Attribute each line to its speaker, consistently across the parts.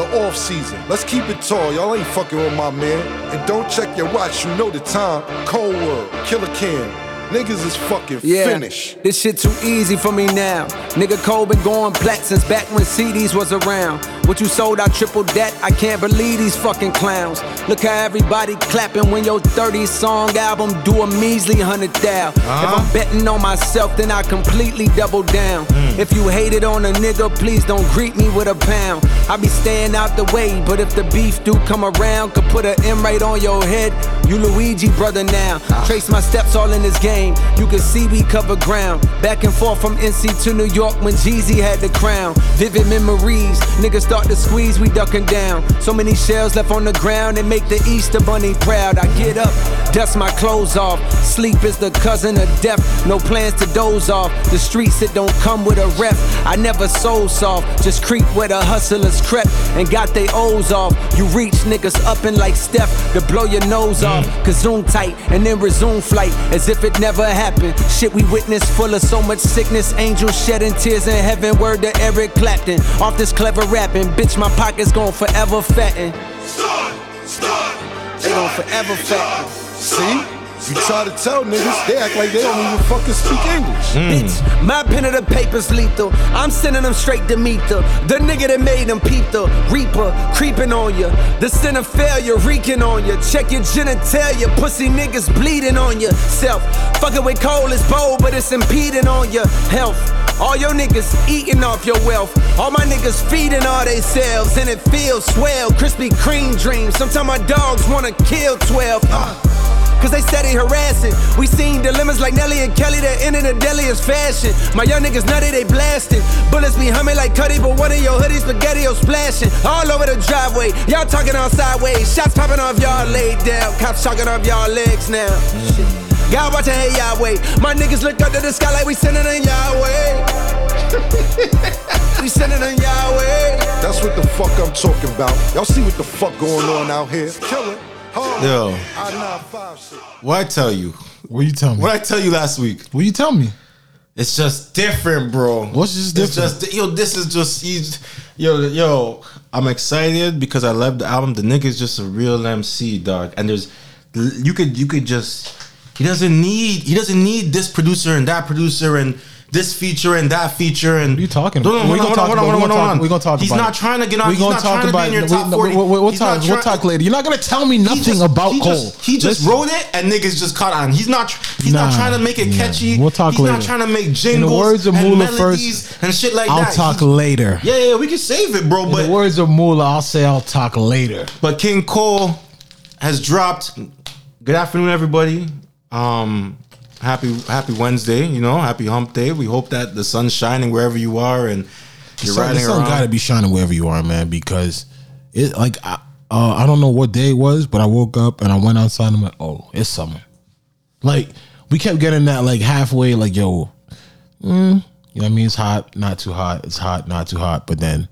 Speaker 1: the off season. Let's keep it tall. Y'all ain't fucking with my man. And don't check your watch. You know the time. Cold World, Killer Cam. Niggas is fucking
Speaker 2: Yeah,
Speaker 1: finished.
Speaker 2: this shit too easy for me now. Nigga Cole been going black since back when CDs was around. What you sold, I tripled that. I can't believe these fucking clowns. Look how everybody clapping when your 30 song album do a measly hundred thou. If I'm betting on myself, then I completely double down. Hmm. If you hate it on a nigga, please don't greet me with a pound. I be staying out the way, but if the beef do come around, could put an M right on your head. You Luigi brother now. Trace my steps all in this game. You can see we cover ground. Back and forth from NC to New York when Jeezy had the crown. Vivid memories. Niggas start to squeeze, we ducking down. So many shells left on the ground, they make the Easter Bunny proud. I get up, dust my clothes off. Sleep is the cousin of death. No plans to doze off. The streets, that don't come with a rep. I never soul soft. Just creep where the hustlers crept and got they O's off. You reach niggas up and like Steph to blow your nose off. Cause zoom tight and then resume flight as if it never happened. Shit we witnessed full of so much sickness. Angels shedding tears in heaven. Word to Eric Clapton. Off this clever rapping. Bitch, my pockets gon' forever fatten. They gon' forever fatten.
Speaker 1: See? You try to tell niggas, they act like they don't even fucking speak English.
Speaker 2: Bitch, my pen of the paper's lethal. I'm sending them straight to meet the the nigga that made them peep the reaper creeping on you. The sin of failure reeking on you. Check your genitalia, pussy niggas bleeding on yourself. Fucking with Cole is bold, but it's impeding on your health. All your niggas eating off your wealth. All my niggas feeding all they selves, and it feels swell. Krispy Kreme dreams. Sometimes my dogs wanna kill 12. Uh. Cause they steady harassing. We seen dilemmas like Nelly and Kelly that end in the deadliest fashion. My young niggas nutty, they blasting. Bullets be humming like Cudi, but one of your hoodies spaghetti splashing. All over the driveway. Y'all talking on sideways. Shots popping off y'all laid down. Cops chalking off y'all legs now. Shit. God watching, hey Yahweh. My niggas look up to the sky like we sending in Yahweh. we sending in Yahweh.
Speaker 1: That's what the fuck I'm talking about. Y'all see what the fuck going on out here? Killer.
Speaker 3: Yo.
Speaker 1: I nine five shit.
Speaker 3: What I tell you?
Speaker 4: What you tell me?
Speaker 3: What I tell you last week?
Speaker 4: What you tell me?
Speaker 3: It's just different, bro.
Speaker 4: What's just
Speaker 3: It's
Speaker 4: different?
Speaker 3: just yo. This is just yo yo. I'm excited because I love the album. The nigga's just a real MC, dog. And there's you could you could just he doesn't need he doesn't need this producer and that producer and this feature and that feature and
Speaker 4: What are you talking about?
Speaker 3: We're on,
Speaker 4: gonna talk about-
Speaker 3: hold
Speaker 4: we gonna
Speaker 3: hold
Speaker 4: talk-
Speaker 3: on.
Speaker 4: we gonna talk
Speaker 3: He's not trying to get on. We're
Speaker 4: gonna talk about
Speaker 3: to be in your
Speaker 4: we-
Speaker 3: top
Speaker 4: we-
Speaker 3: forty.
Speaker 4: We'll, talk. We'll talk later. You're not gonna tell me nothing about
Speaker 3: he
Speaker 4: Cole.
Speaker 3: Just, he just wrote it and niggas just caught on. He's not. He's not trying to make it catchy.
Speaker 4: We'll talk later.
Speaker 3: he's not trying to make
Speaker 4: In
Speaker 3: jingles
Speaker 4: the words of
Speaker 3: and
Speaker 4: first,
Speaker 3: and shit like
Speaker 4: I'll
Speaker 3: that.
Speaker 4: talk
Speaker 3: He's-
Speaker 4: later.
Speaker 3: Yeah, yeah, we can save it, bro.
Speaker 4: In
Speaker 3: But
Speaker 4: the words of Mula, I'll say I'll talk later.
Speaker 3: but King Cole has dropped. Good afternoon, everybody. Um, happy Happy Wednesday. You know, happy Hump Day. We hope that the sun's shining wherever you are and you're
Speaker 4: sun, the sun
Speaker 3: around.
Speaker 4: gotta be shining wherever you are, man. Because it like I, uh, I don't know what day it was, but I woke up and I went outside. and I'm like, oh, it's summer. Like we kept getting that like halfway, like yo, mm, you know what I mean? It's hot, not too hot. It's hot, not too hot. But then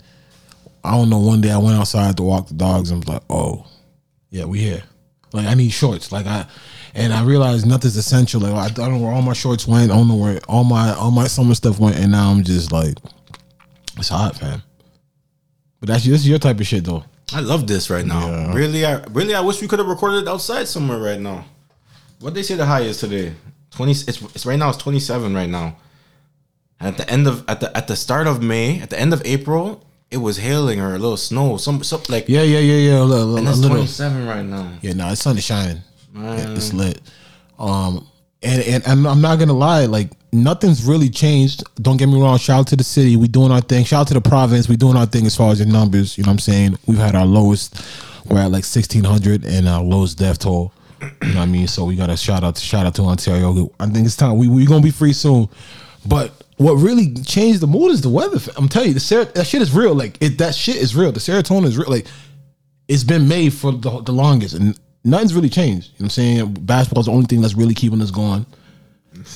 Speaker 4: I don't know. One day I went outside to walk the dogs and I was like, oh, yeah, we here. Like I need shorts. Like I. And I realized nothing's essential. Like I don't know where all my shorts went. I don't know where all my all my summer stuff went. And now I'm just like, it's hot, fam. But that's this is your type of shit though.
Speaker 3: I love this right now.
Speaker 4: Yeah.
Speaker 3: Really, I really I wish we could have recorded outside somewhere right now. What they say the high is today? Twenty. It's, it's right now. It's twenty seven right now. At the end of at the at the start of May, at the end of April, it was hailing or a little snow. Some some like
Speaker 4: Yeah, yeah, yeah, yeah. A little,
Speaker 3: and it's twenty seven right now.
Speaker 4: Yeah, no, it's sun is shining. Yeah, it's lit. Um, and, and and I'm not gonna lie, like nothing's really changed. Don't get me wrong. Shout out to the city. We doing our thing. Shout out to the province. We doing our thing as far as the numbers. You know what I'm saying? We've had our lowest. We're at like 1600 and our lowest death toll. You know what I mean? So we got to shout out to shout out to Ontario. I think it's time. We we gonna be free soon. But what really changed the mood is the weather. I'm telling you, the ser- that shit is real. Like it, that shit is real. The serotonin is real. Like it's been made for the, the longest and nothing's really changed. You know what I'm saying? Basketball's the only thing that's really keeping us going.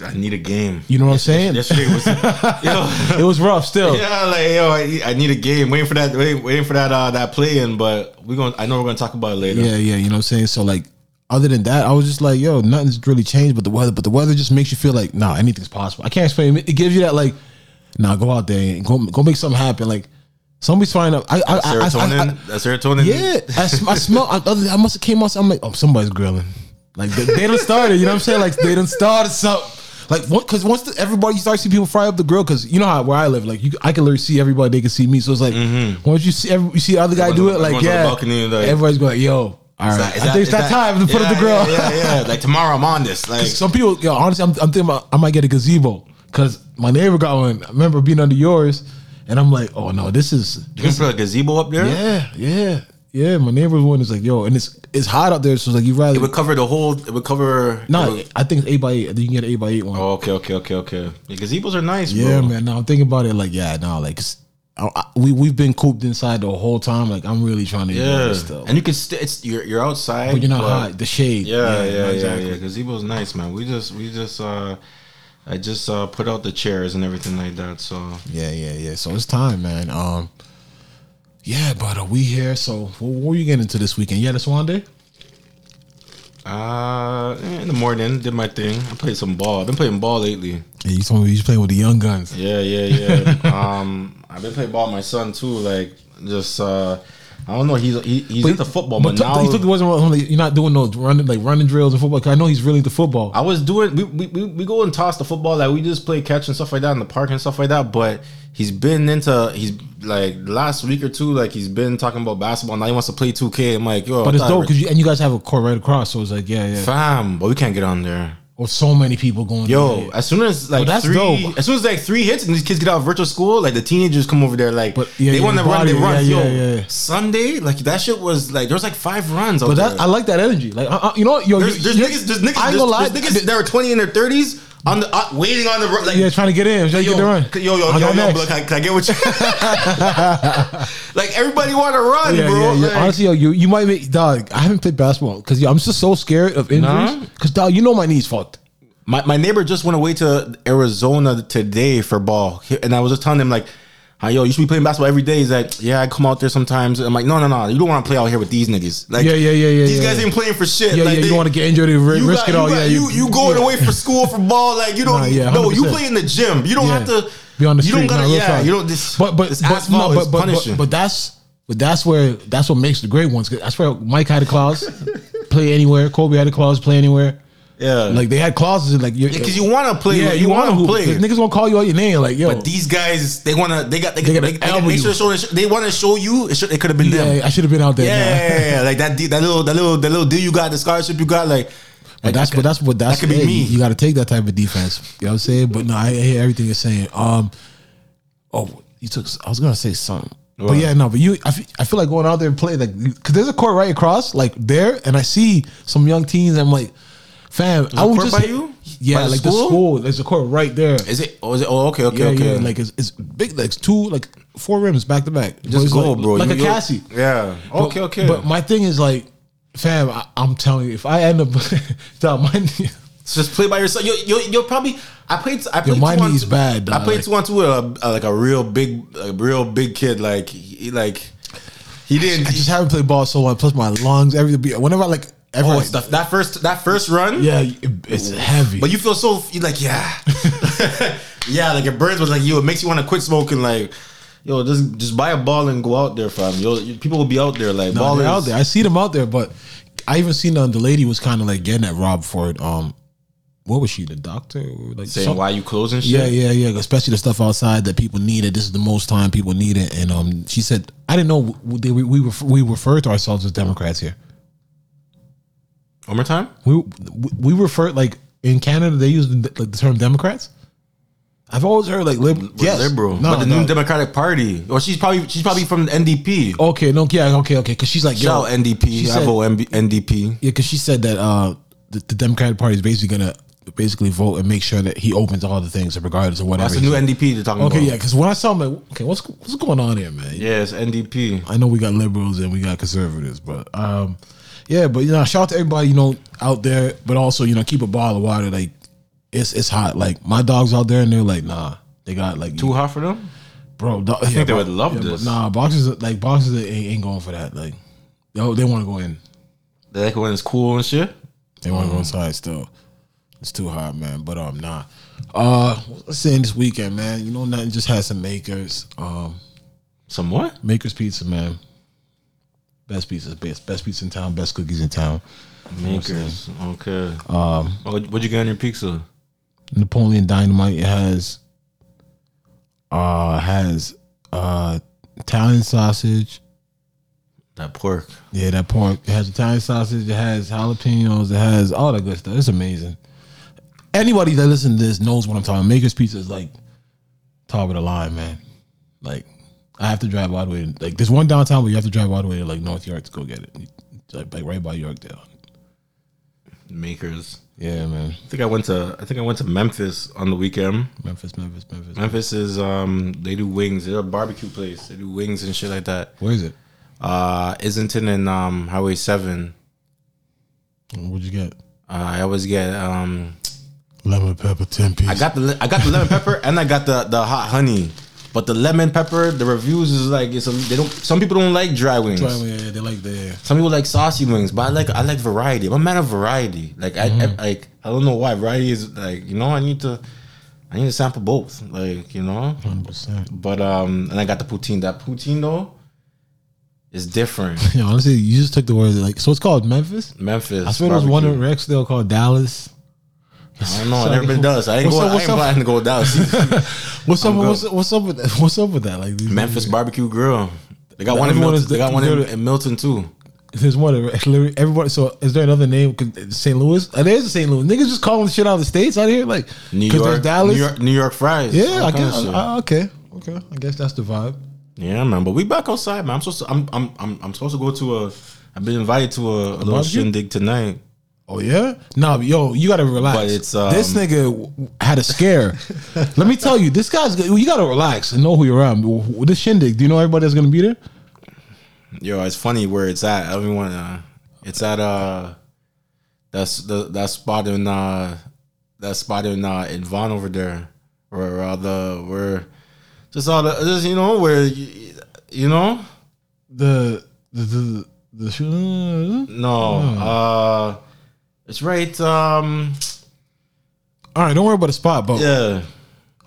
Speaker 3: I need a game.
Speaker 4: You know what I'm saying?
Speaker 3: Yesterday was yo.
Speaker 4: It was rough still.
Speaker 3: Yeah, like yo, I, I need a game. Waiting for that, waiting, waiting for that, uh, that play in. But we're to I know we're gonna talk about it later.
Speaker 4: Yeah, yeah, you know what I'm saying? So like other than that, I was just like, yo, nothing's really changed but the weather. But the weather just makes you feel like, nah, anything's possible. I can't explain it. It gives you that like, nah, go out there and go go make something happen. Like Somebody's flying up. I, I, I, I, I,
Speaker 3: Serotonin. Serotonin.
Speaker 4: yeah, I, I smell. I, I must have came out. I'm like, oh, somebody's grilling. Like they, they done started. You know what I'm saying? Like they done started something. Like what? Because once the, everybody you start seeing people fry up the grill, because you know how where I live, like you, I can literally see everybody. They can see me. So it's like mm-hmm. once you see every, you see the other guy do it, like
Speaker 3: Everyone's
Speaker 4: yeah,
Speaker 3: balcony, like-
Speaker 4: everybody's going, yo, all right.
Speaker 3: that-
Speaker 4: I
Speaker 3: that-
Speaker 4: think it's
Speaker 3: is
Speaker 4: that, time to put
Speaker 3: yeah,
Speaker 4: up the grill.
Speaker 3: Yeah, yeah, yeah. Like tomorrow I'm on this. Like
Speaker 4: Some people, yo, honestly, I'm, I'm thinking about I might get a gazebo because my neighbor got one. I remember being under yours, and I'm like, oh no, this is
Speaker 3: you can put a gazebo up there.
Speaker 4: yeah, yeah, yeah. My neighbor's one is like, yo, and it's it's hot out there, so it's like you rather
Speaker 3: It would cover the whole. It would cover.
Speaker 4: no.
Speaker 3: would-
Speaker 4: I think it's eight by eight. I think you can get an eight by eight one.
Speaker 3: Oh, okay, okay, okay, okay. Yeah, gazebos are nice,
Speaker 4: yeah,
Speaker 3: bro.
Speaker 4: man. Now I'm thinking about it, like, yeah, no, like it's- I, I, we we've been cooped inside the whole time. Like I'm really trying to
Speaker 3: Yeah,
Speaker 4: this stuff.
Speaker 3: and you can. St- it's you're you're outside,
Speaker 4: but you're not hot. The shade.
Speaker 3: Yeah, yeah, yeah,
Speaker 4: exactly.
Speaker 3: yeah. Gazebo's nice, man. We just, we just, uh, I just uh put out the chairs and everything like that. So
Speaker 4: Yeah, yeah, yeah. So it's time, man. Um, yeah, but are we here? So what, are you getting into this weekend? Yeah, the Swan Day.
Speaker 3: Uh, in the morning, did my thing. I played some ball. I've been playing ball lately.
Speaker 4: Yeah, you told me you playing with the young guns.
Speaker 3: Yeah, yeah, yeah. um, I've been playing ball with my son too. Like, just uh, I don't know. He's he, he's into football, but,
Speaker 4: t-
Speaker 3: now
Speaker 4: he took it wasn't like, you're not doing those running like running drills and football. 'cause I know he's really into football.
Speaker 3: I was doing. We, we we we go and toss the football. Like we just play catch and stuff like that in the park and stuff like that. But he's been into. He's like last week or two. Like he's been talking about basketball. Now he wants to play two K. I'm like, yo,
Speaker 4: but
Speaker 3: I
Speaker 4: it's dope because you, and you guys have a court right across, so it's like yeah, yeah.
Speaker 3: fam, but we can't get on there.
Speaker 4: Or so many people going.
Speaker 3: Yo, as soon as like
Speaker 4: Well, that's
Speaker 3: three,
Speaker 4: dope.
Speaker 3: as soon as like three hits and these kids get out of virtual school, like the teenagers come over there, like
Speaker 4: But, yeah,
Speaker 3: they
Speaker 4: yeah,
Speaker 3: want to run, they run.
Speaker 4: yeah,
Speaker 3: Yo,
Speaker 4: yeah.
Speaker 3: Sunday, like that shit was like there was like five runs.
Speaker 4: But that I like that energy. Like uh, uh, you know what, yo,
Speaker 3: there's,
Speaker 4: you-
Speaker 3: there's
Speaker 4: you-
Speaker 3: niggas, there's niggas,
Speaker 4: I
Speaker 3: there's,
Speaker 4: gonna lie.
Speaker 3: there's niggas that are twenty in their thirties on the uh, waiting on the run. Like,
Speaker 4: yeah, trying to get in, trying to
Speaker 3: yo,
Speaker 4: get the run.
Speaker 3: yo, yo,
Speaker 4: I
Speaker 3: yo, yo, bro, can, I, can I get what you? like everybody want to run,
Speaker 4: Yeah,
Speaker 3: bro.
Speaker 4: yeah, yeah.
Speaker 3: Like,
Speaker 4: Honestly, yo, you you might make dog. I haven't played basketball because I'm just so scared of injuries.
Speaker 3: Nah.
Speaker 4: Because dog, you know my knees fucked.
Speaker 3: My my neighbor just went away to Arizona today for ball, and I was just telling him like, "Hi, yo, you should be playing basketball every day." He's like, "Yeah, I come out there sometimes." I'm like, "No, no, no, you don't want to play out here with these niggas. Like,
Speaker 4: Yeah, yeah, yeah, yeah,
Speaker 3: These
Speaker 4: yeah.
Speaker 3: guys ain't playing for shit.
Speaker 4: Yeah,
Speaker 3: like,
Speaker 4: yeah.
Speaker 3: they-
Speaker 4: You want to get injured and risk
Speaker 3: got-
Speaker 4: it all.
Speaker 3: you
Speaker 4: yeah,
Speaker 3: got- you you going
Speaker 4: yeah.
Speaker 3: away for school for ball? Like you don't.
Speaker 4: Nah, yeah,
Speaker 3: no, you
Speaker 4: 100%.
Speaker 3: play in the gym. You don't
Speaker 4: Yeah.
Speaker 3: have to
Speaker 4: be on the street.
Speaker 3: You don't gotta.
Speaker 4: nah,
Speaker 3: yeah, you don't. This,
Speaker 4: but but
Speaker 3: this
Speaker 4: but no, but, but, but but that's but that's where that's what makes the great ones. That's where Mike had a clause, play anywhere. Kobe had a clause, play anywhere.
Speaker 3: Yeah,
Speaker 4: Like they had clauses like you're,
Speaker 3: because you want to play.
Speaker 4: yeah,
Speaker 3: you, want to play.
Speaker 4: Niggas gonna call you out your name like yo.
Speaker 3: But these guys, they wanna, they got, they,
Speaker 4: They
Speaker 3: they,
Speaker 4: gotta
Speaker 3: they, they,
Speaker 4: elbow
Speaker 3: make sure, show, they want to show you. It, should, it could have been them.
Speaker 4: yeah, I should have been out there.
Speaker 3: Yeah, yeah, yeah, yeah. like that, that little, that little, that little deal you got, the scholarship you got, like.
Speaker 4: But that's but that's what that's
Speaker 3: that could be me.
Speaker 4: You, got to take that type of defense. You know what I'm saying? But no, I, I hear everything you're saying. Um, oh, you took. I was gonna say something. But yeah, no. But you, I feel, I feel like going out there and playing like because there's a court right across, like there, and I see some young teens. I'm like, fam, I would just
Speaker 3: by you?
Speaker 4: Yeah,
Speaker 3: By the
Speaker 4: like the school. There's a court right there.
Speaker 3: Is it? Oh, is it? Oh, okay, okay,
Speaker 4: yeah,
Speaker 3: okay.
Speaker 4: yeah. Like it's, it's big. Like it's two, like four rims back to back. But
Speaker 3: just go,
Speaker 4: like,
Speaker 3: bro.
Speaker 4: Like
Speaker 3: You-
Speaker 4: a Cassie.
Speaker 3: Yeah.
Speaker 4: But-
Speaker 3: Okay, okay.
Speaker 4: But my thing is like, fam, I, I'm telling you, if I end up, dog, my
Speaker 3: just play by yourself. You, you, you'll probably. I played. I played.
Speaker 4: my
Speaker 3: two on
Speaker 4: knee's
Speaker 3: two-
Speaker 4: bad,
Speaker 3: I
Speaker 4: dog.
Speaker 3: played two on two with a, a, like a real big, a real big kid. Like, he, like he didn't.
Speaker 4: I just haven't played ball so long. Plus my lungs, everything. Whenever I like, ever,
Speaker 3: oh, the, that first, that first run.
Speaker 4: yeah, it's heavy.
Speaker 3: But you feel so you like yeah, yeah. Like it burns, but like you, it makes you want to quit smoking. Like yo, just just buy a ball and go out there, fam. Yo, people will be out there. Like
Speaker 4: no,
Speaker 3: ball
Speaker 4: they're out there. I see them out there, but I even seen uh, the lady was kind of like getting at Rob for it. Um, what was she? The doctor? Like
Speaker 3: saying
Speaker 4: some-
Speaker 3: why you closing shit.
Speaker 4: Yeah, yeah, yeah. Especially the stuff outside that people needed. This is the most time people need it. And um, she said, I didn't know we we we, refer, we refer to ourselves as Democrats here.
Speaker 3: One more time.
Speaker 4: We we refer like in Canada they use the, like the term Democrats. I've always heard like liberal.
Speaker 3: We're
Speaker 4: Yes,
Speaker 3: liberal,
Speaker 4: No,
Speaker 3: but the
Speaker 4: no.
Speaker 3: new Democratic Party, or she's probably she's probably from the NDP.
Speaker 4: Okay, no, yeah, okay, okay. Because she's like, yo,
Speaker 3: Shout NDP.
Speaker 4: she
Speaker 3: I vote MB NDP.
Speaker 4: Yeah, because she said that uh, the, the Democratic Party is basically gonna basically vote and make sure that he opens all the things regardless of whatever.
Speaker 3: That's the new NDP they're talking
Speaker 4: Okay,
Speaker 3: about.
Speaker 4: yeah, because when I saw him, like, okay, what's what's going on here, man?
Speaker 3: Yeah, it's NDP.
Speaker 4: I know we got liberals and we got conservatives, but um, yeah, but you know, shout out to everybody you know out there, but also you know keep a bottle of water. Like it's it's hot. Like my dogs out there and they're like, nah, they got like
Speaker 3: Too hot for them.
Speaker 4: bro. Dog, I
Speaker 3: think they would love this.
Speaker 4: Nah, boxes like boxes ain't, ain't going for that. Like yo, they want to go in.
Speaker 3: They like when it's cool and shit.
Speaker 4: They want to go inside still. It's too hot, man. But um, nah. Uh, let's say this weekend, man. You know, nothing just had some makers. Um,
Speaker 3: Some what?
Speaker 4: Maker's Pizza, man. Best pizza, best best pizza in town, best cookies in town.
Speaker 3: Makers. Okay. Um, what, what'd you get on your pizza?
Speaker 4: Napoleon Dynamite It has uh has uh Italian sausage.
Speaker 3: That pork.
Speaker 4: Yeah, that pork. It has Italian sausage, it has jalapenos, it has all that good stuff. It's amazing. Anybody that listens to this knows what I'm talking. About. Maker's Pizza is like top of the line, man. Like I have to drive all the way. Like there's one downtown, where you have to drive all the way to like North York to go get it. Like, like right by Yorkdale.
Speaker 3: Makers.
Speaker 4: Yeah, man.
Speaker 3: I think I went to I think I went to Memphis on the weekend.
Speaker 4: Memphis, Memphis, Memphis.
Speaker 3: Memphis is um they do wings. They're a barbecue place. They do wings and shit like that.
Speaker 4: Where is it?
Speaker 3: Uh Islington and um Highway seven.
Speaker 4: What'd you get?
Speaker 3: Uh, I always get um
Speaker 4: Lemon pepper, ten piece.
Speaker 3: I got the I got the lemon pepper and I got the the hot honey. But the lemon pepper, the reviews is like it's a, they don't. Some people don't like dry wings.
Speaker 4: Try me, yeah, they like the
Speaker 3: Some people like saucy wings, but I like I like variety. I'm a man of variety. Like I, I like I don't know why variety is like you know I need to I need to sample both. Like you know,
Speaker 4: hundred percent.
Speaker 3: but um and I got the poutine. That poutine though is different.
Speaker 4: Yeah, honestly, you just took the word like so. It's called Memphis.
Speaker 3: Memphis.
Speaker 4: I swear there was one in. Rexdale called Dallas.
Speaker 3: I don't know. I never been to Dallas. I ain't going.
Speaker 4: up-
Speaker 3: I ain't planning to go to Dallas.
Speaker 4: What's up? What's, what's up with that? What's up with that? Like these,
Speaker 3: Memphis barbecue grill. They got one in Milton. They got one in, in Milton too.
Speaker 4: There's one. literally Everybody. So is there another name? St. Louis. Uh, There's a St. Louis. Niggas just calling shit out of the states out here. Like
Speaker 3: New York,
Speaker 4: Dallas.
Speaker 3: New York, New York fries.
Speaker 4: Yeah, I guess.
Speaker 3: shit.
Speaker 4: Uh, okay. Okay. I guess that's the vibe.
Speaker 3: Yeah, man. But we back outside, man. I'm supposed to. I'm. I'm. I'm, I'm supposed to go to a. I've been invited to a, a little
Speaker 4: barbecue?
Speaker 3: shindig tonight.
Speaker 4: Oh yeah, no, yo, you gotta relax.
Speaker 3: But it's, um,
Speaker 4: this nigga had a scare. Let me tell you, this guy's. You gotta relax and know who you're around. This shindig, do you know everybody that's gonna be there?
Speaker 3: Yo, it's funny where it's at. Everyone, don't even want to. It's at uh, that's the that spot in uh, that spot in uh in Vaughan over there, where uh, the where just all the just you know where you, you know
Speaker 4: The the the the. sh-
Speaker 3: no uh, it's right um
Speaker 4: All right, don't worry about the spot, but
Speaker 3: yeah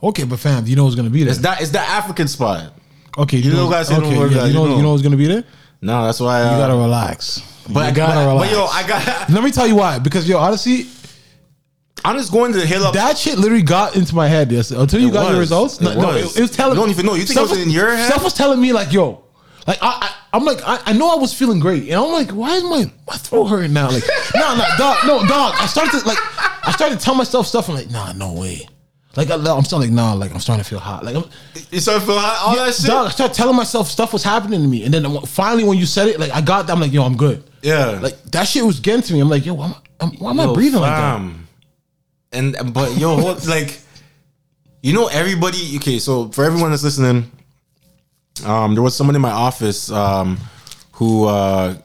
Speaker 4: okay, but fam, you know who's gonna be there?
Speaker 3: it's that it's the African spot.
Speaker 4: okay,
Speaker 3: you know guys
Speaker 4: okay, yeah,
Speaker 3: about it,
Speaker 4: you
Speaker 3: you
Speaker 4: know,
Speaker 3: know.
Speaker 4: you know who's gonna be there.
Speaker 3: No, that's why uh,
Speaker 4: You gotta relax.
Speaker 3: But
Speaker 4: you gotta
Speaker 3: but,
Speaker 4: relax.
Speaker 3: but yo, I got.
Speaker 4: Let me tell you why. Because yo, honestly,
Speaker 3: I'm just going to the hill up.
Speaker 4: that shit literally got into my head yesterday. Until you
Speaker 3: It
Speaker 4: got your results,
Speaker 3: It
Speaker 4: no, no,
Speaker 3: was.
Speaker 4: it, it was telling.
Speaker 3: You don't even know. You think
Speaker 4: stuff
Speaker 3: it was in your head?
Speaker 4: Stuff was telling me like, yo, like I, I I'm like, I, I know I was feeling great, and I'm like, why is my my throat hurting now? Like, no, no, dog, no, dog. I started to like, I started to tell myself stuff. I'm like, nah, no way. Like I, I'm still like, nah, like I'm starting to feel hot. Like I'm,
Speaker 3: you start feeling hot, all that shit.
Speaker 4: dog. I started telling myself stuff was happening to me, and then finally when you said it, like I got, that. I'm like, yo, I'm good.
Speaker 3: Yeah.
Speaker 4: Like that shit was getting to me. I'm like, yo, why am I, why am I
Speaker 3: Yo,
Speaker 4: breathing like that?
Speaker 3: fam. And but yo, like, you know, everybody. Okay, so for everyone that's listening, um, there was someone in my office um, who uh,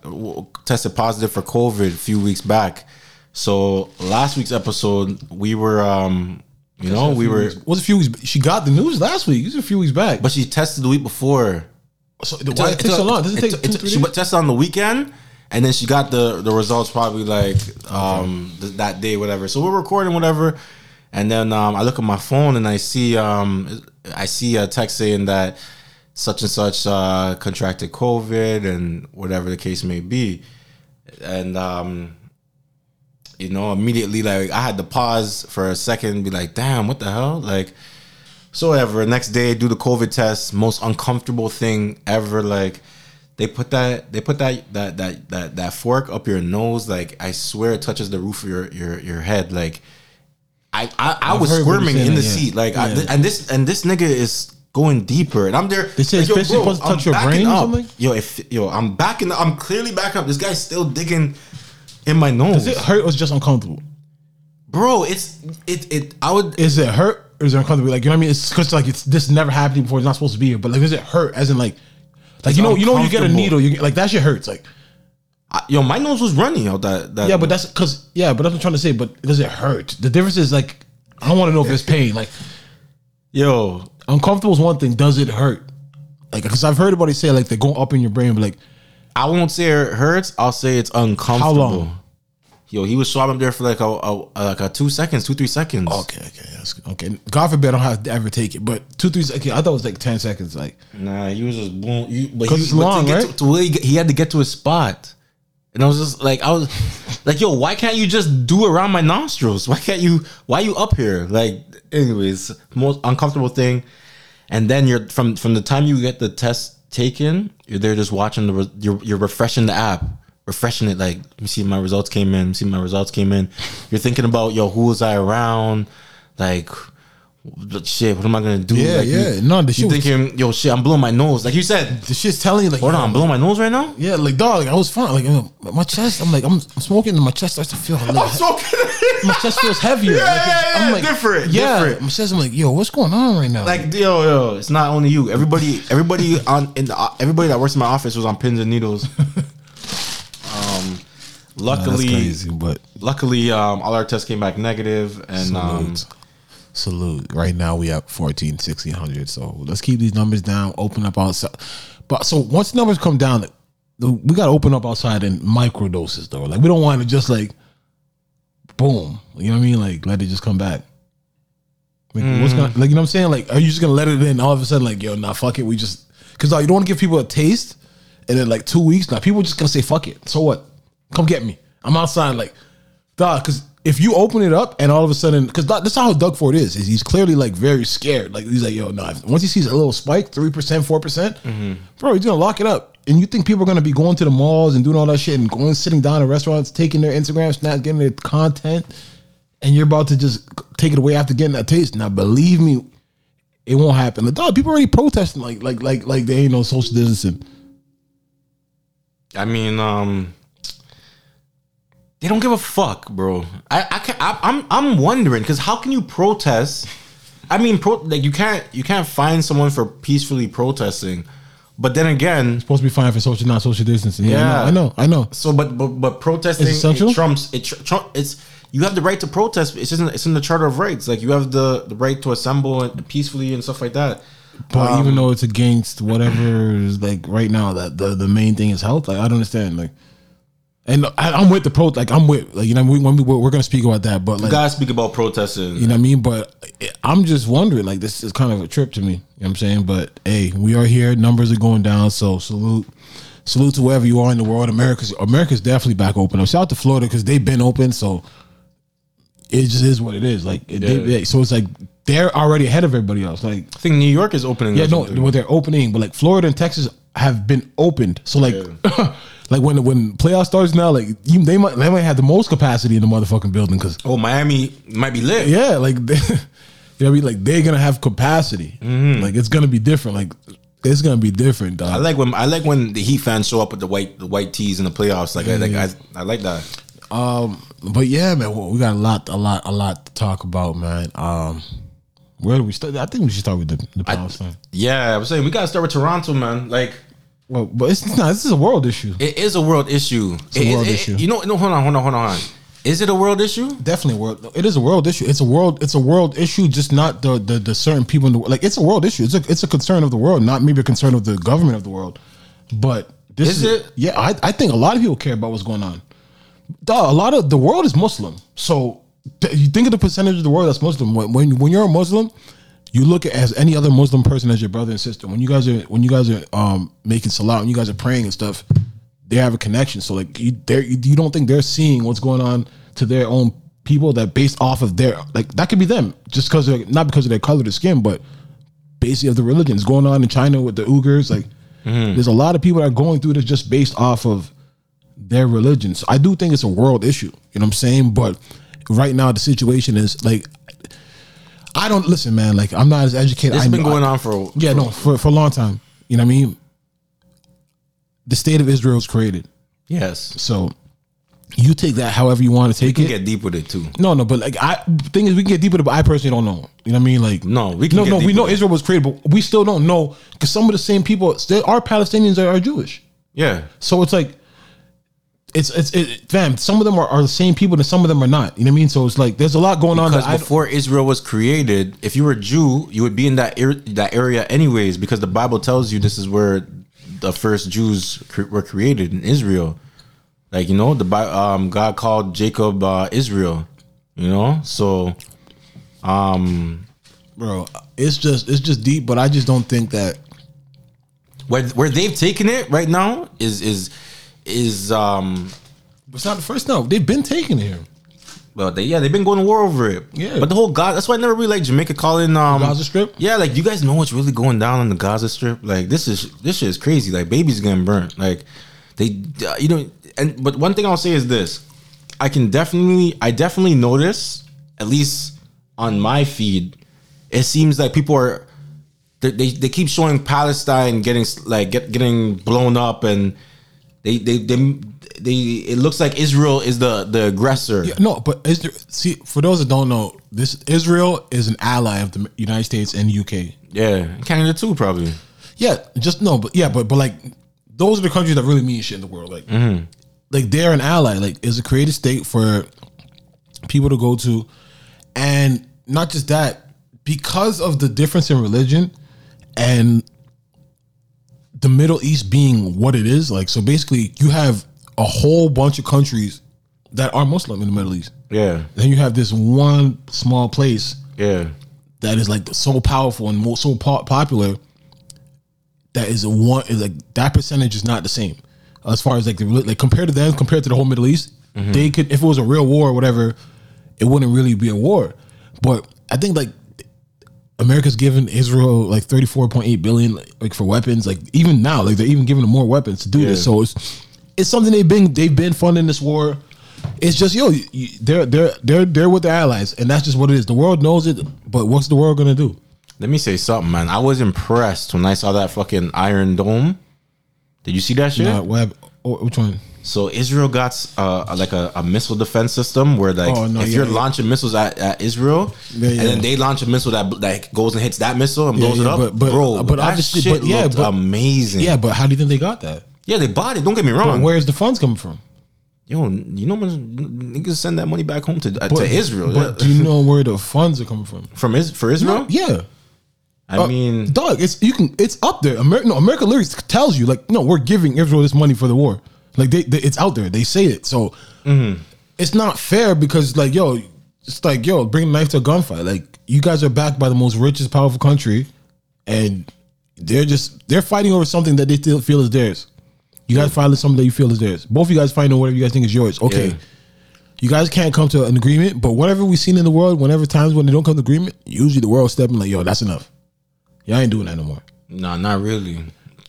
Speaker 3: tested positive for COVID a few weeks back. So last week's episode, we were, um, you know, we were,
Speaker 4: was a few weeks. She got the news last week. It was a few weeks back.
Speaker 3: but she tested the week before.
Speaker 4: so why it took so long? Does it take
Speaker 3: it-
Speaker 4: two,
Speaker 3: it-
Speaker 4: three
Speaker 3: she
Speaker 4: days?
Speaker 3: tested on the weekend, and then she got the the results probably like um th- that day, whatever. So we're recording whatever, and then um I look at my phone and I see um I see a text saying that such and such uh contracted COVID and whatever the case may be, and um you know immediately like I had to pause for a second, and be like, damn, what the hell, like. So ever. Next day, do the COVID test. Most uncomfortable thing ever. Like they put that they put that that that that that fork up your nose. Like I swear it touches the roof of your your your head. Like I I, I was squirming in the
Speaker 4: yeah.
Speaker 3: seat. Like I,
Speaker 4: Yeah.
Speaker 3: and this and this nigga is going deeper, and I'm there.
Speaker 4: They say
Speaker 3: like,
Speaker 4: it's basically supposed to
Speaker 3: I'm
Speaker 4: touch your brain or
Speaker 3: up.
Speaker 4: something?
Speaker 3: Yo, if yo, I'm backing. I'm clearly backing up. This guy's still digging in my nose,
Speaker 4: Does it hurt or is just uncomfortable?
Speaker 3: bro. It's it it. I would
Speaker 4: Is it hurt or is it uncomfortable? Like you know what I mean? It's because like it's this never happened before. It's not supposed to be here. But like, does it hurt? As in like, like you know, you know, when you get a needle, you get, like that shit hurts. Like
Speaker 3: I, yo, my nose was running out that that.
Speaker 4: yeah, but that's because yeah, but that's what I'm trying to say. But does it hurt? The difference is like I don't want to know if it's pain. Like
Speaker 3: yo,
Speaker 4: uncomfortable is one thing. Does it hurt? Like because I've heard everybody say like they go up in your brain, but like
Speaker 3: I won't say it hurts. I'll say it's uncomfortable.
Speaker 4: How long?
Speaker 3: Yo, he was swabbing there for like a, a like a two seconds, two three seconds.
Speaker 4: Okay, okay, that's good. okay. God forbid I don't have to ever take it, but two, three. Okay, I thought it was like ten seconds. Like,
Speaker 3: Nah, he was just boom. You, but he,
Speaker 4: it's
Speaker 3: but
Speaker 4: long,
Speaker 3: to get
Speaker 4: right?
Speaker 3: To, to where he, he had to get to his spot, and I was just like, I was like, yo, why can't you just do around my nostrils? Why can't you? Why you up here? Like, anyways, most uncomfortable thing. And then you're from from the time you get the test taken, you're there just watching the. Re, you're you're refreshing the app. Refreshing it, like let me see my results came in. See my results came in. You're thinking about yo, who was I around? Like, shit, what am I gonna do?
Speaker 4: Yeah,
Speaker 3: like,
Speaker 4: yeah.
Speaker 3: You,
Speaker 4: No, the
Speaker 3: you
Speaker 4: shit was-
Speaker 3: thinking, yo, shit, I'm blowing my nose. Like you said,
Speaker 4: the shit's telling you like,
Speaker 3: hold on, I'm blowing my nose right now.
Speaker 4: Yeah, like dog, like, I was fine. Like my chest, I'm like, I'm, I'm smoking, and my chest starts to feel. A little, my chest feels heavier.
Speaker 3: Yeah,
Speaker 4: like,
Speaker 3: yeah,
Speaker 4: I'm
Speaker 3: yeah,
Speaker 4: like,
Speaker 3: different,
Speaker 4: Yeah,
Speaker 3: different.
Speaker 4: my chest. I'm like, yo, what's going on right now?
Speaker 3: Like yo, yo, it's not only you. Everybody, everybody on in the everybody that works in my office was on pins and needles. um,
Speaker 4: Nah,
Speaker 3: luckily,
Speaker 4: crazy, but
Speaker 3: luckily, um, all our tests came back negative, and um,
Speaker 4: salute. Right now we have 14, 1600. So let's keep these numbers down. Open up outside. But so once numbers come down, we got to open up outside in micro doses though. Like we don't want to just like, boom. You know what I mean? Like let it just come back. Like what's gonna like you know what I'm saying? Like are you just gonna let it in all of a sudden like yo nah fuck it we just because like, you don't want to give people a taste and then like two weeks now people just gonna say fuck it so what come get me I'm outside like dog because if you open it up and all of a sudden because that's how Doug Ford is is he's clearly like very scared like he's like yo no if- once he sees a little spike three percent four percent bro he's gonna lock it up and you think people are gonna be going to the malls and doing all that shit and going sitting down in restaurants taking their Instagram snaps getting their content and you're about to just take it away after getting that taste. Now, believe me, it won't happen. Like, dog, people already protesting like like like like they ain't no social distancing.
Speaker 3: I mean, um, they don't give a fuck, bro. I, I can I, I'm I'm wondering because how can you protest? I mean, pro, like you can't you can't find someone for peacefully protesting, but then again,
Speaker 4: Supposed to be fine for social not social distancing. Yeah,
Speaker 3: Yeah.
Speaker 4: I know, I know. I know.
Speaker 3: so but but but protesting it trumps it tr- trump, it's you have the right to protest. It's in it's in the Charter of Rights. Like you have the the right to assemble and peacefully and stuff like that.
Speaker 4: But
Speaker 3: Um,
Speaker 4: even though it's against whatever is like right now, that the the main thing is health. Like I don't understand. Like, and I, I'm with the pro. Like I'm with like you know we, when we we're gonna speak about that. But
Speaker 3: You
Speaker 4: like
Speaker 3: gotta speak about protesting.
Speaker 4: You know what I mean? But I'm just wondering, like, this is kind of a trip to me. You know what I'm saying? But hey, we are here. Numbers are going down. So salute. Salute to wherever you are in the world. America's America's definitely back open. Shout out to Florida because they've been open. So it just is what it is. Like, it- they- they- so it's like they're already ahead of everybody else. Like,
Speaker 3: I think New York is opening.
Speaker 4: yeah, no, well, they're opening, but like Florida and Texas have been opened. So like, like when when playoff starts now, like you, they might they might have the most capacity in the motherfucking building because
Speaker 3: oh, Miami might be lit.
Speaker 4: yeah, like they, you know what I mean, like they're gonna have capacity. Like it's gonna be different. Like it's gonna be different, dog.
Speaker 3: I like when I like when the Heat fans show up with the white the white tees in the playoffs. Like I like I, I like that.
Speaker 4: um, but yeah, man, well, we got a lot, a lot, a lot to talk about, man. Um, where do we start? I think we should start with the, the Palestine.
Speaker 3: Yeah, I was saying we gotta start with Toronto, man. Like
Speaker 4: well, but it's not. This is a world issue.
Speaker 3: it is a world issue.
Speaker 4: It's a
Speaker 3: It-
Speaker 4: world
Speaker 3: it-
Speaker 4: issue.
Speaker 3: You know, no, hold on, hold on, hold on. hold on. Is it a world issue?
Speaker 4: Definitely world. It is a world issue. It's a world. It's a world issue. Just not the the, the certain people in the world. like. It's a world issue. It's a it's a concern of the world, not maybe a concern of the government of the world. But this
Speaker 3: Is
Speaker 4: is,
Speaker 3: it?
Speaker 4: Yeah, I I think a lot of people care about what's going on. Duh, a lot of the world is Muslim. So th- you think of the percentage of the world that's Muslim. When when, when you're a Muslim, you look at as any other Muslim person as your brother and sister. When you guys are when you guys are um making salat, when you guys are praying and stuff, they have a connection. So like you they you don't think they're seeing what's going on to their own people that based off of their like that could be them just because not because of their color of skin, but basically of the religions going on in China with the Uyghurs. Like there's a lot of people that are going through this just based off of their religions. I do think it's a world issue. You know what I'm saying? But right now the situation is like I don't listen, man. Like I'm not as educated.
Speaker 3: It's
Speaker 4: I
Speaker 3: been going
Speaker 4: I-
Speaker 3: on for
Speaker 4: yeah, no, for for a long time. You know what I mean? The state of Israel is created,
Speaker 3: yes.
Speaker 4: so you take that however you want to take it.
Speaker 3: We
Speaker 4: it.
Speaker 3: can get deep with it too.
Speaker 4: no, no, but like I, thing is, we can get deeper, but I personally don't know. You know what I mean? Like,
Speaker 3: No, we can
Speaker 4: no,
Speaker 3: get
Speaker 4: no. We know
Speaker 3: with it.
Speaker 4: Israel was created, but we still don't know because some of the same people, there are Palestinians that are Jewish.
Speaker 3: Yeah.
Speaker 4: So it's like, it's it's it, fam. Some of them are, are the same people, and some of them are not. You know what I mean? So it's like there's a lot going on.
Speaker 3: Because before Israel was created, if you were a Jew, you would be in that er- that area anyways, because the Bible tells you this is where the first Jews cre- were created in Israel. Like you know, the um God called Jacob uh, Israel. You know, so um
Speaker 4: bro. It's just it's just deep, but I just don't think that.
Speaker 3: where where they've taken it right now is is is um
Speaker 4: It's not the first. No, they've been taking here.
Speaker 3: well they yeah they've been going to war over it
Speaker 4: Yeah.
Speaker 3: but the whole God that's why I never really like Jamaica calling um
Speaker 4: Gaza Strip?
Speaker 3: yeah like you guys know what's really going down on the Gaza Strip like this is this shit is crazy like babies getting burnt like they uh, you know and but one thing I'll say is this I can definitely I definitely notice at least on my feed it seems like people are they, they, they keep showing Palestine getting like get, getting blown up and they they they they it looks like Israel is the the aggressor.
Speaker 4: Yeah, no, but is there, see for those that don't know, this Israel is an ally of the United States and UK.
Speaker 3: Yeah, Canada too probably.
Speaker 4: Yeah, just no, but yeah, but but like those are the countries that really mean shit in the world. Like, mm-hmm. like they're an ally. Like, it's a created state for people to go to, and not just that, because of the difference in religion and the Middle East being what it is. Like, so basically, you have a whole bunch of countries that are Muslim in the Middle East.
Speaker 3: Yeah,
Speaker 4: Then you have this one small place
Speaker 3: yeah,
Speaker 4: that is like so powerful and so po- popular that is a one is like that percentage is not the same as far as like the like compared to them compared to the whole Middle East mm-hmm. they could if it was a real war or whatever it wouldn't really be a war but I think like America's given Israel like 34.8 billion like for weapons like even now like they're even giving them more weapons to do this so it's it's something they've been they've been funding this war it's just yo you, you- they're they're they're they're with the allies and that's just what it is the world knows it but what's the world gonna do
Speaker 3: Let me say something, man. I was impressed when I saw that fucking Iron Dome. Did you see that shit?
Speaker 4: Nah, oh, which one
Speaker 3: So Israel got uh, like a, a missile defense system where like
Speaker 4: Oh, no,
Speaker 3: if
Speaker 4: yeah,
Speaker 3: you're
Speaker 4: yeah.
Speaker 3: launching missiles at, at Israel
Speaker 4: Yeah,
Speaker 3: and then they launch a missile that like goes and hits that missile and blows it up,
Speaker 4: but- but-
Speaker 3: bro.
Speaker 4: but
Speaker 3: that
Speaker 4: obviously-
Speaker 3: shit
Speaker 4: but yeah, but-
Speaker 3: amazing.
Speaker 4: yeah but how do you think they got that
Speaker 3: yeah, they bought it. Don't get me
Speaker 4: but
Speaker 3: wrong.
Speaker 4: where's the funds coming from
Speaker 3: Yo, you know, niggas send that money back home to uh,
Speaker 4: but,
Speaker 3: to Israel.
Speaker 4: but do you know where the funds are coming from
Speaker 3: from Is- for Israel.
Speaker 4: yeah
Speaker 3: I
Speaker 4: Uh,
Speaker 3: mean,
Speaker 4: dog, it's you can it's up there. America, no, America literally tells you like, no, we're giving Israel this money for the war. Like they, they it's out there. They say it. So mm-hmm. it's not fair because like, yo, it's like, yo, bring knife to a gunfight. Like you guys are backed by the most richest, powerful country, and they're just they're fighting over something that they still feel is theirs. You guys fighting something that you feel is theirs. Both of you guys fighting over whatever you guys think is yours. Okay.
Speaker 3: Yeah.
Speaker 4: You guys can't come to an agreement, but whatever we've seen in the world, whenever times when they don't come to agreement, usually the world stepping like, yo, that's enough. Y'all ain't doing that no more.
Speaker 3: no, not really.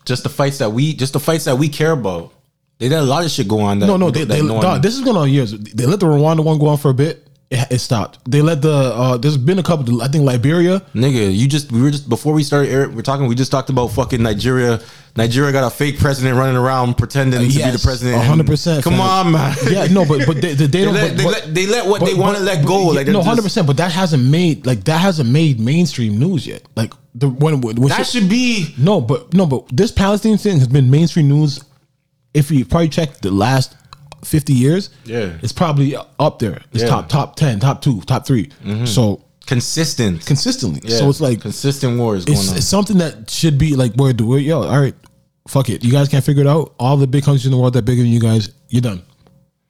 Speaker 3: Just the fights that we, just the fights that we care about. They let a lot of shit go on. That,
Speaker 4: No, no, they, they, dog, this is going on years. They let the Rwanda one go on for a bit. It, it stopped. They let the uh there's been a couple. I think Liberia.
Speaker 3: Nigga, you just we were just before we started air, we're talking we just talked about fucking Nigeria. Nigeria got a fake president running around pretending to be the
Speaker 4: yes,
Speaker 3: president.
Speaker 4: 100%,
Speaker 3: Come on, man.
Speaker 4: Yeah, no, but but they, they, they don't.
Speaker 3: let,
Speaker 4: but-
Speaker 3: they, let, they let what
Speaker 4: but-
Speaker 3: they want to let go.
Speaker 4: but-
Speaker 3: Like
Speaker 4: no, hundred percent. But that hasn't made like that hasn't made mainstream news yet. Like the when, when
Speaker 3: That
Speaker 4: shit-
Speaker 3: should be
Speaker 4: no, but no, but this Palestine thing has been mainstream news. If you probably check the last fifty years,
Speaker 3: Yeah.
Speaker 4: it's probably up there. It's
Speaker 3: Yeah.
Speaker 4: top top ten, top two, top 3 mm-hmm. So
Speaker 3: consistent.
Speaker 4: consistently.
Speaker 3: Yeah,
Speaker 4: So it's like
Speaker 3: consistent wars going
Speaker 4: it's,
Speaker 3: on.
Speaker 4: it's something that should be like where do we yo all right fuck it you guys can't figure it out all the big countries in the world that are bigger than you guys you're done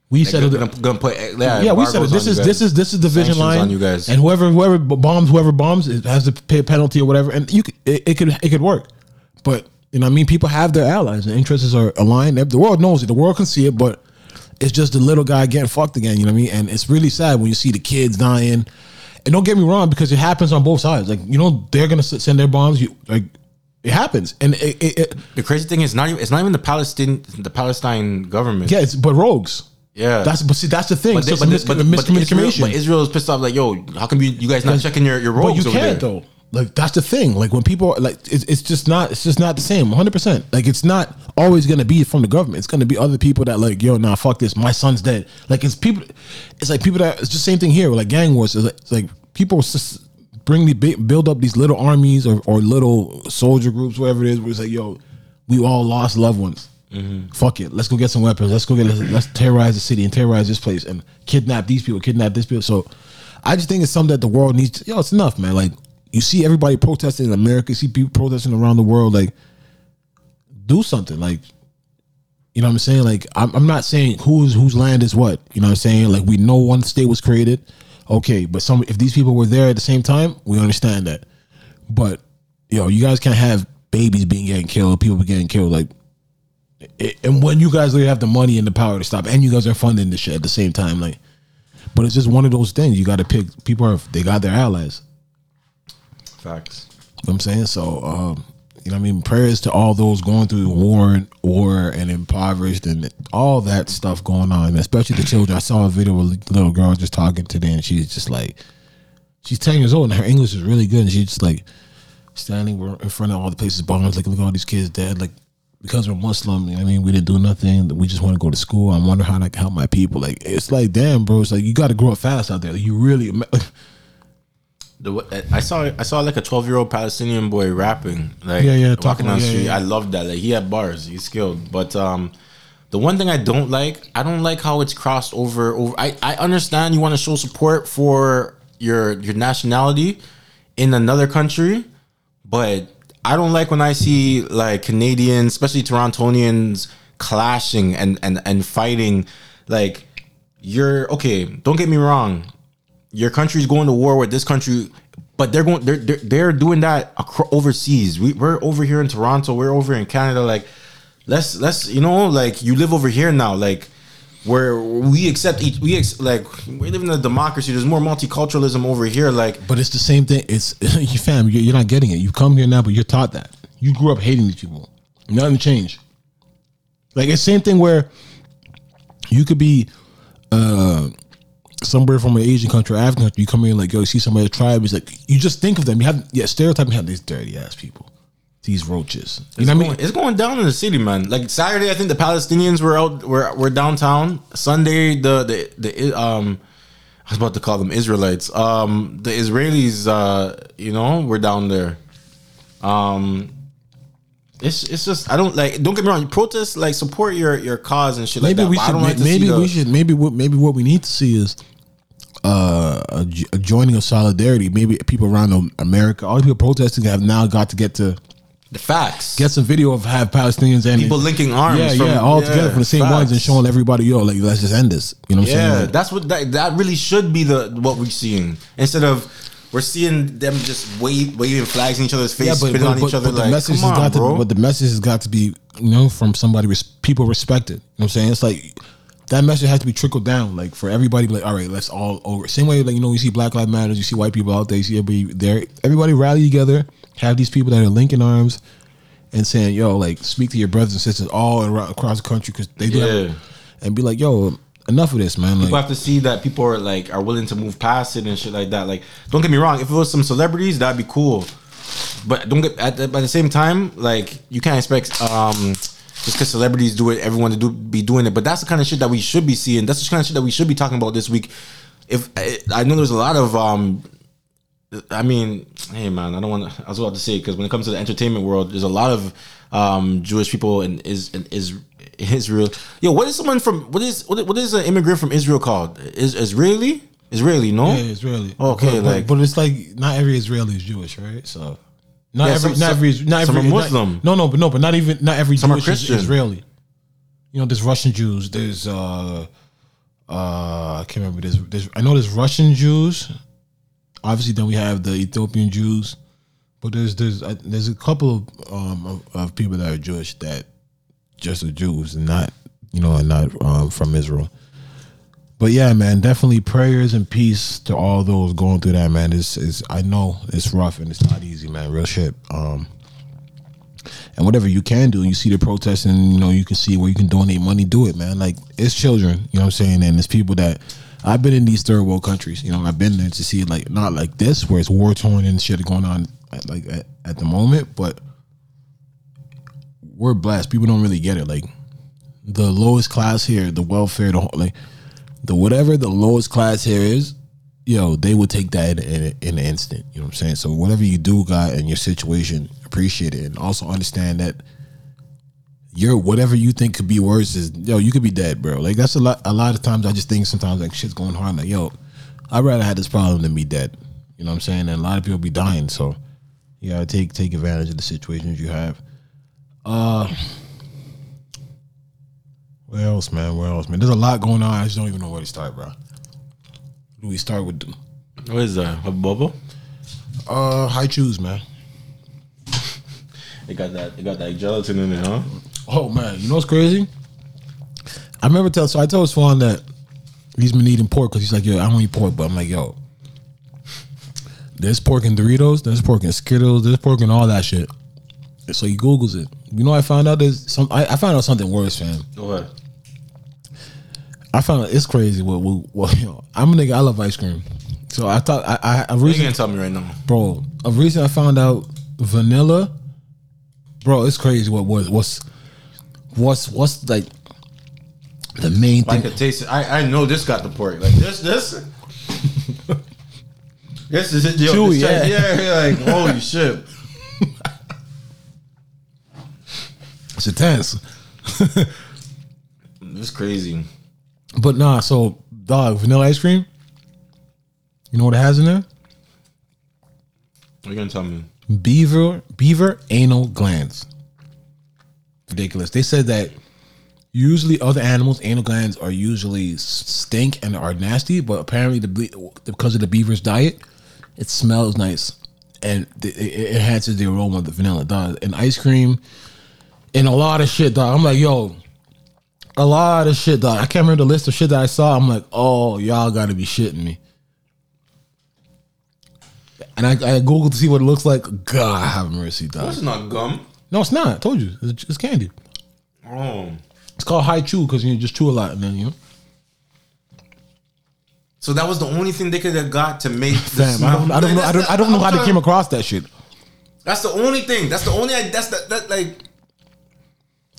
Speaker 4: we said
Speaker 3: gonna,
Speaker 4: it
Speaker 3: gonna put yeah,
Speaker 4: yeah we said it this is this is this is the vision line
Speaker 3: on you guys.
Speaker 4: and whoever whoever bombs whoever bombs it has to pay a penalty or whatever and you could, it, it could it could work but you know I mean? People have their allies. And interests are aligned. The world knows it. The world can see it but it's just the little guy getting fucked again you know what I mean? And it's really sad when you see the kids dying. And don't get me wrong because it happens on both sides. Like you know they're gonna send their bombs you like it happens. And it, it, it
Speaker 3: the crazy thing is not even it's not even the Palestine the Palestine government.
Speaker 4: yeah it's but rogues.
Speaker 3: Yeah.
Speaker 4: that's but see that's the thing.
Speaker 3: But,
Speaker 4: so
Speaker 3: they, but,
Speaker 4: mis-
Speaker 3: but, but, Israel,
Speaker 4: miscommunication.
Speaker 3: but Israel is pissed off like yo how come you, you guys not checking your your rogues?
Speaker 4: But
Speaker 3: you
Speaker 4: can't though. Like that's the thing. Like when people are like, it's, it's just not. It's just not the same. One hundred percent. Like it's not always gonna be from the government. It's gonna be other people that like, yo, nah, fuck this. My son's dead. Like it's people. It's like people that. It's just the same thing here. Like gang wars. It's like, it's like people just bring the build up these little armies or, or little soldier groups, whatever it is. Where it's like, yo, we all lost loved ones. Mm-hmm. Fuck it. Let's go get some weapons. Let's go get. Let's, let's terrorize the city and terrorize this place and kidnap these people. Kidnap this people. So, I just think it's something that the world needs. To, yo, it's enough, man. Like you see everybody protesting in America. You see people protesting around the world. Like, do something. Like, You know what I'm saying? Like I'm, I'm not saying whose whose land is what. You know what I'm saying? Like we know one state was created. Okay, but some if these people were there at the same time, we understand that. But yo, you guys can't have babies being getting killed, people getting killed. Like, and when you guys really have the money and the power to stop, and you guys are funding this shit at the same time, like, but it's just one of those things. You got to pick. People are they got their allies.
Speaker 3: Facts.
Speaker 4: You know what I'm saying so. Um, you know, what I mean, prayers to all those going through war, and war, and impoverished, and all that stuff going on, especially the children. I saw a video of a little girl just talking today, and she's just like, she's ten years old, and her English is really good, and she's just like standing in front of all the places bombs, like look at all these kids dead, like because we're Muslim. I mean, we didn't do nothing. We just want to go to school. I wonder how I can help my people. Like it's like, damn, bro. It's like you got to grow up fast out there. Like, you really.
Speaker 3: The, I saw I saw like a twelve year old Palestinian boy rapping like
Speaker 4: Yeah, yeah, talking-
Speaker 3: down the
Speaker 4: yeah,
Speaker 3: street.
Speaker 4: yeah.
Speaker 3: I love that. Like he had bars. He's skilled. But um, the one thing I don't like, I don't like how it's crossed over. Over. I I understand you want to show support for your your nationality in another country, but I don't like when I see like Canadians, especially Torontonians, clashing and and and fighting. Like you're okay. Don't get me wrong your country's going to war with this country, but they're going they're they're, they're doing that overseas. We, we're over here in Toronto. We're over in Canada. Like let's let's you know like you live over here now. Like where we accept each we ex, like we live in a democracy. There's more multiculturalism over here. Like
Speaker 4: but it's the same thing. It's you fam. You're, you're not getting it. You come here now, but you're taught that. You grew up hating these people. Nothing changed. Like it's the same thing where you could be uh somewhere from an Asian country or African country. You come here like yo, you see somebody tribe. It's like you just think of them. You have yeah, stereotyping. You have these dirty ass people, these roaches. You know what I mean?
Speaker 3: it's going down in the city, man. Like Saturday, I think the Palestinians were out were were downtown. Sunday, the the the um, I was about to call them Israelites. Um, the Israelis, uh, you know, were down there. Um, it's it's just I don't like. Don't get me wrong. Protest like support your your cause and shit like
Speaker 4: maybe
Speaker 3: that.
Speaker 4: we should
Speaker 3: like
Speaker 4: maybe
Speaker 3: see the-
Speaker 4: we should maybe what maybe what we need to see is uh a, a joining of solidarity maybe people around America all the people protesting have now got to get to
Speaker 3: the facts.
Speaker 4: get some video of have Palestinians and
Speaker 3: people linking arms.
Speaker 4: yeah
Speaker 3: from,
Speaker 4: yeah all
Speaker 3: yeah,
Speaker 4: together from the same ones and showing everybody yo like let's just end this you know what I'm
Speaker 3: Yeah,
Speaker 4: saying Like,
Speaker 3: that's what that, that really should be the what we're seeing instead of we're seeing them just wave, waving flags in each other's face,
Speaker 4: yeah, but,
Speaker 3: spitting
Speaker 4: but,
Speaker 3: on
Speaker 4: but,
Speaker 3: each other.
Speaker 4: but the
Speaker 3: like,
Speaker 4: message
Speaker 3: come
Speaker 4: has
Speaker 3: on,
Speaker 4: got
Speaker 3: bro.
Speaker 4: to but the message has got to be you know from somebody res- people respected. You know what I'm saying? It's like that message has to be trickled down, like for everybody. Like, all right, let's all over. Same way, like you know, you see Black Lives Matters, you see white people out there, you see everybody there. Everybody rally together, have these people that are linking arms and saying, "Yo, like speak to your brothers and sisters all around, across the country because they do."
Speaker 3: Yeah.
Speaker 4: Have, and be like, "Yo, enough of this, man." Like,
Speaker 3: People have to see that people are like are willing to move past it and shit like that. Like, don't get me wrong. If it was some celebrities, that'd be cool. But don't get at the, by the same time, like you can't expect um just because celebrities do it, everyone to do be doing it. But that's the kind of shit that we should be seeing. That's the kind of shit that we should be talking about this week. If I, know there's a lot of um I mean, hey man, I don't want to. I was about to say because when it comes to the entertainment world, there's a lot of um, Jewish people in is in is Israel. Yo, what is someone from what is what is, what is an immigrant from Israel called? Is Israeli? Israeli? No.
Speaker 4: yeah, Israeli.
Speaker 3: Okay,
Speaker 4: but,
Speaker 3: like-
Speaker 4: but, but it's like not every Israeli is Jewish, right? So. Not
Speaker 3: Yeah,
Speaker 4: every,
Speaker 3: some-
Speaker 4: not
Speaker 3: some-
Speaker 4: every, not
Speaker 3: some
Speaker 4: every,
Speaker 3: are
Speaker 4: not-
Speaker 3: Muslim.
Speaker 4: no, no, but no, but not even, not every
Speaker 3: Some are
Speaker 4: Jewish is
Speaker 3: Christian.
Speaker 4: Israeli. You know, there's Russian Jews. There's, uh, uh, I can't remember. There's, there's, I know there's Russian Jews. Obviously, then we have the Ethiopian Jews. But there's, there's, uh, there's a couple of, um, of, of people that are Jewish that just are Jews and not, you know, and not um, from Israel. But yeah, man, definitely prayers and peace to all those going through that, man. It's, it's I know it's rough and it's not easy, man. Real shit. Um, and whatever you can do, you see the protests, and you know you can see where you can donate money. Do it, man. Like it's children, you know what I'm saying, and it's people that I've been in these third world countries. You know, I've been there to see like not like this where it's war torn and shit going on at, like at, at the moment, but we're blessed. People don't really get it. Like the lowest class here, the welfare, the whole, like the whatever the lowest class here is, yo, they would take that in, in, in an instant. You know what I'm saying? So whatever you do, God, in your situation, appreciate it, and also understand that your whatever you think could be worse is yo, you could be dead, bro. Like that's a lot. A lot of times, I just think sometimes like shit's going hard. Like yo, I'd rather have this problem than be dead. You know what I'm saying? And a lot of people be dying, so you gotta take take advantage of the situations you have. Uh, Where else, man? Where else, man? There's a lot going on. I just don't even know where to start, bro. Do we start with
Speaker 3: What is that? A bubble?
Speaker 4: uh high choose, man?
Speaker 3: It got that. It got that gelatin in it, huh?
Speaker 4: Oh man, you know what's crazy? I remember tell so I told Vaughan that he's been eating pork because he's like, yo, I don't eat pork, but I'm like, yo, there's pork in Doritos, there's pork in Skittles, there's pork in all that shit. So he googles it. You know, I found out there's some. I, I found out something worse, fam.
Speaker 3: What?
Speaker 4: I found out it's crazy. What, what, what you know, I'm a nigga. I love ice cream. So I thought I I, I
Speaker 3: You
Speaker 4: recently
Speaker 3: can't tell me right now.
Speaker 4: bro. A reason I found out vanilla, bro. It's crazy. What was what's what's what's like the main
Speaker 3: I
Speaker 4: thing?
Speaker 3: could taste it. I, I know this got the pork. Like this, this. this is it. Yo,
Speaker 4: Chewy,
Speaker 3: yeah.
Speaker 4: yeah,
Speaker 3: like holy shit.
Speaker 4: It's intense.
Speaker 3: it's crazy.
Speaker 4: But nah, so dog vanilla ice cream. You know what it has in there?
Speaker 3: What are you gonna tell me?
Speaker 4: Beaver beaver anal glands. Ridiculous. They said that usually other animals anal glands are usually stink and are nasty, but apparently the because of the beaver's diet, it smells nice and it, it enhances the aroma of the vanilla. Dog and ice cream and a lot of shit. Dog, I'm like yo. A lot of shit, dog. I can't remember the list of shit that I saw. I'm like, oh, y'all got to be shitting me. And I, I googled to see what it looks like. God have mercy, dog.
Speaker 3: This is not gum.
Speaker 4: No, it's not. I told you, it's, it's candy.
Speaker 3: Oh,
Speaker 4: It's called Hi-Chew because you just chew a lot, and then you know.
Speaker 3: so that was the only thing they could have got to make. The
Speaker 4: I don't, I don't know. I don't, I don't know how they came across that shit.
Speaker 3: That's the only thing. That's the only. That's the, that like.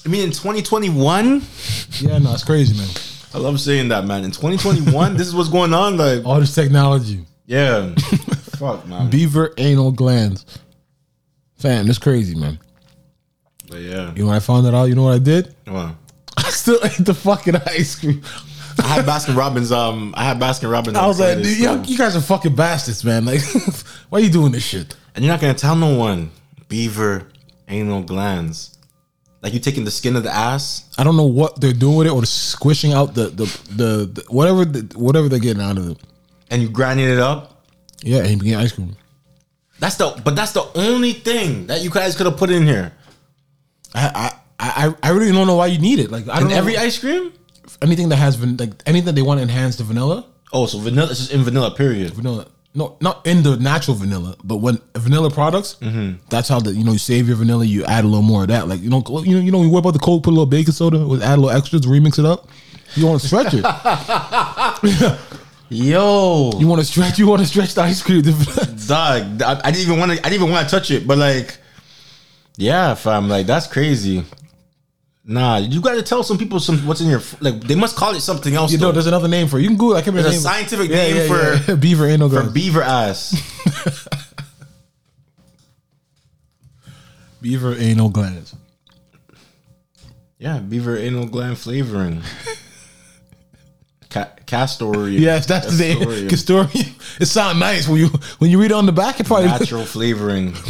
Speaker 3: I mean, in 2021,
Speaker 4: Yeah, no, it's crazy, man.
Speaker 3: I love saying that, man. In 2021, this is what's going on. Like,
Speaker 4: All this technology,
Speaker 3: yeah, fuck, man.
Speaker 4: beaver anal glands. Fam, it's crazy, man.
Speaker 3: But yeah,
Speaker 4: You know when I found that out, you know what I did?
Speaker 3: Well,
Speaker 4: I still ate the fucking ice cream.
Speaker 3: I had Baskin Robbins. Um, I had Baskin Robbins.
Speaker 4: I was like, dude,
Speaker 3: Friday,
Speaker 4: yo,
Speaker 3: so-
Speaker 4: you guys are fucking bastards, man. Like, why are you doing this shit?
Speaker 3: and you're not gonna tell no one. Beaver anal glands. Like you taking the skin of the ass.
Speaker 4: I don't know what they're doing with it, or squishing out the the the, the whatever the, whatever they're getting out of it.
Speaker 3: and you grinding it up.
Speaker 4: Yeah, and you can get ice cream.
Speaker 3: That's the but that's the only thing that you guys could have put in here.
Speaker 4: I I I, I really don't know why you need it. Like I don't
Speaker 3: In
Speaker 4: know
Speaker 3: every ice cream?
Speaker 4: anything that has van- like anything they want to enhance the vanilla.
Speaker 3: Oh, so vanilla it's just in vanilla, period.
Speaker 4: Vanilla, no, not in the natural vanilla, but when vanilla products, that's how the you know you save your vanilla. You add a little more of that. Like you know you know you know you whip out the cold, put a little baking soda, with add a little extras, remix it up. You want to stretch it.
Speaker 3: Yo.
Speaker 4: You want to stretch. You want to stretch the ice cream.
Speaker 3: Dog, I, I didn't even want to I didn't even want to touch it, but like yeah, fam, like that's crazy. Nah, you got to tell some people some what's in your like. They must call it something else.
Speaker 4: you know,
Speaker 3: though.
Speaker 4: there's another name for it. You can Google. I can't remember
Speaker 3: There's
Speaker 4: the
Speaker 3: a
Speaker 4: name.
Speaker 3: scientific name for-
Speaker 4: beaver anal
Speaker 3: for beaver ass.
Speaker 4: beaver anal glands.
Speaker 3: yeah, beaver anal gland flavoring. Ca- Castoreum.
Speaker 4: Yes, that's the name.
Speaker 3: Castoreum.
Speaker 4: Castoreum. It sounds nice when you when you read it on the back. It probably
Speaker 3: Natural flavoring.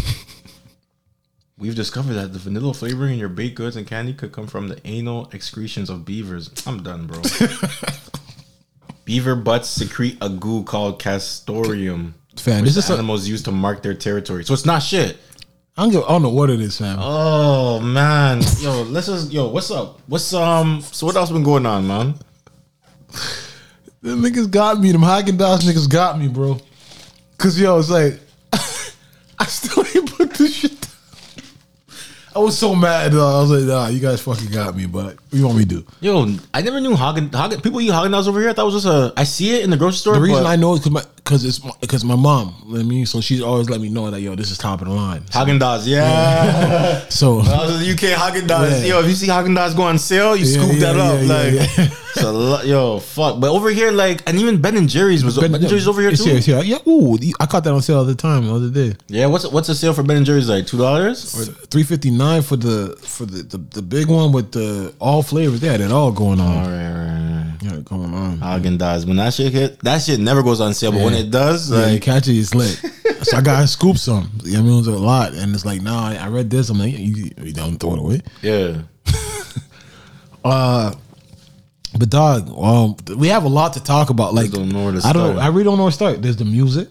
Speaker 3: We've discovered that the vanilla flavoring in your baked goods and candy could come from the anal excretions of beavers. I'm done, bro. Beaver butts secrete a goo called castoreum.
Speaker 4: Fam,
Speaker 3: which
Speaker 4: this is
Speaker 3: the
Speaker 4: a-
Speaker 3: animals use to mark their territory. So it's not shit.
Speaker 4: I don't, give, I don't know what it is, fam.
Speaker 3: Oh man, yo, let's just yo, what's up? What's um? So what else been going on, man?
Speaker 4: Them niggas got me. Them Haagen Dazs niggas got me, bro. Cause yo, it's like I still ain't put this shit. I was so mad. Though. I was like, nah, you guys fucking got me. But what you want me to do?
Speaker 3: Yo, I never knew Hagen. Hagen people eat Haagen Dazs over here. I thought it was just a. I see it in the grocery store.
Speaker 4: The reason I know is because my because it's because my mom. You know I mean, so she's always let me know that yo, this is top of the line. So,
Speaker 3: Haagen Dazs, yeah.
Speaker 4: so
Speaker 3: I was in the UK Haagen Dazs.
Speaker 4: Yeah.
Speaker 3: Yo, if you see Haagen Dazs go on sale, you
Speaker 4: Yeah,
Speaker 3: scoop
Speaker 4: yeah,
Speaker 3: that up.
Speaker 4: yeah,
Speaker 3: like,
Speaker 4: yeah, yeah.
Speaker 3: it's yo, fuck. But over here, like, and even Ben and Jerry's was Ben, and Jerry's over here too.
Speaker 4: it's here. Yeah, ooh, I caught that on sale all the time the other day.
Speaker 3: Yeah, what's what's the sale for Ben and Jerry's like two dollars?
Speaker 4: or Three fifty nine for the for the, the the big one with the all flavors. They had it all going on.
Speaker 3: All right, right,
Speaker 4: Yeah, going on.
Speaker 3: Haagen Dazs. When that shit hit, that shit never goes on sale. But when it does,
Speaker 4: Yeah, you
Speaker 3: like,
Speaker 4: catch it, it's lit. so I got to scoop some. You know I mean, it was a lot, and it's like, nah, I I read this. I'm like, you, you don't throw it away.
Speaker 3: yeah, uh,
Speaker 4: But dog, um, we have a lot to talk about. Like,
Speaker 3: don't know where to
Speaker 4: I don't. I really don't know where to start. There's the music.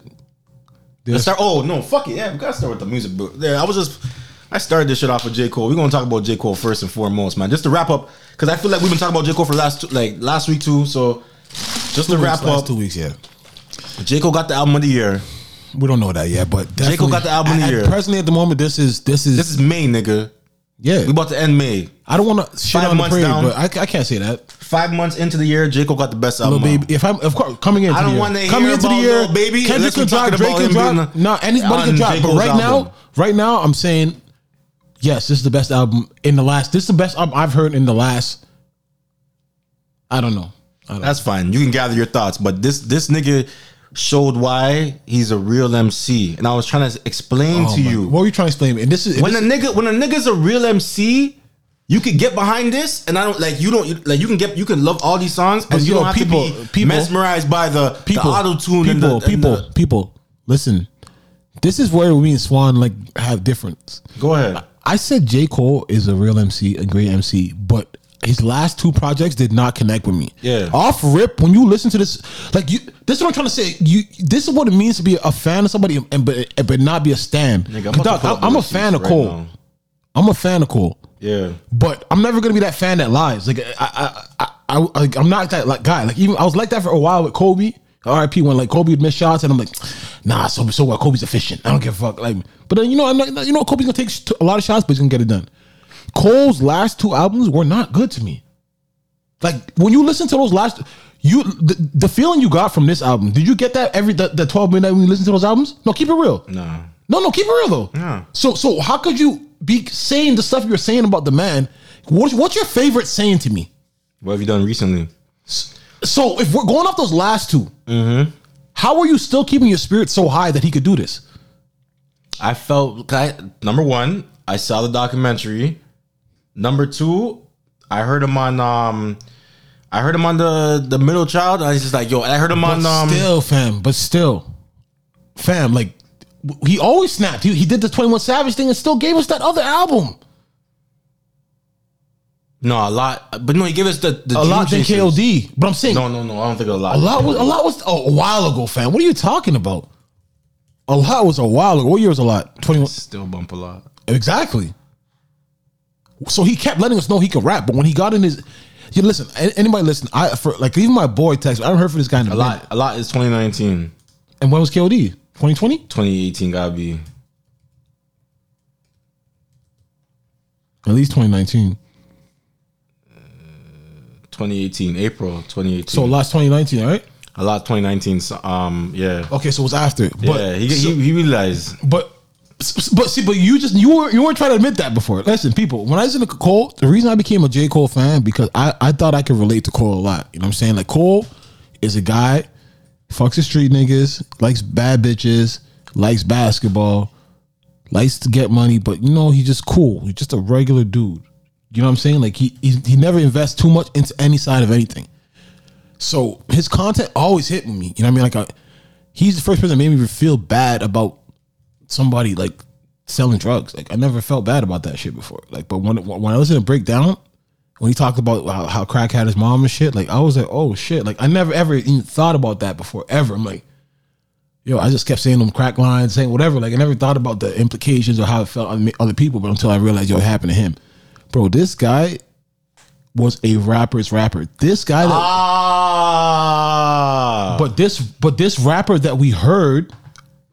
Speaker 3: Let's start. Oh no, fuck it. Yeah, we gotta start with the music. But yeah, I was just. I started this shit off with J Cole. We're gonna talk about J Cole first and foremost, man. Just to wrap up, because I feel like we've been talking about J Cole for last two, like last week too. So just to wrap up,
Speaker 4: two weeks, yeah.
Speaker 3: J Cole got the album of the year.
Speaker 4: We don't know that yet, but
Speaker 3: J. Cole got the album of the year.
Speaker 4: Presently, at the moment, this is this is
Speaker 3: This is May, nigga.
Speaker 4: yeah.
Speaker 3: We about to end May.
Speaker 4: I don't want to shit on the
Speaker 3: months
Speaker 4: parade,
Speaker 3: down.
Speaker 4: but I, I can't say that.
Speaker 3: Five months into the year, J Cole got the best album. Out.
Speaker 4: baby, if I'm of course coming into
Speaker 3: I don't
Speaker 4: the year,
Speaker 3: wanna
Speaker 4: coming into the year,
Speaker 3: Baby
Speaker 4: Kendrick can drop, Drake can drop. No, anybody can drop. But right
Speaker 3: album.
Speaker 4: now, right now, I'm saying yes, this is the best album in the last. This is the best album I've heard in the last. I don't know. I don't
Speaker 3: That's fine. You can gather your thoughts, but this this nigga showed why he's a real MC, and I was trying to explain
Speaker 4: Oh
Speaker 3: to you
Speaker 4: What were you trying to explain? And this is
Speaker 3: when
Speaker 4: this,
Speaker 3: a nigga when a nigga's a real MC. You could get behind this, and I don't like you. Don't like you can get you can love all these songs, and
Speaker 4: But
Speaker 3: you
Speaker 4: yo,
Speaker 3: don't have
Speaker 4: people-
Speaker 3: to be
Speaker 4: people-
Speaker 3: mesmerized by the,
Speaker 4: people,
Speaker 3: auto tune
Speaker 4: people,
Speaker 3: and the
Speaker 4: people,
Speaker 3: the-
Speaker 4: people. Listen, this is where we and Vaughan like have difference.
Speaker 3: Go ahead.
Speaker 4: I said J. Cole is a real MC, a great MC, but his last two projects did not connect with me.
Speaker 3: Yeah.
Speaker 4: Off rip, when you listen to this, like you, this is what I'm trying to say. You, this is what it means to be a fan of somebody, and but but not be a stan.
Speaker 3: Nigga, I'm
Speaker 4: 'Cause
Speaker 3: about to
Speaker 4: dog, I'm, I'm a fan of Cole.
Speaker 3: now.
Speaker 4: I'm a fan of Cole.
Speaker 3: Yeah,
Speaker 4: But I'm never gonna be that fan that lies. Like I, I, I, I, like I'm not that like guy. Like even I was like that for a while with Kobe. RIP when like Kobe would miss shots and I'm like, nah. So so what? Kobe's efficient. I don't give a fuck. Like, but then you know I'm not. You know Kobe's gonna take a lot of shots, but he's gonna get it done. Cole's last two albums were not good to me. Like when you listen to those last, you the, the feeling you got from this album. Did you get that every the, the 12 minute when you listen to those albums? No, keep it real.
Speaker 3: no.
Speaker 4: No, no, keep it real though.
Speaker 3: Yeah.
Speaker 4: So, so how could you be saying the stuff you're saying about the man? What's, what's your favorite saying to me?
Speaker 3: What have you done recently?
Speaker 4: So, if we're going off those last 2
Speaker 3: Mm-hmm.
Speaker 4: how are you still keeping your spirit so high that he could do this?
Speaker 3: I felt I, number one, I saw the documentary. Number two, I heard him on um I heard him on the the middle child. I was just like, yo, I heard him
Speaker 4: But
Speaker 3: on um
Speaker 4: still, fam. But still, fam. Like he always snapped. He, he did the Twenty One Savage thing and still gave us that other album.
Speaker 3: No a lot, but no, he gave us the, the
Speaker 4: A lot than
Speaker 3: Chasers.
Speaker 4: KOD. But I'm saying
Speaker 3: No, no, no, I don't think a lot.
Speaker 4: a lot was a lot was oh, a while ago, fam. What are you talking about? A lot was a while ago. What year was a lot? Twenty one.
Speaker 3: Still bump a lot.
Speaker 4: Exactly. So he kept letting us know he could rap, but when he got in his, you listen. Anybody listen? I for like even my boy text. I haven't heard from this guy in a,
Speaker 3: A lot, a lot is 2019.
Speaker 4: And when was KOD? 2020?
Speaker 3: 2018 gotta be.
Speaker 4: At least 2019.
Speaker 3: 2018, April 2018.
Speaker 4: So last 2019, right?
Speaker 3: a lot 2019. so, Um, yeah,
Speaker 4: Okay, so it was after. But
Speaker 3: yeah. He,
Speaker 4: so-
Speaker 3: he he realized.
Speaker 4: But but see, but you just you were you weren't trying to admit that before. Listen, people, when I was in the Cole, the reason I became a J. Cole fan because I, I thought I could relate to Cole a lot. You know what I'm saying? Like Cole is a guy, fucks the street niggas, likes bad bitches, likes basketball, likes to get money, but you know, he's just cool. He's just a regular dude. You know what I'm saying? Like he he, he never invests too much into any side of anything. So his content always hit me. You know what I mean? Like I, he's the first person that made me feel bad about somebody like selling drugs. Like I never felt bad about that shit before. Like, but when when I listened to Breakdown, when he talked about how, how crack had his mom and shit, like I was like, oh shit. Like I never ever even thought about that before ever. I'm like, yo, I just kept saying them crack lines, saying whatever. Like I never thought about the implications or how it felt on other people, but until I realized, yo, it happened to him. Bro, this guy was a rapper's rapper. This guy that
Speaker 3: Ah,
Speaker 4: but this but this rapper that we heard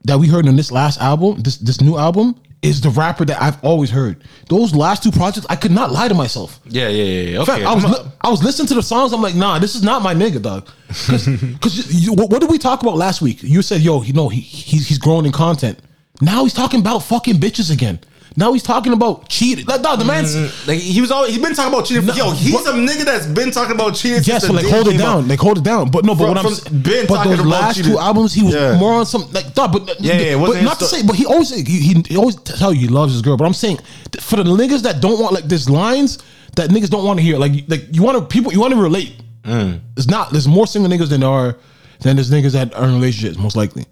Speaker 4: that we heard on this last album, this this new album, is the rapper that I've always heard. Those last two projects, I could not lie to myself.
Speaker 3: yeah, yeah, yeah. Okay,
Speaker 4: I was li- I was listening to the songs. I'm like, nah, this is not my nigga, dog. Because what, what did we talk about last week? You said, yo, you know, he, he's he's growing in content. Now he's talking about fucking bitches again. Now he's talking about cheating. Like, dog, the man's
Speaker 3: like he was always he's been talking about cheating.
Speaker 4: No,
Speaker 3: Yo, he's
Speaker 4: what-
Speaker 3: a nigga that's been talking about cheating.
Speaker 4: Yes, but like hold it down,
Speaker 3: out.
Speaker 4: like hold it down. But no, but
Speaker 3: From-
Speaker 4: what I'm
Speaker 3: been
Speaker 4: but
Speaker 3: talking
Speaker 4: those last
Speaker 3: cheating.
Speaker 4: two albums, he was
Speaker 3: Yeah.
Speaker 4: more on some like dog, but
Speaker 3: Yeah, yeah,
Speaker 4: but not to say, but he always he, he, he always tell you he loves his girl. But I'm saying for the niggas that don't want like there's lines that niggas don't want to hear. Like like you want to people you want to relate.
Speaker 3: Mm.
Speaker 4: It's not there's more single niggas than there are than there's niggas that are in relationships most likely.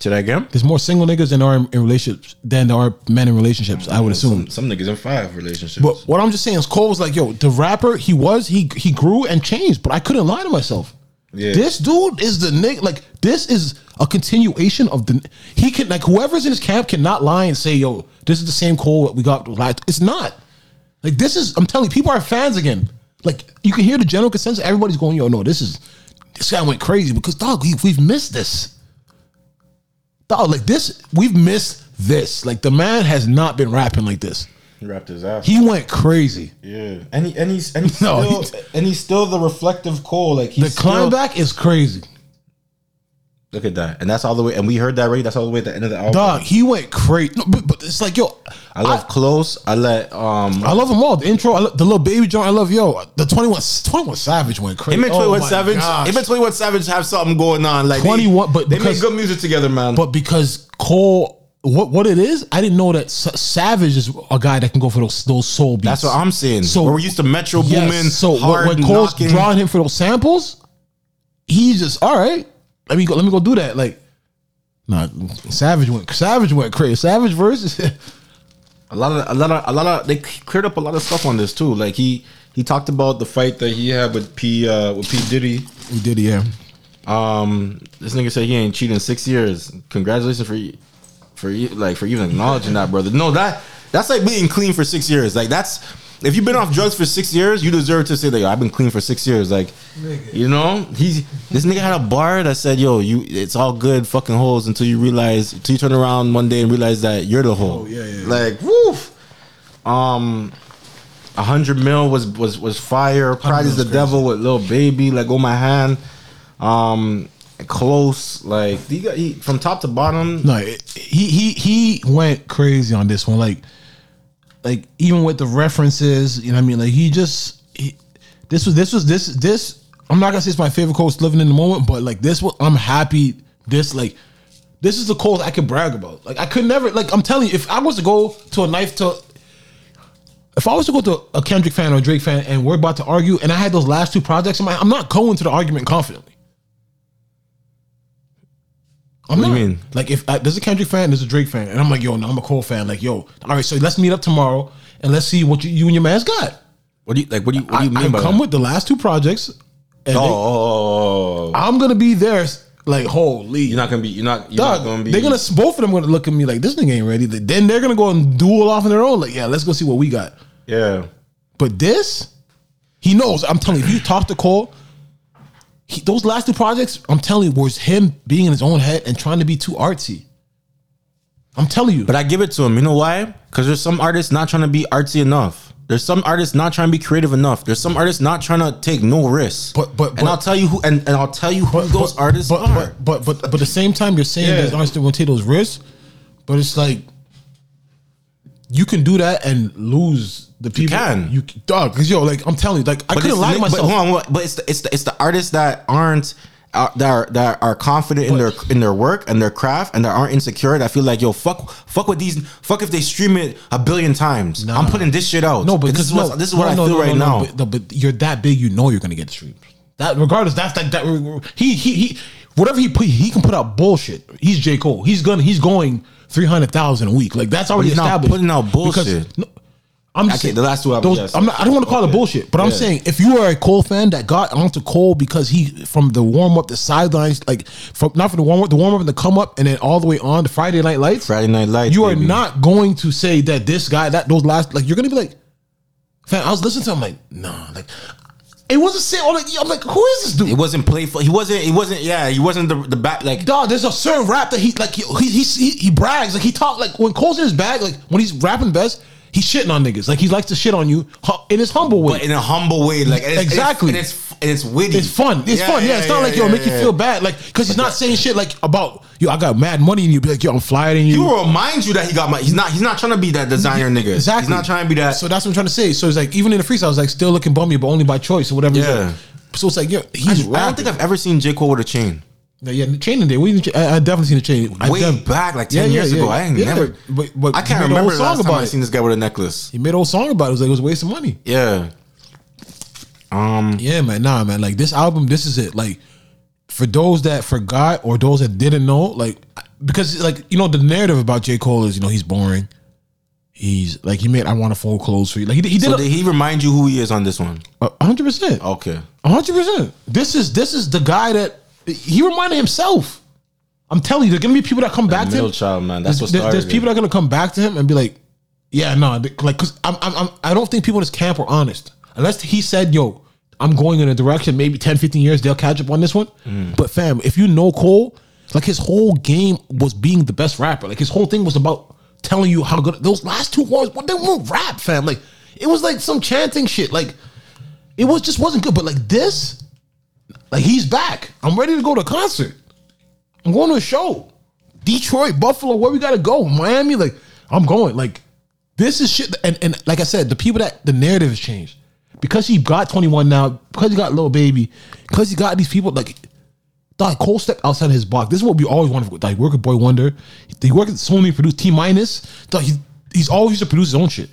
Speaker 3: To that again?
Speaker 4: There's more single niggas than there are in, in relationships than there are men in relationships. I would assume.
Speaker 3: Some, some niggas in five relationships.
Speaker 4: But what I'm just saying is Cole was like, yo, the rapper he was, he he grew and changed, but I couldn't lie to myself.
Speaker 3: Yeah.
Speaker 4: This dude is the nigga. Like this is a continuation of the. He can like whoever's in his camp cannot lie and say, yo, this is the same Cole that we got. Like it's not. Like this is. I'm telling you, people are fans again. Like you can hear the general consensus. Everybody's going, yo, no, this is. This guy went crazy because dog, we, we've missed this. Dog, like this, we've missed this. Like the man has not been rapping like this.
Speaker 3: he wrapped his ass.
Speaker 4: He went crazy.
Speaker 3: yeah, and he, and he's and he's
Speaker 4: No,
Speaker 3: still and he's still the reflective core. Like
Speaker 4: The climb
Speaker 3: still,
Speaker 4: back is crazy.
Speaker 3: Look at that, and that's all the way. And we heard that right. That's all the way at the end of the album.
Speaker 4: Dog, he went crazy. No, but, but it's like, yo,
Speaker 3: I love close. I let um.
Speaker 4: I love them all. The intro, I love, the Lil Baby joint, I love yo. The 21, 21 Savage went crazy.
Speaker 3: Him and
Speaker 4: Oh
Speaker 3: Twenty One
Speaker 4: my
Speaker 3: Savage.
Speaker 4: gosh.
Speaker 3: Him and Twenty One Savage have something going on. Like
Speaker 4: 21
Speaker 3: they,
Speaker 4: but
Speaker 3: they
Speaker 4: because-
Speaker 3: make good music together, man.
Speaker 4: But because Cole, what what it is, I didn't know that Savage is a guy that can go for those those soul beats.
Speaker 3: that's what I'm saying.
Speaker 4: So-
Speaker 3: So we're used to Metro
Speaker 4: Yes,
Speaker 3: Boomin.
Speaker 4: So when-
Speaker 3: hard
Speaker 4: when Cole's
Speaker 3: knocking.
Speaker 4: drawing him for those samples, he's just all right. Let me go. Let me go do that. Like, nah, Savage went. Savage went crazy. Savage versus.
Speaker 3: a lot of a lot of a lot of they cleared up a lot of stuff on this too. Like he he talked about the fight that he had with P uh, with P Diddy.
Speaker 4: we did, yeah.
Speaker 3: Um, this nigga said he ain't cheated in six years. Congratulations for you- for you like for even acknowledging that, brother. No, that that's like being clean for six years. Like that's if you've been off drugs for six years, you deserve to say that. Yo, I've been clean for six years. Like, you know, he's this nigga had a bar that said, "Yo, you, it's all good, fucking holes." until you realize, until you turn around one day and realize that you're the hole.
Speaker 4: Oh, yeah, yeah, yeah.
Speaker 3: Like, woof. Um, a hundred mil was was was fire. Pride is the
Speaker 4: mil's
Speaker 3: devil with Lil Baby. Like, oh my hand. Um, close. Like, he got he, from top to bottom.
Speaker 4: No, it- he he he went crazy on this one. Like, like even with the references, you know what I mean. Like he just he, this was this was this this. I'm not gonna say it's my favorite coach living in the moment, but like this, one, I'm happy. This like this is the coach I could brag about. Like I could never like I'm telling you, if I was to go to a knife to. If I was to go to a Kendrick fan or a Drake fan and we're about to argue, and I had those last two projects in my, I'm not going to the argument confidently. I'm
Speaker 3: What do
Speaker 4: not.
Speaker 3: you mean?
Speaker 4: Like if I, there's a Kendrick fan, there's a Drake fan, and I'm like, yo, no, I'm a Cole fan. Like, yo, all right, so let's meet up tomorrow and let's see what you, you and your man's got.
Speaker 3: What do you like? What do you what do you
Speaker 4: I,
Speaker 3: mean
Speaker 4: I
Speaker 3: by
Speaker 4: come
Speaker 3: that?
Speaker 4: with the last two projects, and
Speaker 3: Oh,
Speaker 4: they-
Speaker 3: oh, oh, oh. oh.
Speaker 4: I'm gonna be there. Like, holy,
Speaker 3: you're not gonna be. You're not. You're
Speaker 4: Dog,
Speaker 3: not gonna be.
Speaker 4: they're gonna both of them gonna look at me like this nigga ain't ready. Then they're gonna go and duel off on their own. Like, yeah, let's go see what we got.
Speaker 3: Yeah.
Speaker 4: But this, he knows. I'm telling you, if you talk to Cole, he, those last two projects, I'm telling you, was him being in his own head and trying to be too artsy. I'm telling you.
Speaker 3: But I give it to him. You know why? Because there's some artists not trying to be artsy enough. There's some artists not trying to be creative enough. There's some artists not trying to take no risks.
Speaker 4: But- but-
Speaker 3: and I'll tell you who and, and I'll tell you who those artists
Speaker 4: but,
Speaker 3: are.
Speaker 4: But, but but but at the same time, you're saying
Speaker 3: Yeah.
Speaker 4: that artists don't take those risks. But it's like you can do that and lose the people.
Speaker 3: can.
Speaker 4: you dog? Because yo, like I'm telling you, like I
Speaker 3: But
Speaker 4: couldn't lie to
Speaker 3: but,
Speaker 4: myself.
Speaker 3: hold on, but it's the, it's the, it's the artists that aren't uh, that are that are confident in their in their work and their craft and that aren't insecure. That feel like yo fuck fuck with these fuck if they stream it a billion times. I'm putting this shit out.
Speaker 4: No, but
Speaker 3: this is
Speaker 4: no,
Speaker 3: what this is what
Speaker 4: no,
Speaker 3: I feel
Speaker 4: no,
Speaker 3: right
Speaker 4: no,
Speaker 3: now.
Speaker 4: But, no, but you're that big, you know you're gonna get the streams. That regardless, that's that that he he he whatever he put, he can put out bullshit. He's J Cole. He's gonna he's going three hundred thousand a week. Like that's already established.
Speaker 3: putting out bullshit.
Speaker 4: Because, no, I'm just
Speaker 3: Okay,
Speaker 4: saying,
Speaker 3: the last two albums,
Speaker 4: those-
Speaker 3: yes.
Speaker 4: I'm not, I don't want to call it bullshit, but I'm saying if you are a Cole fan that got onto Cole because he from the warm up, the sidelines, like from not from the warm up, the warm up and the come up, and then all the way on the Friday Night Lights.
Speaker 3: Friday Night Lights.
Speaker 4: You are not going to say that this guy, that those last, like you're gonna be like, fam. I was listening to him like, nah, like it wasn't saying. I'm like, I'm like, who is this dude?
Speaker 3: It wasn't playful. He wasn't. He wasn't. Yeah, he wasn't the the back. Like
Speaker 4: Dog, there's a certain rap that he like he he, he, he brags like he talk like when Cole's in his bag like when he's rapping best he's shitting on niggas like he likes to shit on you hu- in his humble way.
Speaker 3: but in a humble way. Like and it's,
Speaker 4: Exactly.
Speaker 3: And it's and it's, witty.
Speaker 4: it's fun. It's fun. Yeah, it's not like yo make you
Speaker 3: yeah.
Speaker 4: feel bad like because he's not saying shit like about yo I got mad money and you be like yo I'm flyer than you.
Speaker 3: He will remind you that he got my. He's not. He's not trying to be that designer nigga.
Speaker 4: Exactly.
Speaker 3: He's not trying to be that.
Speaker 4: So that's what I'm trying to say. So it's like even in the freestyle, I was like still looking bummy, but only by choice or whatever. He's
Speaker 3: Yeah.
Speaker 4: like. So it's like
Speaker 3: I,
Speaker 4: he's
Speaker 3: I don't think I've ever seen J Cole with a chain.
Speaker 4: Yeah, yeah, the chain in there. We didn't, I, I definitely seen the chain. I
Speaker 3: Way
Speaker 4: def-
Speaker 3: back, like ten years ago. I ain't
Speaker 4: yeah.
Speaker 3: never.
Speaker 4: But, but
Speaker 3: I can't remember the last
Speaker 4: song
Speaker 3: time
Speaker 4: about
Speaker 3: I
Speaker 4: it.
Speaker 3: seen this guy with a necklace.
Speaker 4: He made a whole song about it. It was like it was a waste of money.
Speaker 3: Yeah. Um.
Speaker 4: Yeah, man. Nah, man. Like this album, this is it. Like for those that forgot or those that didn't know, like because like you know the narrative about J Cole is you know he's boring. He's like he made I want to fold clothes for you. Like he, he did
Speaker 3: So
Speaker 4: a-
Speaker 3: did he remind you who he is on this one?
Speaker 4: hundred percent.
Speaker 3: Okay.
Speaker 4: hundred percent. This is this is the guy that he reminded himself. I'm telling you, there's gonna be people that come back to him.
Speaker 3: child, man. That's what
Speaker 4: there's, there's people that are gonna come back to him and be like, "Yeah, no, like, cause I'm, I'm, I'm, I don't think people in this camp are honest. Unless he said, "Yo, I'm going in a direction. Maybe 10, 15 years they'll catch up on this one."
Speaker 3: Mm.
Speaker 4: But fam, if you know Cole, like his whole game was being the best rapper. Like his whole thing was about telling you how good those last two words. What they weren't rap, fam. Like it was like some chanting shit. Like it was just wasn't good. But like this, like he's back. I'm ready to go to concert. I'm going to a show. Detroit, Buffalo, where we gotta go? Miami, like I'm going. Like this is shit. And and like I said, the people that the narrative has changed because he got 21 now, because he got Lil Baby, because he got these people like. Dog, Cole stepped outside his box. This is what we always wanted. Like work with Boy Wonder. He worked at Sony, produced T minus. Dog, he, he's always used to produce his own shit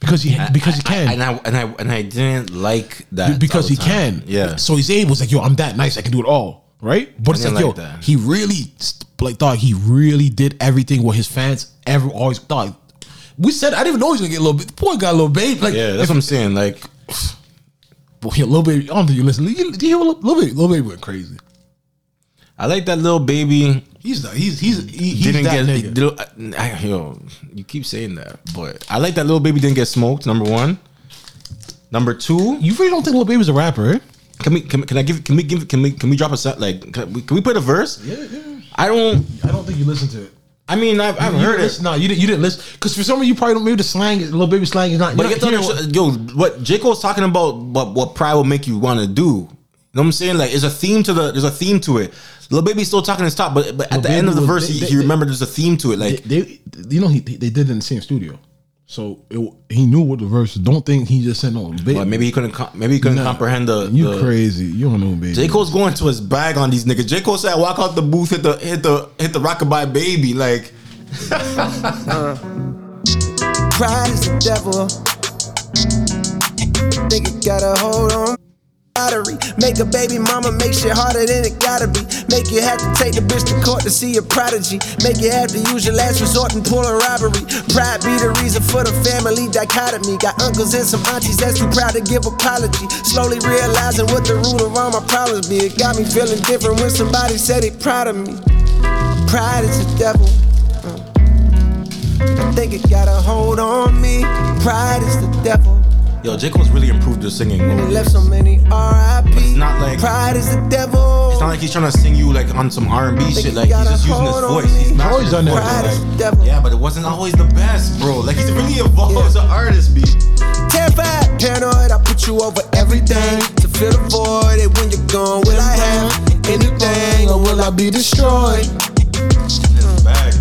Speaker 4: because he because he can.
Speaker 3: I, and I and I and I didn't like that
Speaker 4: because he
Speaker 3: time.
Speaker 4: can.
Speaker 3: Yeah.
Speaker 4: So he's able. It's like, yo, I'm that nice. I can do it all. Right. But it's
Speaker 3: didn't
Speaker 4: like, yo,
Speaker 3: that.
Speaker 4: he really like thought he really did everything what his fans ever always thought. We said I didn't even know he was gonna get a little bit. The boy got a Lil Baby. Like,
Speaker 3: yeah, that's
Speaker 4: if,
Speaker 3: what I'm saying. Like,
Speaker 4: boy, a Lil Baby. I don't think you listen. You, you hear a little, Lil Baby. Lil Baby went crazy.
Speaker 3: I like that Lil Baby.
Speaker 4: He's the, he's he's he, he's
Speaker 3: didn't
Speaker 4: that
Speaker 3: get
Speaker 4: nigga.
Speaker 3: I, I- yo. You keep saying that, but I like that Lil Baby didn't get smoked. Number one. Number two.
Speaker 4: You really don't think Lil Baby's a rapper? Eh?
Speaker 3: Can we can, can I give can we give can we can we drop a set like can we, can we put a verse?
Speaker 4: Yeah, yeah.
Speaker 3: I don't.
Speaker 4: I don't think you listen to it.
Speaker 3: I mean, I've, I've
Speaker 4: You
Speaker 3: heard
Speaker 4: didn't
Speaker 3: it.
Speaker 4: listen- No, you didn't. You didn't listen because for some of you probably don't. Maybe the slang, is- Lil Baby slang is not.
Speaker 3: But you
Speaker 4: you're
Speaker 3: get to
Speaker 4: not hearing
Speaker 3: understand, yo, what J Cole's talking about, what what pride will make you want to do. You know what I'm saying? Like, there's a theme to the, there's a theme to it. Lil Baby's still talking his top, but but at
Speaker 4: Lil
Speaker 3: the end of the
Speaker 4: was-
Speaker 3: verse,
Speaker 4: they-
Speaker 3: he,
Speaker 4: they-
Speaker 3: he remembered there's a theme to it. Like,
Speaker 4: they, they- you know, he they did it in the same studio, so it, he knew what the verse. is. Don't think he just said no. Baby.
Speaker 3: but maybe he couldn't, com- maybe he couldn't
Speaker 4: Nah,
Speaker 3: comprehend the.
Speaker 4: You
Speaker 3: the-
Speaker 4: crazy? You don't know, baby.
Speaker 3: J Cole's going to his bag on these niggas. J Cole said, "Walk out the booth, hit the hit the hit the rockabye baby." Like,
Speaker 2: Pride is the devil. Think it got a hold on. Make a baby mama make shit harder than it gotta be. Make you have to take the bitch to court to see a prodigy. Make you have to use your last resort and pull a robbery. Pride be the reason for the family dichotomy. Got uncles and some aunties that's too proud to give apology. Slowly realizing what the root of all my problems be. It got me feeling different when somebody said they proud of me. Pride is the devil. I think it got a hold on me. Pride is the devil.
Speaker 3: Yo, J Cole's really improved his singing.
Speaker 2: And he left so many RIP.
Speaker 3: it's not like-
Speaker 2: Pride is the devil.
Speaker 3: It's not like he's trying to sing you like on some R and B shit. Like he's just using his voice. He's mastered
Speaker 4: always
Speaker 3: his
Speaker 4: done that.
Speaker 2: Pride is the
Speaker 3: Like,
Speaker 2: devil.
Speaker 3: yeah, but it wasn't always the best, bro. Like he's really evolved
Speaker 2: Yeah.
Speaker 3: as an artist, B.
Speaker 2: Terrified, paranoid, I put you over everything. To fill the void, and when you're gone, will I have anything or will I be destroyed?
Speaker 3: Bag.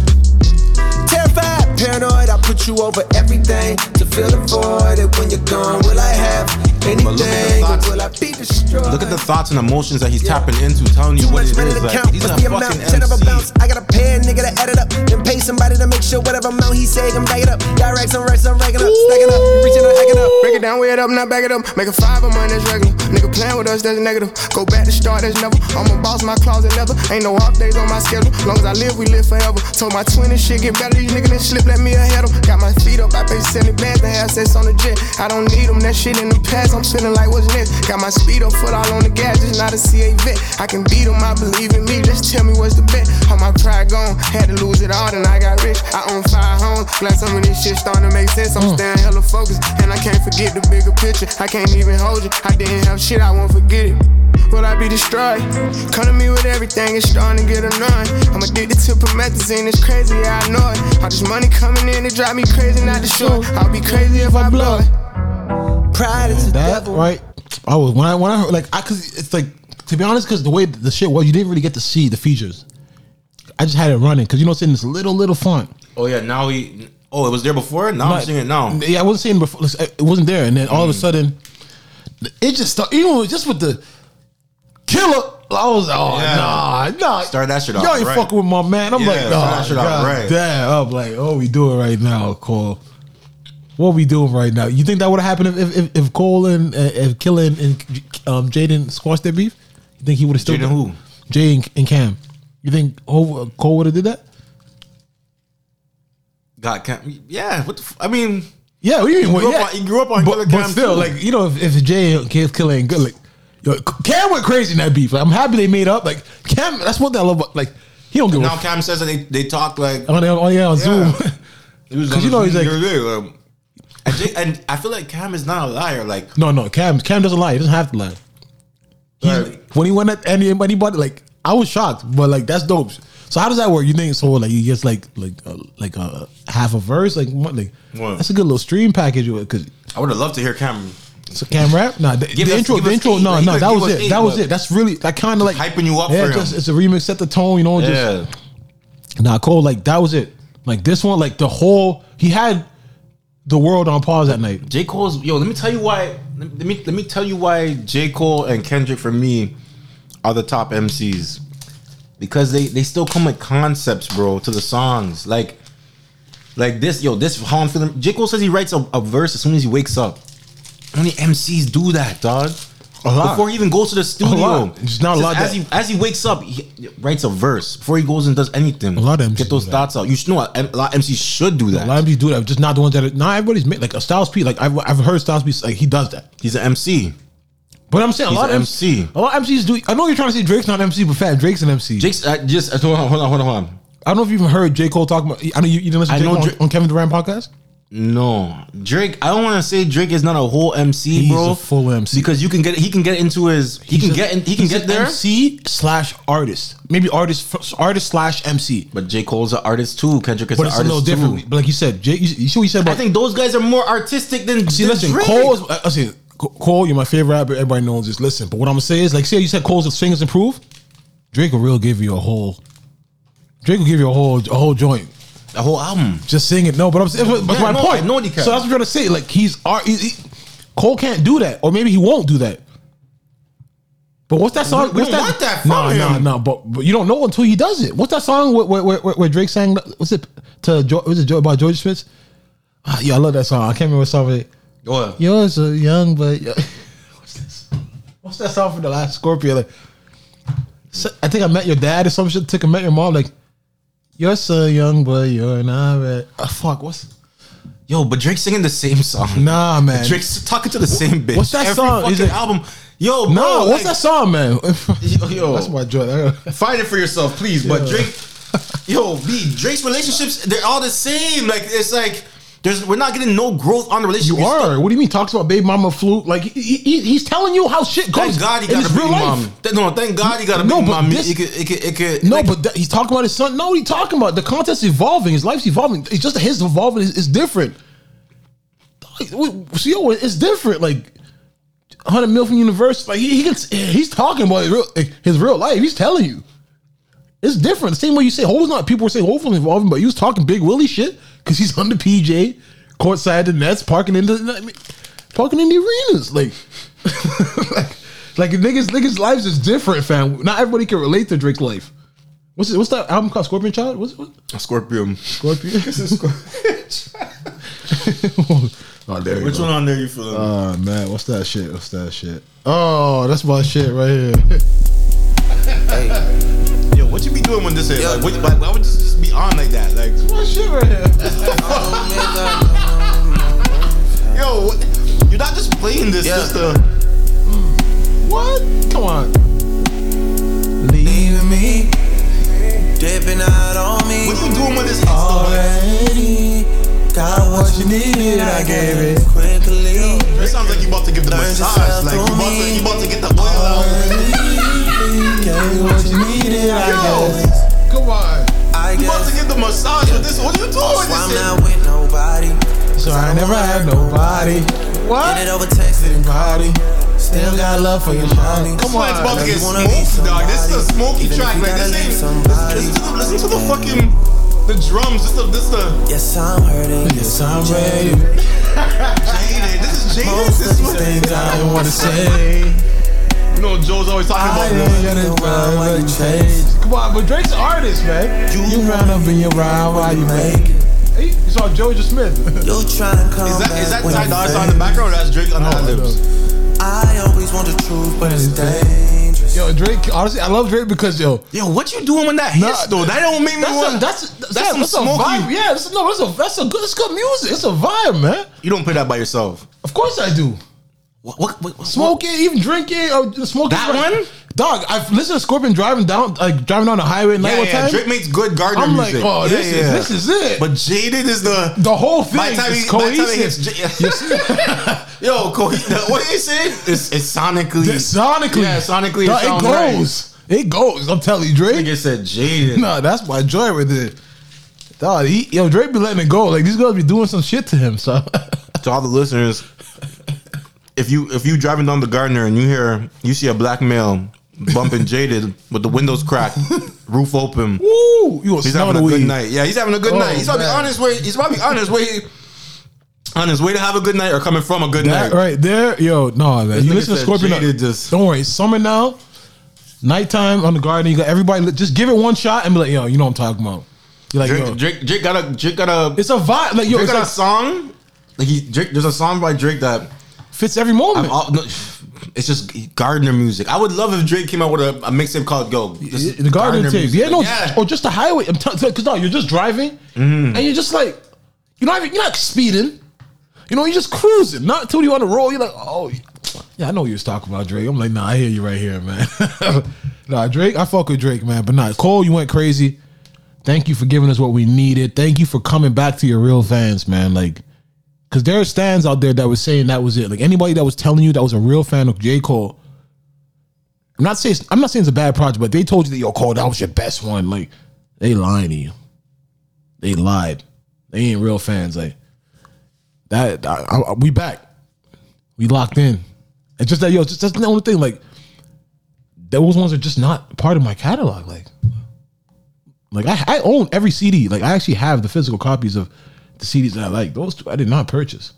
Speaker 2: Terrified, paranoid, I put you over everything. To fill the void, and when you're gone, will I have
Speaker 3: look at the thoughts.
Speaker 2: will I be destroyed?
Speaker 3: Look at the thoughts and emotions that he's
Speaker 2: Yeah.
Speaker 3: tapping into, telling you
Speaker 2: Too
Speaker 3: what it
Speaker 2: to
Speaker 3: Like,
Speaker 2: count.
Speaker 3: he's a
Speaker 2: amount?
Speaker 3: fucking
Speaker 2: Ten
Speaker 3: MC.
Speaker 2: bounce. I got a pay a nigga to add it up. Then pay somebody to make sure whatever amount he say, I'm back it up. Got racks, I'm racks, I'm racking up. Stacking up, reaching up, hacking up.
Speaker 5: Break it down, weigh it up, not back it up. Make a five of mine, that's regular. Nigga playing with us, that's negative. Go back to start, that's never. I'm a boss, my closet leather. Ain't no off days on my schedule. Long as I live, we live forever. Told my twin and shit get better. These niggas done slip, let me ahead. Got my feet up, I pay 70 bands to have sex on the jet. I don't need them, that shit in the past. I'm feeling like what's next. Got my speed up, foot all on the gas, just not a CA vet. I can beat them, I believe in me. Just tell me what's the bet. All my pride gone, had to lose it all, then I got rich. I own five homes, glad some of this shit starting to make sense. I'm mm. staying hella focused, and I can't forget the bigger picture. I can't even hold you. I didn't have shit, I won't forget it. Will I be destroyed? Come to me with everything, it's starting to get annoying. I'm addicted to promethazine, it's crazy, I know it. All this money coming in, it drive me crazy, not the short. I'll be crazy if I blow it.
Speaker 2: Pride is the
Speaker 4: that
Speaker 2: devil.
Speaker 4: right? I was when I when I heard like I cause it's like to be honest, because the way the shit was, you didn't really get to see the features. I just had it running because you know it's in this little little font.
Speaker 3: Oh yeah, now he. Oh, it was there before. Now I'm seeing it now.
Speaker 4: Yeah, I wasn't seeing it before. It wasn't there, and then all of a mm. sudden, it just started. Even just with the killer, I was oh
Speaker 3: Yeah.
Speaker 4: nah nah.
Speaker 3: Start that shit off
Speaker 4: Y'all ain't
Speaker 3: right.
Speaker 4: fucking with my man. I'm
Speaker 3: Yeah,
Speaker 4: like
Speaker 3: start
Speaker 4: nah,
Speaker 3: that shit off right.
Speaker 4: damn. I'm like oh we doing right now, Cole. What we doing right now? You think that would have happened if if, if Cole and uh, if Killer and, and um, Jaden squashed their beef? You think he would have still
Speaker 3: Jaden who?
Speaker 4: Jay and, and Cam. You think Cole, Cole would have did that?
Speaker 3: God, Cam, yeah. What the? F- I mean,
Speaker 4: Yeah, we you mean?
Speaker 3: He grew up
Speaker 4: yeah.
Speaker 3: on- he grew up on
Speaker 4: but,
Speaker 3: Killer
Speaker 4: but still,
Speaker 3: too.
Speaker 4: like you know, if, if Jay Kid Killer ain't good, like yo, Cam went crazy in that beef. Like, I'm happy they made up. Like Cam, that's one thing I love. About, like he don't give
Speaker 3: now
Speaker 4: a
Speaker 3: Cam says that they they talk like
Speaker 4: on, yeah, on Zoom.
Speaker 3: He was
Speaker 4: 'Cause
Speaker 3: on
Speaker 4: you know he's
Speaker 3: Zoom
Speaker 4: like-
Speaker 3: the other day, um, and, Jay, and I feel like Cam is not a liar. Like
Speaker 4: no, no, Cam, Cam doesn't lie. He doesn't have to lie.
Speaker 3: Right.
Speaker 4: When he went at any anybody, like I was shocked, but like that's dope. So how does that work? You think so? Like he gets like like uh, like a half a verse, like what? Like
Speaker 3: What?
Speaker 4: that's a good little stream package. Because
Speaker 3: I would have loved to hear Cam
Speaker 4: So cam rap? Nah, the,
Speaker 3: Give
Speaker 4: the
Speaker 3: us-
Speaker 4: intro,
Speaker 3: give
Speaker 4: the
Speaker 3: us
Speaker 4: intro,
Speaker 3: eight,
Speaker 4: no,
Speaker 3: like,
Speaker 4: no,
Speaker 3: give
Speaker 4: that
Speaker 3: us
Speaker 4: was it.
Speaker 3: eight,
Speaker 4: that was
Speaker 3: but-
Speaker 4: it. That's really that kind of like
Speaker 3: hyping you up
Speaker 4: Yeah,
Speaker 3: for him.
Speaker 4: it's a remix, set the tone, you know. Just
Speaker 3: Yeah.
Speaker 4: nah, Cole, like that was it. Like this one, like the whole he had the world on pause that night.
Speaker 3: J Cole's yo. Let me tell you why. Let me let me tell you why J Cole and Kendrick for me are the top MCs because they they still come with concepts, bro, to the songs. Like like this, yo, this how I'm feeling. J Cole says he writes a, a verse as soon as he wakes up. Only MCs do that, dog? Before he even goes to the studio.
Speaker 4: There's not a lot
Speaker 3: As
Speaker 4: that-
Speaker 3: he as he wakes up, he writes a verse before he goes and does anything.
Speaker 4: A lot of MCs
Speaker 3: get those thoughts out. You should know a lot of MCs should do that.
Speaker 4: A lot of people do that, just not the ones that are, not everybody's made like a Styles P. Like I've, I've heard Styles P like he does that.
Speaker 3: He's an MC.
Speaker 4: But I'm saying a
Speaker 3: He's
Speaker 4: lot of
Speaker 3: MC.
Speaker 4: A lot of MCs do. I know you're trying to say Drake's not an MC, but fat Drake's an MC.
Speaker 3: Jake's uh, just uh, hold on, hold on, hold on, hold on.
Speaker 4: I don't know if you even heard J Cole talk about. I know you, you didn't listen
Speaker 3: I
Speaker 4: to J.
Speaker 3: know
Speaker 4: Cole on, on Kevin Durant podcast.
Speaker 3: No, Drake. I don't want to say Drake is not a whole MC,
Speaker 4: He's
Speaker 3: bro.
Speaker 4: a full MC.
Speaker 3: because you can get he can get into his he can
Speaker 4: a-
Speaker 3: get in, he can get there.
Speaker 4: MC slash artist, maybe artist artist slash MC.
Speaker 3: But J Cole's an artist too. Kendrick is
Speaker 4: But
Speaker 3: an
Speaker 4: it's a
Speaker 3: artist
Speaker 4: little different.
Speaker 3: too.
Speaker 4: But like you said, Jay, you, you see what you said about
Speaker 3: I think those guys are more artistic than
Speaker 4: See,
Speaker 3: than
Speaker 4: listen,
Speaker 3: Drake.
Speaker 4: Cole is. I see, Cole, you're my favorite rapper. Everybody knows this. Listen, but what I'm gonna say is, like, say you said Cole's singers improve. Drake will real give you a whole. Drake will give you a whole a whole joint.
Speaker 3: The whole album.
Speaker 4: Just sing it. No, but I'm saying, but
Speaker 3: Yeah,
Speaker 4: my
Speaker 3: no,
Speaker 4: point.
Speaker 3: I know he can.
Speaker 4: So that's what I'm trying to say. Like he's art. He, he- Cole can't do that, or maybe he won't do that. But what's that song?
Speaker 3: We
Speaker 4: what's
Speaker 3: don't want that from
Speaker 4: no, no,
Speaker 3: him.
Speaker 4: no. But, but you don't know until he does it. What's that song where, where, where, where Drake sang? What's it to? Was it about Jorja Smith? Ah, yeah, I love that song. I can't remember what song it.
Speaker 3: What?
Speaker 4: You're so young, but what's this? What's that song from the last Scorpio? Like, I think I met your dad or some shit. Took I met your mom. Like, you're so young, but you're not. Red. Uh, fuck. What's
Speaker 3: Yo, but Drake's singing the same song.
Speaker 4: nah, man?
Speaker 3: Drake's talking to the same bitch.
Speaker 4: what's that
Speaker 3: Every
Speaker 4: song? Is it-
Speaker 3: album? Yo, bro,
Speaker 4: no.
Speaker 3: like,
Speaker 4: what's that song, man?
Speaker 3: Yo, yo.
Speaker 4: that's my joy.
Speaker 3: Find it for yourself, please. But Drake, yo, B, Drake's relationships, they're all the same. Like it's like there's we're not getting no growth on the relationship.
Speaker 4: You are. What do you mean? Talks about baby mama flute. Like he, he, he's telling you how shit goes.
Speaker 3: Thank God he got a big mom. Th- No, thank God he got a
Speaker 4: No,
Speaker 3: big mom.
Speaker 4: this-
Speaker 3: it could, it could, it could,
Speaker 4: No,
Speaker 3: like,
Speaker 4: but that, he's talking about his son. No, he's talking about the contest evolving. His life's evolving. It's just his evolving is, is different. See, yo, it's different. Like, hundred mil from universe. Like he, he gets, he's talking about his real, like, his real life. He's telling you, it's different. The same way you say Cole's not. People were saying Cole's evolving, but he was talking big Willie shit because he's on the PJ, courtside the Nets, parking in the, I mean, parking in the arenas. Like, like, like niggas, niggas' lives is different, fam. Not everybody can relate to Drake's life. What's it, what's that album called? Scorpion Child? What's what?
Speaker 3: Scorpio.
Speaker 4: Scorpion. this is Scorpion. oh, there
Speaker 3: Which one on there you feeling?
Speaker 4: Oh man, what's that shit? What's that shit? Oh, that's my shit right here.
Speaker 3: Doing when this is? Like, what, like, why would this just be on like that? Like,
Speaker 4: my shit right here.
Speaker 3: yo, what, you're not just playing this just to.
Speaker 4: What? Come on.
Speaker 6: Leaving me, dipping out on me.
Speaker 3: What you doing with this?
Speaker 6: Already got what you needed, I gave it quickly.
Speaker 3: It sounds like you about to give the
Speaker 6: Learn
Speaker 3: massage. Like you
Speaker 6: through
Speaker 3: about to, you about to get the oil out.
Speaker 6: Gave what you needed, I
Speaker 3: Yo.
Speaker 6: guess.
Speaker 4: Come on.
Speaker 6: I
Speaker 3: You about to get the massage with this. What are you doing with
Speaker 6: So I'm not with nobody.
Speaker 4: So I never had nobody. What?
Speaker 6: Get
Speaker 4: What?
Speaker 6: it over text and body. Still got love for your shawty.
Speaker 3: Come on, it's about to get
Speaker 6: you wanna
Speaker 3: smoked, dog. This is a smoky track.
Speaker 6: you
Speaker 3: this
Speaker 6: leave
Speaker 3: ain't.
Speaker 6: somebody.
Speaker 3: Listen to the, listen to the fucking the drums. This the this the
Speaker 6: Yes, I'm hurting. Yes, I'm ready.
Speaker 3: jaded. This is jaded.
Speaker 6: Most
Speaker 3: This
Speaker 6: of
Speaker 3: is
Speaker 6: these
Speaker 3: what
Speaker 6: things I
Speaker 4: don't wanna say.
Speaker 3: You know. Joe's always talking about this.
Speaker 4: Come on, but Drake's an artist, man. You, round up in your rhyme while you make it. Hey, you saw Jorja Smith.
Speaker 6: You tryna come
Speaker 3: Is that
Speaker 6: back
Speaker 3: is that
Speaker 6: when
Speaker 3: Ty
Speaker 6: you
Speaker 3: Dolla Sign in the background? Or that's Drake on the lips.
Speaker 6: I always want the truth, but it's dangerous.
Speaker 4: Yo, Drake. Honestly, I love Drake because yo,
Speaker 3: Yo, what you doing when that
Speaker 4: Nah,
Speaker 3: though? That don't make me
Speaker 4: that's
Speaker 3: want.
Speaker 4: a, that's that's,
Speaker 3: that's
Speaker 4: yeah,
Speaker 3: some
Speaker 4: that's a
Speaker 3: smoky.
Speaker 4: vibe. Yeah, that's, no, that's a that's a good. It's good music. It's a vibe, man.
Speaker 3: You don't play that by yourself.
Speaker 4: Of course I do.
Speaker 3: What? What? what, what
Speaker 4: Smoke it, even drinking, uh, or smoking.
Speaker 3: That
Speaker 4: it.
Speaker 3: one?
Speaker 4: Dog, I've listened to Scorpion driving down, like driving down the highway at night
Speaker 3: Yeah,
Speaker 4: one
Speaker 3: yeah.
Speaker 4: time.
Speaker 3: Drake makes good Gardiner
Speaker 4: I'm like,
Speaker 3: music.
Speaker 4: oh,
Speaker 3: Yeah,
Speaker 4: this is this is it.
Speaker 3: But Jaded is the
Speaker 4: the whole thing
Speaker 3: By time
Speaker 4: is
Speaker 3: he- by time
Speaker 4: cohesive.
Speaker 3: hits Yo, co- what did you say? It's, it's sonically.
Speaker 4: sonically,
Speaker 3: Yeah, sonically. It,
Speaker 4: Dog,
Speaker 3: sounds
Speaker 4: it
Speaker 3: right.
Speaker 4: goes. It goes. I'm telling you,
Speaker 3: I
Speaker 4: Drake.
Speaker 3: think it said Jaded.
Speaker 4: No, that's my joy with it. Dog, he, yo, Drake be letting it go. Like these girls be doing some shit to him. So
Speaker 3: to all the listeners, if you if you driving down the Gardiner and you hear you see a black male bumping jaded with the windows cracked, roof open,
Speaker 4: woo, you
Speaker 3: he's having a good
Speaker 4: weed.
Speaker 3: night. Yeah, he's having a good
Speaker 4: Oh,
Speaker 3: night. He's probably
Speaker 4: man.
Speaker 3: on his way. He's probably on his way. On his way to have a good night or coming from a good
Speaker 4: That
Speaker 3: night.
Speaker 4: right there, yo, no, man.
Speaker 3: This
Speaker 4: You listen to Scorpion.
Speaker 3: Jaded uh, just-
Speaker 4: Don't worry, summer now. Nighttime on the garden. You got everybody. Just give it one shot and be like, yo, you know what I'm talking about. You're like, yo,
Speaker 3: Drake, Drake, Drake got a Drake got a
Speaker 4: it's a vibe. Like yo,
Speaker 3: Drake
Speaker 4: it's
Speaker 3: got a song. Like he Drake, there's a song by Drake that
Speaker 4: fits every moment.
Speaker 3: All, no, it's just Gardiner music. I would love if Drake came out with a, a mixtape called Go.
Speaker 4: The garden tape.
Speaker 3: music.
Speaker 4: Yeah, no,
Speaker 3: yeah.
Speaker 4: or just the highway. I'm because no, you're just driving mm-hmm. and you're just like, you're not even, you're not speeding. You know, you're just cruising. Not until you on the road. You're like, oh, yeah, I know you was talking about Drake. I'm like, nah, I hear you right here, man. nah, Drake, I fuck with Drake, man. But nah, Cole, you went crazy. Thank you for giving us what we needed. Thank you for coming back to your real fans, man. Like, because there are stands out there that was saying that was it. Like anybody that was telling you that was a real fan of J. Cole. I'm not saying I'm not saying it's a bad project, but they told you that yo Cole that was your best one. Like they lying to you. They lied. They ain't real fans. Like that. I, I- we back. We locked in. It's just that yo. Just that's the only thing. Like those ones are just not part of my catalog. Like like I, I own every CD. Like I actually have the physical copies of the CDs that I like. Those two I did not purchase.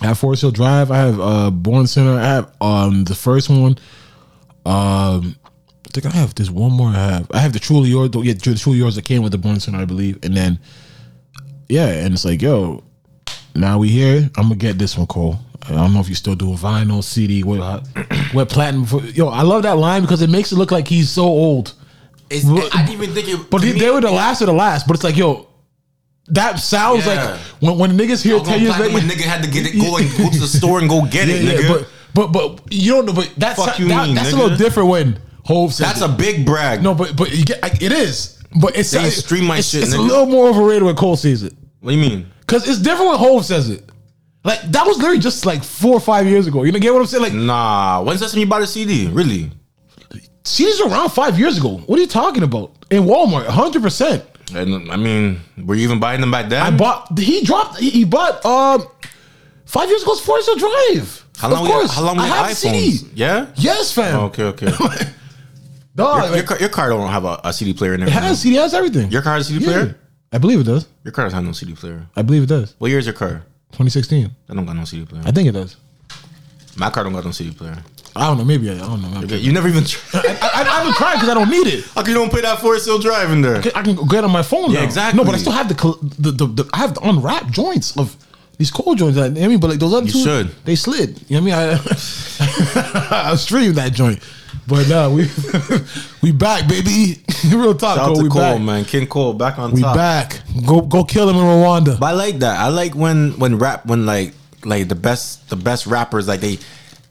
Speaker 4: I have Forest Hill Drive. I have uh Born Sinner. I have um the first one. Um I think I have this one more I have. I have the Truly Yours, yeah, the Truly Yours that came with the Born Sinner, I believe. And then yeah, and it's like, yo, now we here. I'm gonna get this one, Cole. I don't know if you're still doing vinyl, CD, what, what platinum. For, yo, I love that line because it makes it look like he's so old.
Speaker 3: It's, I didn't even think it.
Speaker 4: But they,
Speaker 3: me,
Speaker 4: they were the last of the last. But it's like, yo, that sounds
Speaker 3: Yeah.
Speaker 4: like when when niggas hear ten years later.
Speaker 3: a nigga had to get it, go and go to the store and go get it,
Speaker 4: Yeah, yeah,
Speaker 3: nigga.
Speaker 4: but but but you don't know. But that's that,
Speaker 3: mean,
Speaker 4: that's a little different when Hove says
Speaker 3: That's
Speaker 4: it.
Speaker 3: a big brag.
Speaker 4: no. But but you get, I- it is. But it's
Speaker 3: They stream my
Speaker 4: it's,
Speaker 3: shit,
Speaker 4: It's a little more overrated when Cole says it
Speaker 3: what do you mean?
Speaker 4: because it's different when Hove says it. Like that was literally just like four or five years ago. You know, get what I'm saying? Like
Speaker 3: Nah, when's the last time you bought a CD? Really?
Speaker 4: CDs were around five years ago. What are you talking about? In Walmart, 100. percent
Speaker 3: And I mean, were you even buying them back then?
Speaker 4: I bought. He dropped. He, he bought. Um, five years ago, it's Forest Hill Drive.
Speaker 3: How long?
Speaker 4: Of
Speaker 3: we how long
Speaker 4: I
Speaker 3: we
Speaker 4: have
Speaker 3: had
Speaker 4: the CD.
Speaker 3: Yeah.
Speaker 4: Yes, fam.
Speaker 3: Okay, okay.
Speaker 4: Dog,
Speaker 3: your, your, car, your car don't have a, a CD player in there.
Speaker 4: it has CD, it has everything.
Speaker 3: Your car has a CD
Speaker 4: Yeah.
Speaker 3: player?
Speaker 4: I believe it does.
Speaker 3: Your car doesn't have no CD player.
Speaker 4: I believe it does.
Speaker 3: What year is your car?
Speaker 4: 2016.
Speaker 3: I don't got no CD player.
Speaker 4: I think it does.
Speaker 3: My car don't got no CD player.
Speaker 4: I don't know. Maybe I, I don't know.
Speaker 3: Okay, you never even. Tried.
Speaker 4: I, I, I haven't tried because I don't need it.
Speaker 3: How can you don't put that Forest Hill Drive in there?
Speaker 4: I can get on my phone.
Speaker 3: Yeah,
Speaker 4: now.
Speaker 3: exactly.
Speaker 4: No, but I still have the the, the, the I have the unwrapped joints of these cold joints. I mean, but like those other
Speaker 3: You
Speaker 4: two,
Speaker 3: should.
Speaker 4: they slid. You know what I mean? I, I streamed that joint, but nah, we we back, baby. Real talk,
Speaker 3: Shout out
Speaker 4: Cole.
Speaker 3: to
Speaker 4: We
Speaker 3: Cole,
Speaker 4: back.
Speaker 3: man. King Cole back on
Speaker 4: We
Speaker 3: top.
Speaker 4: back. Go go kill him in Rwanda.
Speaker 3: But I like that. I like when when rap when like like the best the best rappers like they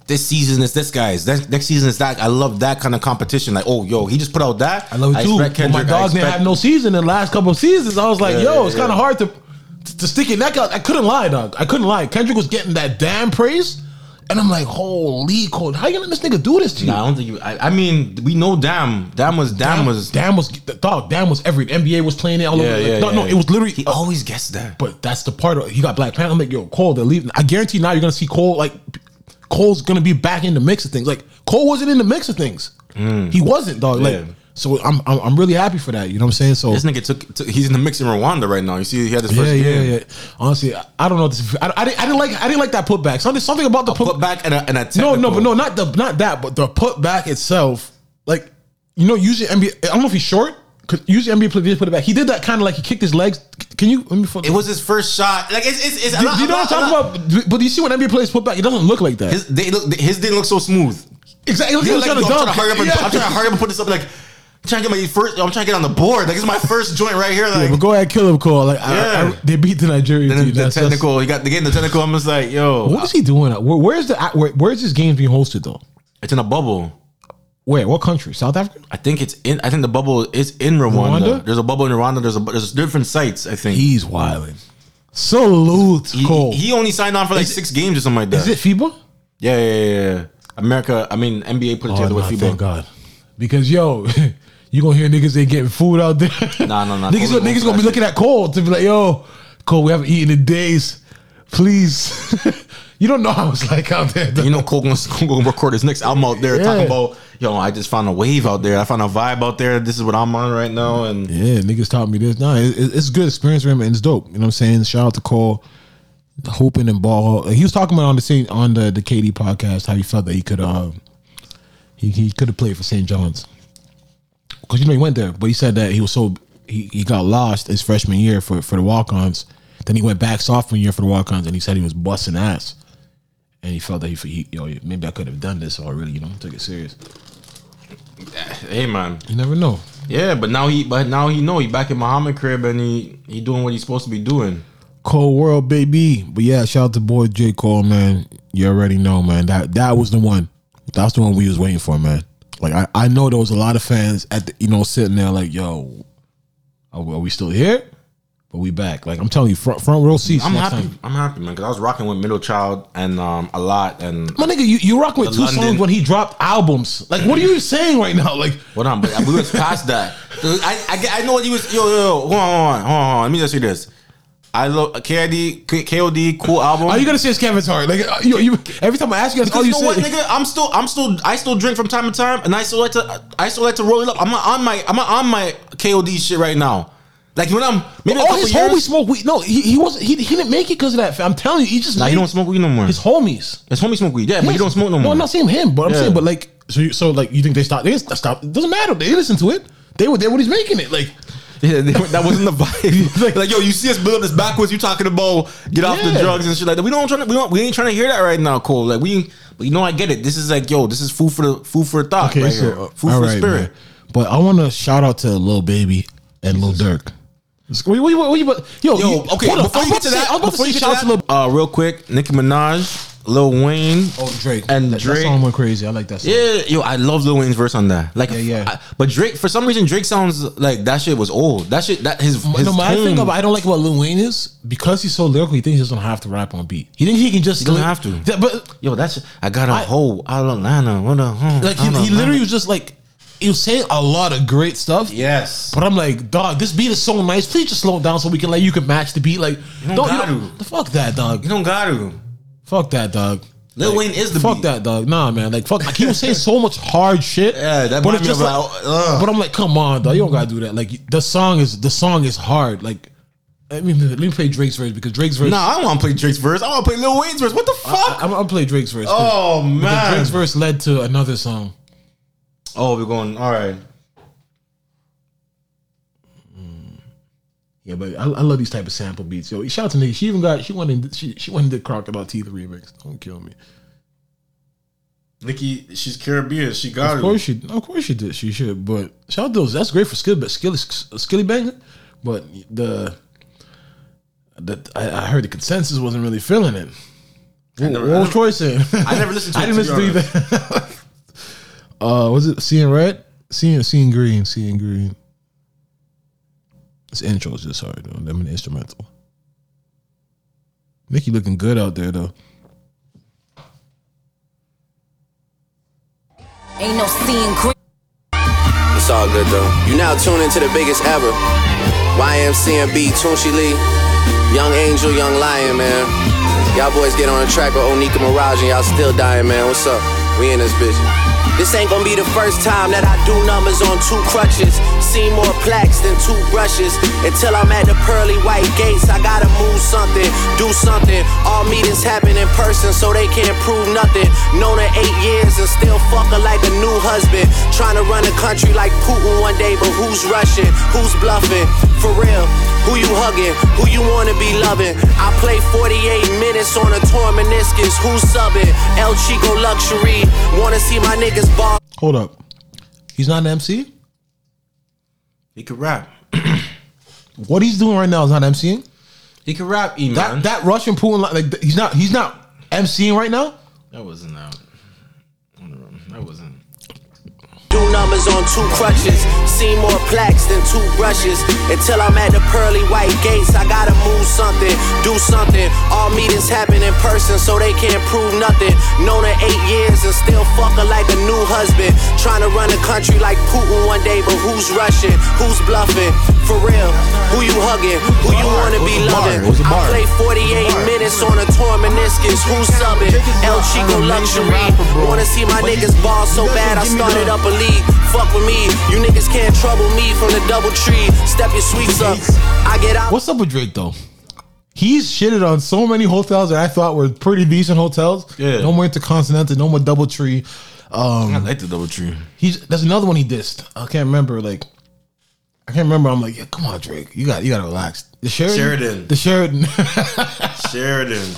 Speaker 3: this season is this guy's next, next season is that. I love that kind of competition. Like oh yo he just put out that.
Speaker 4: I love it too.
Speaker 3: expect
Speaker 4: But my
Speaker 3: Kendrick, I
Speaker 4: dogs didn't have no season in the last couple of seasons. I was like,
Speaker 3: Yeah,
Speaker 4: yo,
Speaker 3: yeah,
Speaker 4: it's kind of hard to to stick your neck out. I couldn't lie, dog. I couldn't lie. Kendrick was getting that damn praise, and I'm like, holy Cole. How you gonna let this nigga do this to you?
Speaker 3: Nah, I don't think you. I, I mean, we know Damn. Damn was Damn, was.
Speaker 4: Damn was dog. Damn was every NBA was playing it all
Speaker 3: Yeah,
Speaker 4: over.
Speaker 3: yeah,
Speaker 4: no, no,
Speaker 3: yeah.
Speaker 4: it was literally.
Speaker 3: He
Speaker 4: uh,
Speaker 3: always gets that.
Speaker 4: but that's the part of he got Black Panther. I'm like, yo, Cole, they're leaving. I guarantee now you're gonna see Cole like Cole's gonna be back in the mix of things. Like Cole wasn't in the mix of things. Mm. He wasn't, dog. Like
Speaker 3: Yeah.
Speaker 4: so, I'm, I'm I'm really happy for that. You know what I'm saying? So
Speaker 3: This nigga took, took. He's in the mix in Rwanda right now. You see, he had his
Speaker 4: yeah,
Speaker 3: first
Speaker 4: yeah,
Speaker 3: game.
Speaker 4: yeah. Honestly, I, I don't know. This, I, I, didn't, I didn't like I didn't like that putback. Something something about the put,
Speaker 3: Put back and a, and a
Speaker 4: No, no, but no, not the not that, but the putback itself. Like you know, usually NBA. I don't know if he's short. Cause usually NBA players put it back. He did that kind of like he kicked his legs. Can you? Let me.
Speaker 3: It was his first shot. Like it's it's. it's
Speaker 4: Do, do you know what I'm talking about? But do you see when NBA players put back? It doesn't look like that.
Speaker 3: His they look. His didn't look so smooth.
Speaker 4: Exactly. Look, he was
Speaker 3: like,
Speaker 4: trying to
Speaker 3: I'm trying to hurry up and
Speaker 4: Yeah.
Speaker 3: I'm trying to hurry up and put this up. Like, I'm trying to get my first. I'm trying to get on the board. Like, it's my first joint right here.
Speaker 4: Yeah,
Speaker 3: Like,
Speaker 4: but go ahead, kill him, call. Like
Speaker 3: Yeah.
Speaker 4: I, they beat the Nigerian
Speaker 3: then
Speaker 4: team.
Speaker 3: the,
Speaker 4: that's-
Speaker 3: technical. He got the game. The technical. I'm just like, yo,
Speaker 4: What is he doing? Where, where's the where, where's this game being hosted though?
Speaker 3: it's in a bubble.
Speaker 4: Where? What country? South Africa?
Speaker 3: I think it's in. I think the bubble is in Rwanda.
Speaker 4: Rwanda?
Speaker 3: There's a bubble in Rwanda. There's a there's different sites. I think
Speaker 4: He's wilding. Salute,
Speaker 3: he,
Speaker 4: Cole.
Speaker 3: he only signed on for like
Speaker 4: Is it-
Speaker 3: six games or something like that.
Speaker 4: Is it FIBA?
Speaker 3: Yeah, yeah, yeah, yeah. America. I mean, NBA put it
Speaker 4: Oh,
Speaker 3: together
Speaker 4: nah,
Speaker 3: with FIBA.
Speaker 4: thank God. Because yo, you gonna hear niggas ain't getting food out there.
Speaker 3: Nah, nah, nah.
Speaker 4: niggas,
Speaker 3: Cole's
Speaker 4: niggas
Speaker 3: going
Speaker 4: gonna be looking at Cole to be like, yo, Cole, we haven't eaten in days. Please. you don't know how it's like out there. though.
Speaker 3: You know, Cole gonna, Cole gonna record his next album out there
Speaker 4: Yeah.
Speaker 3: talking about, yo, I just found a wave out there. I found a vibe out there. This is what I'm on right now. And
Speaker 4: Yeah, niggas taught me this. Nah, it, it- it's a good experience for him and it's dope. You know what I'm saying? Shout out to Cole, hoping and ball. He was talking about on the same on the the KD podcast how he felt that he could um he he could have played for St. John's because you know he went there, but he said that he was so he, he got lost his freshman year for for the walk ons. Then he went back sophomore year for the walk ons, and he said he was busting ass. And he felt that he, he yo maybe I could have done this or really you know took it serious.
Speaker 3: hey, man,
Speaker 4: You never know.
Speaker 3: yeah, but now he, but now he know he back in Muhammad crib and he he doing what he's supposed to be doing.
Speaker 4: Cole World, baby. But yeah, shout out to boy J. Cole, man. You already know, man. That that was the one. That's the one we was waiting for, man. Like I, I know there was a lot of fans at the, you know sitting there like, yo, are we still here? But we back. Like I'm telling you, front front row seats.
Speaker 3: I'm happy.
Speaker 4: time.
Speaker 3: I'm happy, man, because I was rocking with Middle Child and um a lot and
Speaker 4: My nigga, you, you rock with two
Speaker 3: London-
Speaker 4: songs when he dropped albums. Like, what are you saying right now? Like,
Speaker 3: What on? But we was past that. Dude, I, I I know what he was. Yo yo yo. Hold on hold on hold on. Let me just say this. I love KID K- KOD cool album.
Speaker 4: are you gonna say it's Kevin's Heart? Like, uh, you, you every time I ask you, that's all
Speaker 3: Because
Speaker 4: you,
Speaker 3: you know
Speaker 4: say.
Speaker 3: what, nigga? I'm still, I'm still, I still drink from time to time, and I still like to, I still like to roll it up. I'm not on my, I'm not on my KOD shit right now. Like when I'm maybe
Speaker 4: All his
Speaker 3: years.
Speaker 4: homies smoke weed. No, he, he wasn't. He, he didn't make it because of that. I'm telling you, he just.
Speaker 3: Nah, he don't smoke weed no more.
Speaker 4: His homies.
Speaker 3: His homie smoke weed, yeah, but he don't smoke no
Speaker 4: No,
Speaker 3: more.
Speaker 4: I'm not saying him, but I'm
Speaker 3: Yeah.
Speaker 4: saying, but like, so, you, so like, you think they stopped? They didn't stop. It doesn't matter. They listen to it. They were there when he's making it. Like,
Speaker 3: Yeah, they- that wasn't the vibe. like, like, yo, you see us build up this backwards. You talking about get off the
Speaker 4: Yeah.
Speaker 3: drugs and shit like that. We don't trying to, we don't, we ain't trying to hear that right now, Cole. Like we, but you know, I get it. This is like, yo, this is food for the food for thought, right here. Food for
Speaker 4: right,
Speaker 3: spirit.
Speaker 4: man. But I want to shout out to Lil Baby and Lil Durk. Wait, wait, wait, wait, but- yo,
Speaker 3: Yo,
Speaker 4: you-
Speaker 3: okay.
Speaker 4: hold on.
Speaker 3: Before
Speaker 4: I
Speaker 3: you
Speaker 4: was
Speaker 3: get to that,
Speaker 4: say- I was about
Speaker 3: before
Speaker 4: to
Speaker 3: you get
Speaker 4: shout out
Speaker 3: to
Speaker 4: to Lil.
Speaker 3: that, uh, real quick, Nicki Minaj, Lil Wayne,
Speaker 4: Oh, Drake
Speaker 3: and
Speaker 4: that,
Speaker 3: Drake.
Speaker 4: That song went crazy. I like that song.
Speaker 3: Yeah, yo, I love Lil Wayne's verse on that. Like,
Speaker 4: Yeah, yeah.
Speaker 3: I- but Drake, for some reason, Drake sounds like that shit was old. That shit, that his, his
Speaker 4: no, my thing about I don't like about Lil Wayne is because he's so lyrical. He thinks he doesn't have to rap on beat. He thinks he can just.
Speaker 3: He doesn't
Speaker 4: li-
Speaker 3: have to.
Speaker 4: Yeah, but
Speaker 3: Yo, that's I got a
Speaker 4: I-
Speaker 3: hoe out of Atlanta. What a huh,
Speaker 4: like he, he literally was just like he was saying a lot of great stuff.
Speaker 3: yes.
Speaker 4: But I'm like, dog, this beat is so nice. Please just slow it down so we can like you can match the beat. Like,
Speaker 3: don't
Speaker 4: don't,
Speaker 3: gotta.
Speaker 4: you don't- fuck that, dog.
Speaker 3: You don't got to.
Speaker 4: Fuck that, dog.
Speaker 3: Lil Wayne is the
Speaker 4: fuck
Speaker 3: beat.
Speaker 4: that, dog. Nah, man. Like, fuck. Like he was saying so much hard shit.
Speaker 3: Yeah, that
Speaker 4: but it's just like, but I'm like, come on, dog. You don't gotta do that. Like, the song is the song is hard. Like, I mean, let me play Drake's verse because Drake's verse.
Speaker 3: Nah, I don't want to play Drake's verse. I want to play Lil Wayne's verse. What the fuck?
Speaker 4: I, am gonna play Drake's verse.
Speaker 3: oh man.
Speaker 4: Drake's verse led to another song.
Speaker 3: Oh, we're going. All right.
Speaker 4: Yeah, but I, I love these type of sample beats. Yo, shout out to Nicki. She even got she went in she she went and did Crocodile Teeth remix. Don't kill me.
Speaker 3: Nicki, she's Caribbean. She got
Speaker 4: Of course she, of course she did. She should. But shout out to those. That's great for skill, but skilly, skilly banger. But the the I, I heard the consensus wasn't really feeling it. What,
Speaker 3: never-
Speaker 4: what
Speaker 3: I
Speaker 4: was
Speaker 3: never-
Speaker 4: Troy saying?
Speaker 3: I never listened to
Speaker 4: I didn't listen to either. uh, was it seeing red? Seeing seeing green? Seeing green. This intro is just hard though. Them an instrumental. Nicki looking good out there though.
Speaker 7: Ain't no seeing green.
Speaker 8: It's all good though. You now tune into the biggest ever. YMCMB, Tunechi Lee, Young Angel, Young Lion, man. Y'all boys get on the track with Onika Maraj and y'all still dying, man. What's up? We in this bitch. This ain't gonna be the first time that I do numbers on two crutches. Seen more
Speaker 9: plaques than two brushes. Until I'm at the pearly white gates, I gotta move something, do something. All meetings happen in person, so they can't prove nothing. Known her eight years and still fuck her like a new husband. Trying to run a country like Putin one day, but who's rushing? Who's bluffing? For real, who you hugging? Who you wanna be loving? I play 48 minutes on a torn meniscus. Who's subbing? El Chico Luxury. Wanna see my niggas ball?
Speaker 4: Hold up. He's not an MC?
Speaker 3: He could rap.
Speaker 4: What he's doing right now is not MCing?
Speaker 3: He could rap, E man.
Speaker 4: That that Russian Putin like he's not he's not MCing right now?
Speaker 3: that wasn't out. I don't know. That wasn't.
Speaker 9: Do numbers on two crutches. See more plaques than two brushes. Until I'm at the pearly white gates, I gotta move something, do something. All meetings happen in person, so they can't prove nothing. Known her eight years and still fuck her like a new husband. Trying to run a country like Putin one day, but who's rushing? Who's bluffing? For real, who you hugging? Who you wanna be loving?
Speaker 4: It was a
Speaker 9: I play 48 minutes on a torn meniscus. Who's subbing? El Chico Luxury. Wanna see my niggas ball so bad, I started up a league. Fuck with me, you niggas can't trouble me from the double tree. Step your sweets up. I get out.
Speaker 4: What's up with Drake though? He's shitted on so many hotels that I thought were pretty decent hotels.
Speaker 3: Yeah.
Speaker 4: No more Intercontinental, no more Double Tree. Um,
Speaker 3: I like the double tree.
Speaker 4: he's there's another one he dissed. I can't remember. Like I can't remember. I'm like, yeah, come on, Drake. You got you got to relax. The Sheraton.
Speaker 3: Sheraton.
Speaker 4: The Sheraton.
Speaker 3: Sheraton.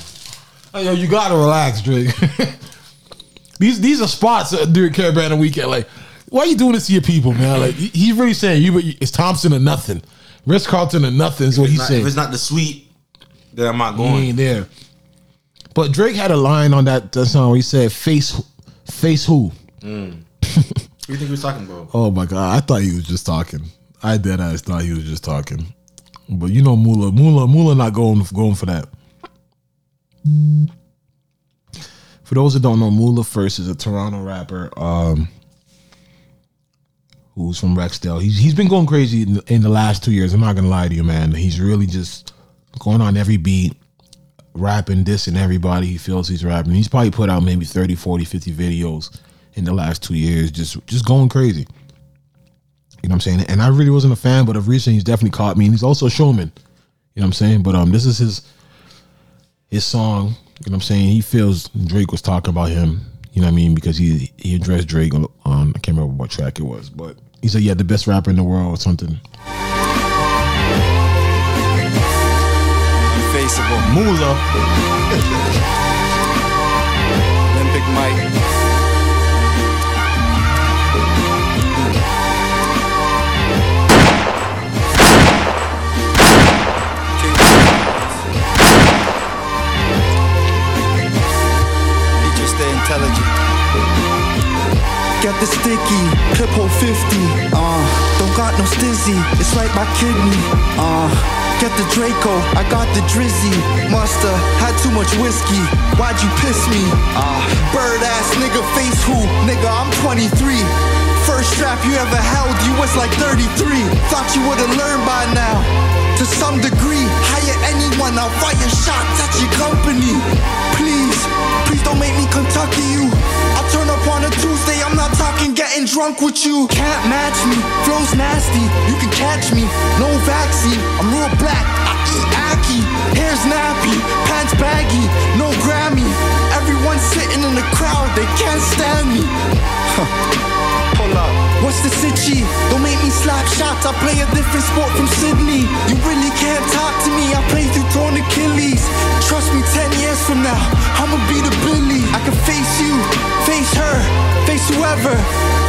Speaker 4: Hey, Yo, you got to relax, Drake. these these are spots uh, during Caribana weekend. Like, why are you doing this to your people, man? Like, he's really saying you. but It's Thompson or nothing. Ritz Carlton or nothing is what he's
Speaker 3: Not-
Speaker 4: saying.
Speaker 3: if it's not the sweet, then I'm not
Speaker 4: He
Speaker 3: going.
Speaker 4: ain't there. But Drake had a line on that, that song where he said, "Face, face who?"
Speaker 3: What do you think he was talking about?
Speaker 4: Oh my god, I thought he was just talking. I dead ass thought he was just talking. But you know, Mula, Mula, Mula, not going going for that. For those that don't know, Mula First is a Toronto rapper. Um, who's from Rexdale. He's he's been going crazy in, in the last two years. I'm not gonna lie to you, man. He's really just going on every beat, rapping, dissing everybody he feels he's rapping. He's probably put out maybe 30, 40, 50 videos in the last two years, just just going crazy. You know what I'm saying? And I really wasn't a fan, but of recent he's definitely caught me. And he's also a showman. You know what I'm saying? But um this is his his song. You know what I'm saying? He feels Drake was talking about him. You know what I mean? Because he he addressed Drake on, on I can't remember what track it was, but he said, "Yeah, the best rapper in the world" or something.
Speaker 10: Unfaceable. Mula. Olympic Mike.
Speaker 11: Got the sticky, clip hole 50. Uh, don't got no stizzy, it's right by kidney. Uh, get the Draco, I got the Drizzy. Musta had too much whiskey. Why'd you piss me? Uh, bird ass nigga, face who? Nigga, I'm 23. First strap you ever held, you was like 33. Thought you would've learned by now. To some degree, hire anyone, I'll fire shots at your company. Please, please don't make me Kentucky you. Drunk with you. Can't match me, flow's nasty, you can catch me. No vaccine, I'm real black, I eat. Hair's nappy, pants baggy, no Grammy. Everyone sitting in the crowd, they can't stand me. Pull up. What's the sitchy? Don't make me slap shots. I play a different sport from Sydney. You really can't talk to me. I play through torn Achilles. Trust me, 10 years from now, I'ma be the Billy. I can face you, face her, face whoever.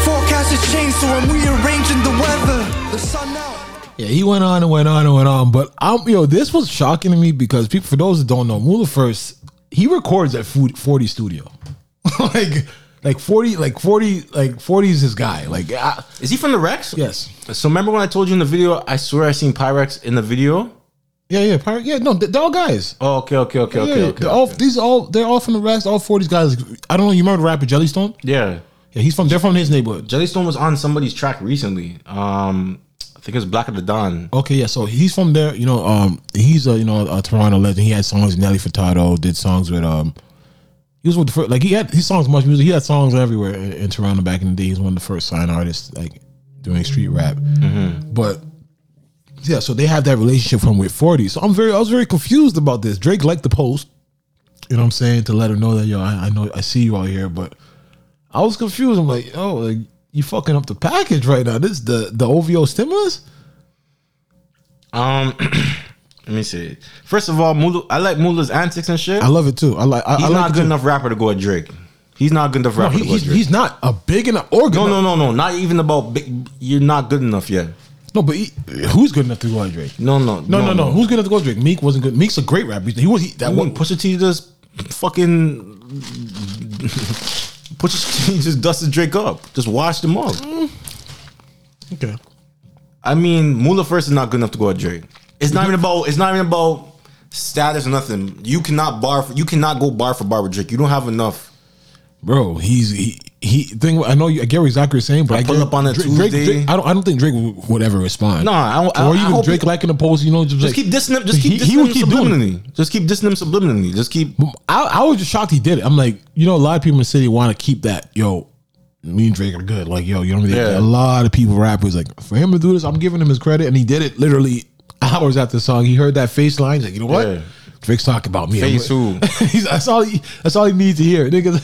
Speaker 11: Forecast has changed, so I'm rearranging the weather. The sun out.
Speaker 4: Yeah, he went on and went on and went on. But I'm yo, this was shocking to me because people, for those that don't know, Mula First, he records at 40 Studio. like, like 40, like 40, like 40 is his guy. Like, I,
Speaker 3: Is he from the Rex?
Speaker 4: yes.
Speaker 3: So remember when I told you in the video? I swear I seen Pyrex in the video.
Speaker 4: Yeah, yeah, pirate. Yeah, no, they're all guys.
Speaker 3: Oh, okay, okay, okay,
Speaker 4: Yeah,
Speaker 3: okay, okay.
Speaker 4: they're all
Speaker 3: okay.
Speaker 4: these all they're all from the rest. All four these guys. I don't know. You remember the rapper Jellystone?
Speaker 3: Yeah,
Speaker 4: Yeah, he's from. They're from his neighborhood.
Speaker 3: Jellystone was on somebody's track recently. Um, think it's Black of the Dawn.
Speaker 4: Okay, yeah. So he's from there. You know, um, he's a you know a Toronto legend. He had songs with Nelly Furtado. Did songs with um. He was with the first, like he had his songs MuchMusic. He had songs everywhere in, in Toronto back in the day. He's one of the first sign artists like doing street rap. But Yeah, so they have that relationship from with 40. So I'm very I was very confused about this. Drake liked the post. You know what I'm saying? To let her know that yo, I, I know I see you out here, but I was confused. I'm like, oh, like, you fucking up the package right now. This the the OVO stimulus?
Speaker 3: Um, let me see. First of all, Mula, I like Mula's antics and shit.
Speaker 4: I love it too. I like I,
Speaker 3: He's
Speaker 4: I like
Speaker 3: not good
Speaker 4: too.
Speaker 3: enough rapper to go at Drake. He's not good enough
Speaker 4: No,
Speaker 3: rapper
Speaker 4: he,
Speaker 3: to go
Speaker 4: he's,
Speaker 3: Drake.
Speaker 4: he's not a big enough organ.
Speaker 3: no, no, no, no. Not even about big. You're not good enough yet.
Speaker 4: No, but he, who's good enough to go at Drake?
Speaker 3: No, no,
Speaker 4: No, no, no. Who's good enough to go at Drake? Meek wasn't good. Meek's a great rapper. He was he, that
Speaker 3: That
Speaker 4: one.
Speaker 3: one Pusha T just fucking Pusha T just dusted Drake up, just washed him up.
Speaker 4: Okay.
Speaker 3: I mean, Mula first is not good enough to go at Drake. It's not even about. It's not even about status or nothing. You cannot bar. For, you cannot go bar for bar with Drake. You don't have enough.
Speaker 4: Bro, he's he he. Thing I know you. I get what exactly you're saying, but
Speaker 3: I
Speaker 4: I,
Speaker 3: pull
Speaker 4: get,
Speaker 3: up on a
Speaker 4: Drake, Drake,
Speaker 3: Tuesday.
Speaker 4: Drake- I don't. I don't think Drake would, would ever respond.
Speaker 3: No, I don't-
Speaker 4: or
Speaker 3: I
Speaker 4: even
Speaker 3: hope
Speaker 4: Drake
Speaker 3: he-
Speaker 4: liking the post. You know, just,
Speaker 3: Just
Speaker 4: like,
Speaker 3: keep dissing him. Just keep
Speaker 4: he,
Speaker 3: dissing
Speaker 4: he
Speaker 3: him
Speaker 4: would keep doing it.
Speaker 3: Just keep dissing him subliminally. Just keep.
Speaker 4: I, I was just shocked he did it. I'm like, you know, a lot of people in the city want to keep that. Yo, me and Drake are good. Like, yo, you know what I mean?
Speaker 3: Yeah.
Speaker 4: A lot of people, rappers, like for him to do this, I'm giving him his credit, and he did it literally hours after the song. He heard that face line. He's like, you know what?
Speaker 3: Yeah.
Speaker 4: Drake's talking about me.
Speaker 3: Face who?
Speaker 4: that's all. He, that's all he needs to hear, nigga.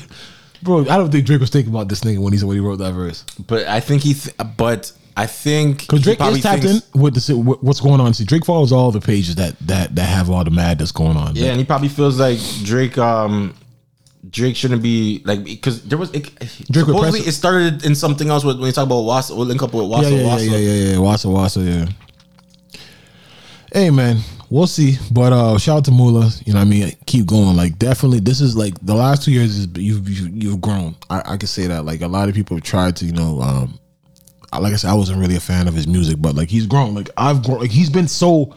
Speaker 4: Bro, I don't think Drake was thinking about this nigga when he when he wrote that verse.
Speaker 3: But I think he. Th- but I think
Speaker 4: Because Drake is tapped
Speaker 3: thinks-
Speaker 4: in with the what's going on. See, Drake follows all the pages that that that have all the madness going on.
Speaker 3: Yeah, and he probably feels like Drake. Um, Drake shouldn't be like because there was it,
Speaker 4: Drake
Speaker 3: supposedly it started in something else when you talk about Wassa. Link up with
Speaker 4: yeah,
Speaker 3: Wassa.
Speaker 4: yeah, yeah,
Speaker 3: Wassa.
Speaker 4: yeah, yeah, yeah. Wassa, Wassa, yeah. Hey man, we'll see. But uh shout out to Mula. You know what I mean? Keep going. Like definitely this is like the last two years is you've you've, you've grown. I, I can say that. Like a lot of people have tried to, you know, um like I said, I wasn't really a fan of his music, but like he's grown. Like I've grown like he's been so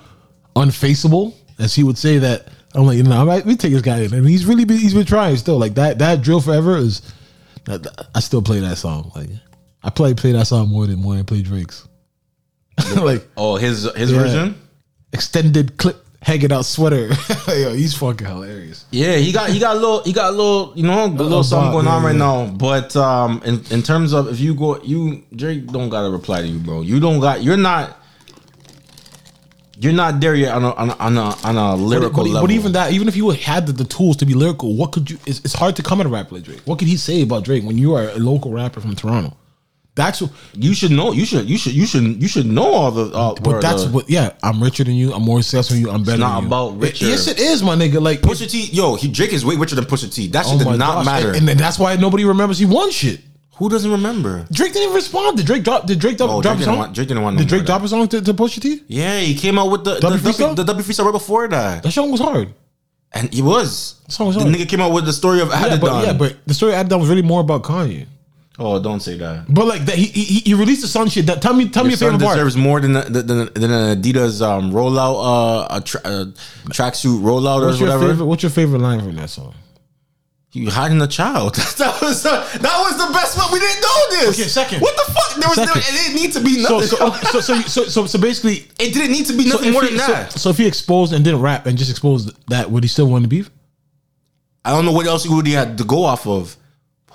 Speaker 4: unfaceable, as he would say that I'm like, you know, I might we take this guy in. And he's really been he's been trying still. Like that that drill forever is I still play that song. Like I play play that song more than more than play Drake's. like
Speaker 3: Oh, his his
Speaker 4: Yeah.
Speaker 3: version.
Speaker 4: Extended clip hanging out sweater. Yo, he's fucking hilarious.
Speaker 3: Yeah, he got he got a little he got a little you know a little something going on right
Speaker 4: yeah.
Speaker 3: now. But um, in in terms of if you go you Drake don't gotta reply to you, bro. You don't got you're not you're not there yet on a on a on a, on a
Speaker 4: But,
Speaker 3: lyrical
Speaker 4: but,
Speaker 3: level.
Speaker 4: but even that, even if you had the, the tools to be lyrical, what could you? It's, it's hard to come at a rapper like Drake. What could he say about Drake when you are a local rapper from Toronto? That's what.
Speaker 3: you should know. You should you should you should you should know all the. Uh,
Speaker 4: But that's
Speaker 3: the-
Speaker 4: what. Yeah, I'm richer than you. I'm more successful than you. I'm better.
Speaker 3: not
Speaker 4: than you.
Speaker 3: about
Speaker 4: It- yes, it is, my nigga. Like
Speaker 3: Pusha T. Yo, he Drake is way richer than Pusha T. That shit
Speaker 4: oh
Speaker 3: did not
Speaker 4: gosh.
Speaker 3: matter.
Speaker 4: and, and that's why nobody remembers he won shit.
Speaker 3: Who doesn't remember?
Speaker 4: Drake didn't even respond. Did Drake drop? Did Drake drop,
Speaker 3: Oh,
Speaker 4: drop
Speaker 3: Drake
Speaker 4: a song?
Speaker 3: want- Drake didn't want no
Speaker 4: Did Drake drop a song to, to Pusha T?
Speaker 3: Yeah, he came out with the the
Speaker 4: W freestyle?
Speaker 3: the W freestyle right before that,
Speaker 4: That song was hard.
Speaker 3: and he was.
Speaker 4: That song was
Speaker 3: The
Speaker 4: hard.
Speaker 3: nigga came out with the story of
Speaker 4: Yeah,
Speaker 3: Adidon.
Speaker 4: but yeah, but the story I had done was really more about Kanye.
Speaker 3: Oh, don't say that.
Speaker 4: But like that, he, he he released the song shit. That tell me tell me
Speaker 3: Your
Speaker 4: favorite part.
Speaker 3: deserves more than than, than, than an Adidas um, rollout, uh, a tra- uh, tracksuit rollout
Speaker 4: What's
Speaker 3: or
Speaker 4: your
Speaker 3: whatever.
Speaker 4: favorite? What's your favorite line from that song?
Speaker 3: You hiding a child. that was uh, that was the best one. We didn't know this.
Speaker 4: Okay, second.
Speaker 3: What the fuck? There was no,
Speaker 4: Second.
Speaker 3: it didn't need to be
Speaker 4: So
Speaker 3: nothing.
Speaker 4: so, so so so so so basically,
Speaker 3: it didn't need to be
Speaker 4: so
Speaker 3: nothing
Speaker 4: if,
Speaker 3: more
Speaker 4: he,
Speaker 3: than that.
Speaker 4: so, so if he exposed and didn't rap and just exposed that, would he still want the beef?
Speaker 3: I don't know what else he would he had to go off of.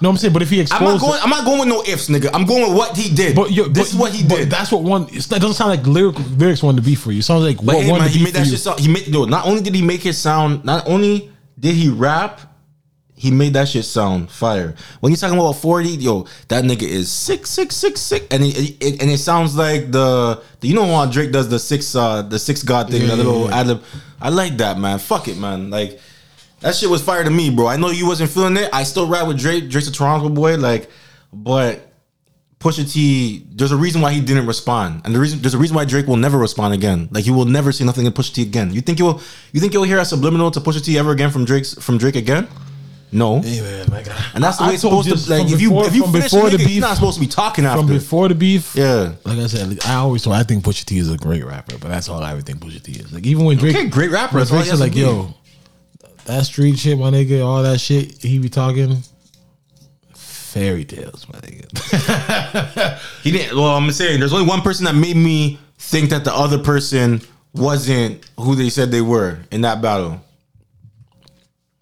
Speaker 4: No, I'm saying, but if he
Speaker 3: I'm
Speaker 4: exposed,
Speaker 3: not going. I'm not going with no ifs, nigga. I'm going with what he did.
Speaker 4: but you,
Speaker 3: this
Speaker 4: but,
Speaker 3: is what he did.
Speaker 4: That's what one. That doesn't sound like lyric, lyrics wanted to be for you. It sounds like
Speaker 3: But
Speaker 4: what
Speaker 3: hey, man,
Speaker 4: the
Speaker 3: he made that
Speaker 4: you.
Speaker 3: shit sound. He made no. Not only did he make it sound. Not only did he rap, he made that shit sound fire. When he's talking about forty, yo, that nigga is six, six, six, six, and it, it and it sounds like the, the you know how Drake does the six, uh, the six God thing,
Speaker 4: Yeah,
Speaker 3: that little
Speaker 4: yeah, yeah.
Speaker 3: ad lib. I like that, man. Fuck it, man. Like that shit was fire to me, bro. I know you wasn't feeling it. I still rap with Drake. Drake's a Toronto boy, like, but. Pusha T, there's a reason why he didn't respond, and the reason there's a reason why Drake will never respond again. Like he will never see nothing in Pusha T again. You think you'll you think you'll hear a subliminal to Pusha T ever again from Drake's from Drake again? No,
Speaker 4: man, my God.
Speaker 3: and that's the
Speaker 4: I-
Speaker 3: way it's supposed to. Like if you
Speaker 4: before-
Speaker 3: if you finish
Speaker 4: before the beef-
Speaker 3: you're not supposed to be talking after.
Speaker 4: from before the beef.
Speaker 3: Yeah.
Speaker 4: like I said, I always told. I think Pusha T is a great rapper, but that's all I ever think Pusha T is. Like even when Drake,
Speaker 3: Okay, great rapper,
Speaker 4: when
Speaker 3: that's all
Speaker 4: Drake
Speaker 3: he
Speaker 4: said
Speaker 3: has to
Speaker 4: like. "Yo, that street shit, my nigga, all that shit," he be talking fairy tales, my nigga.
Speaker 3: He didn't. Well, I'm saying there's only one person that made me think that the other person wasn't who they said they were in that battle.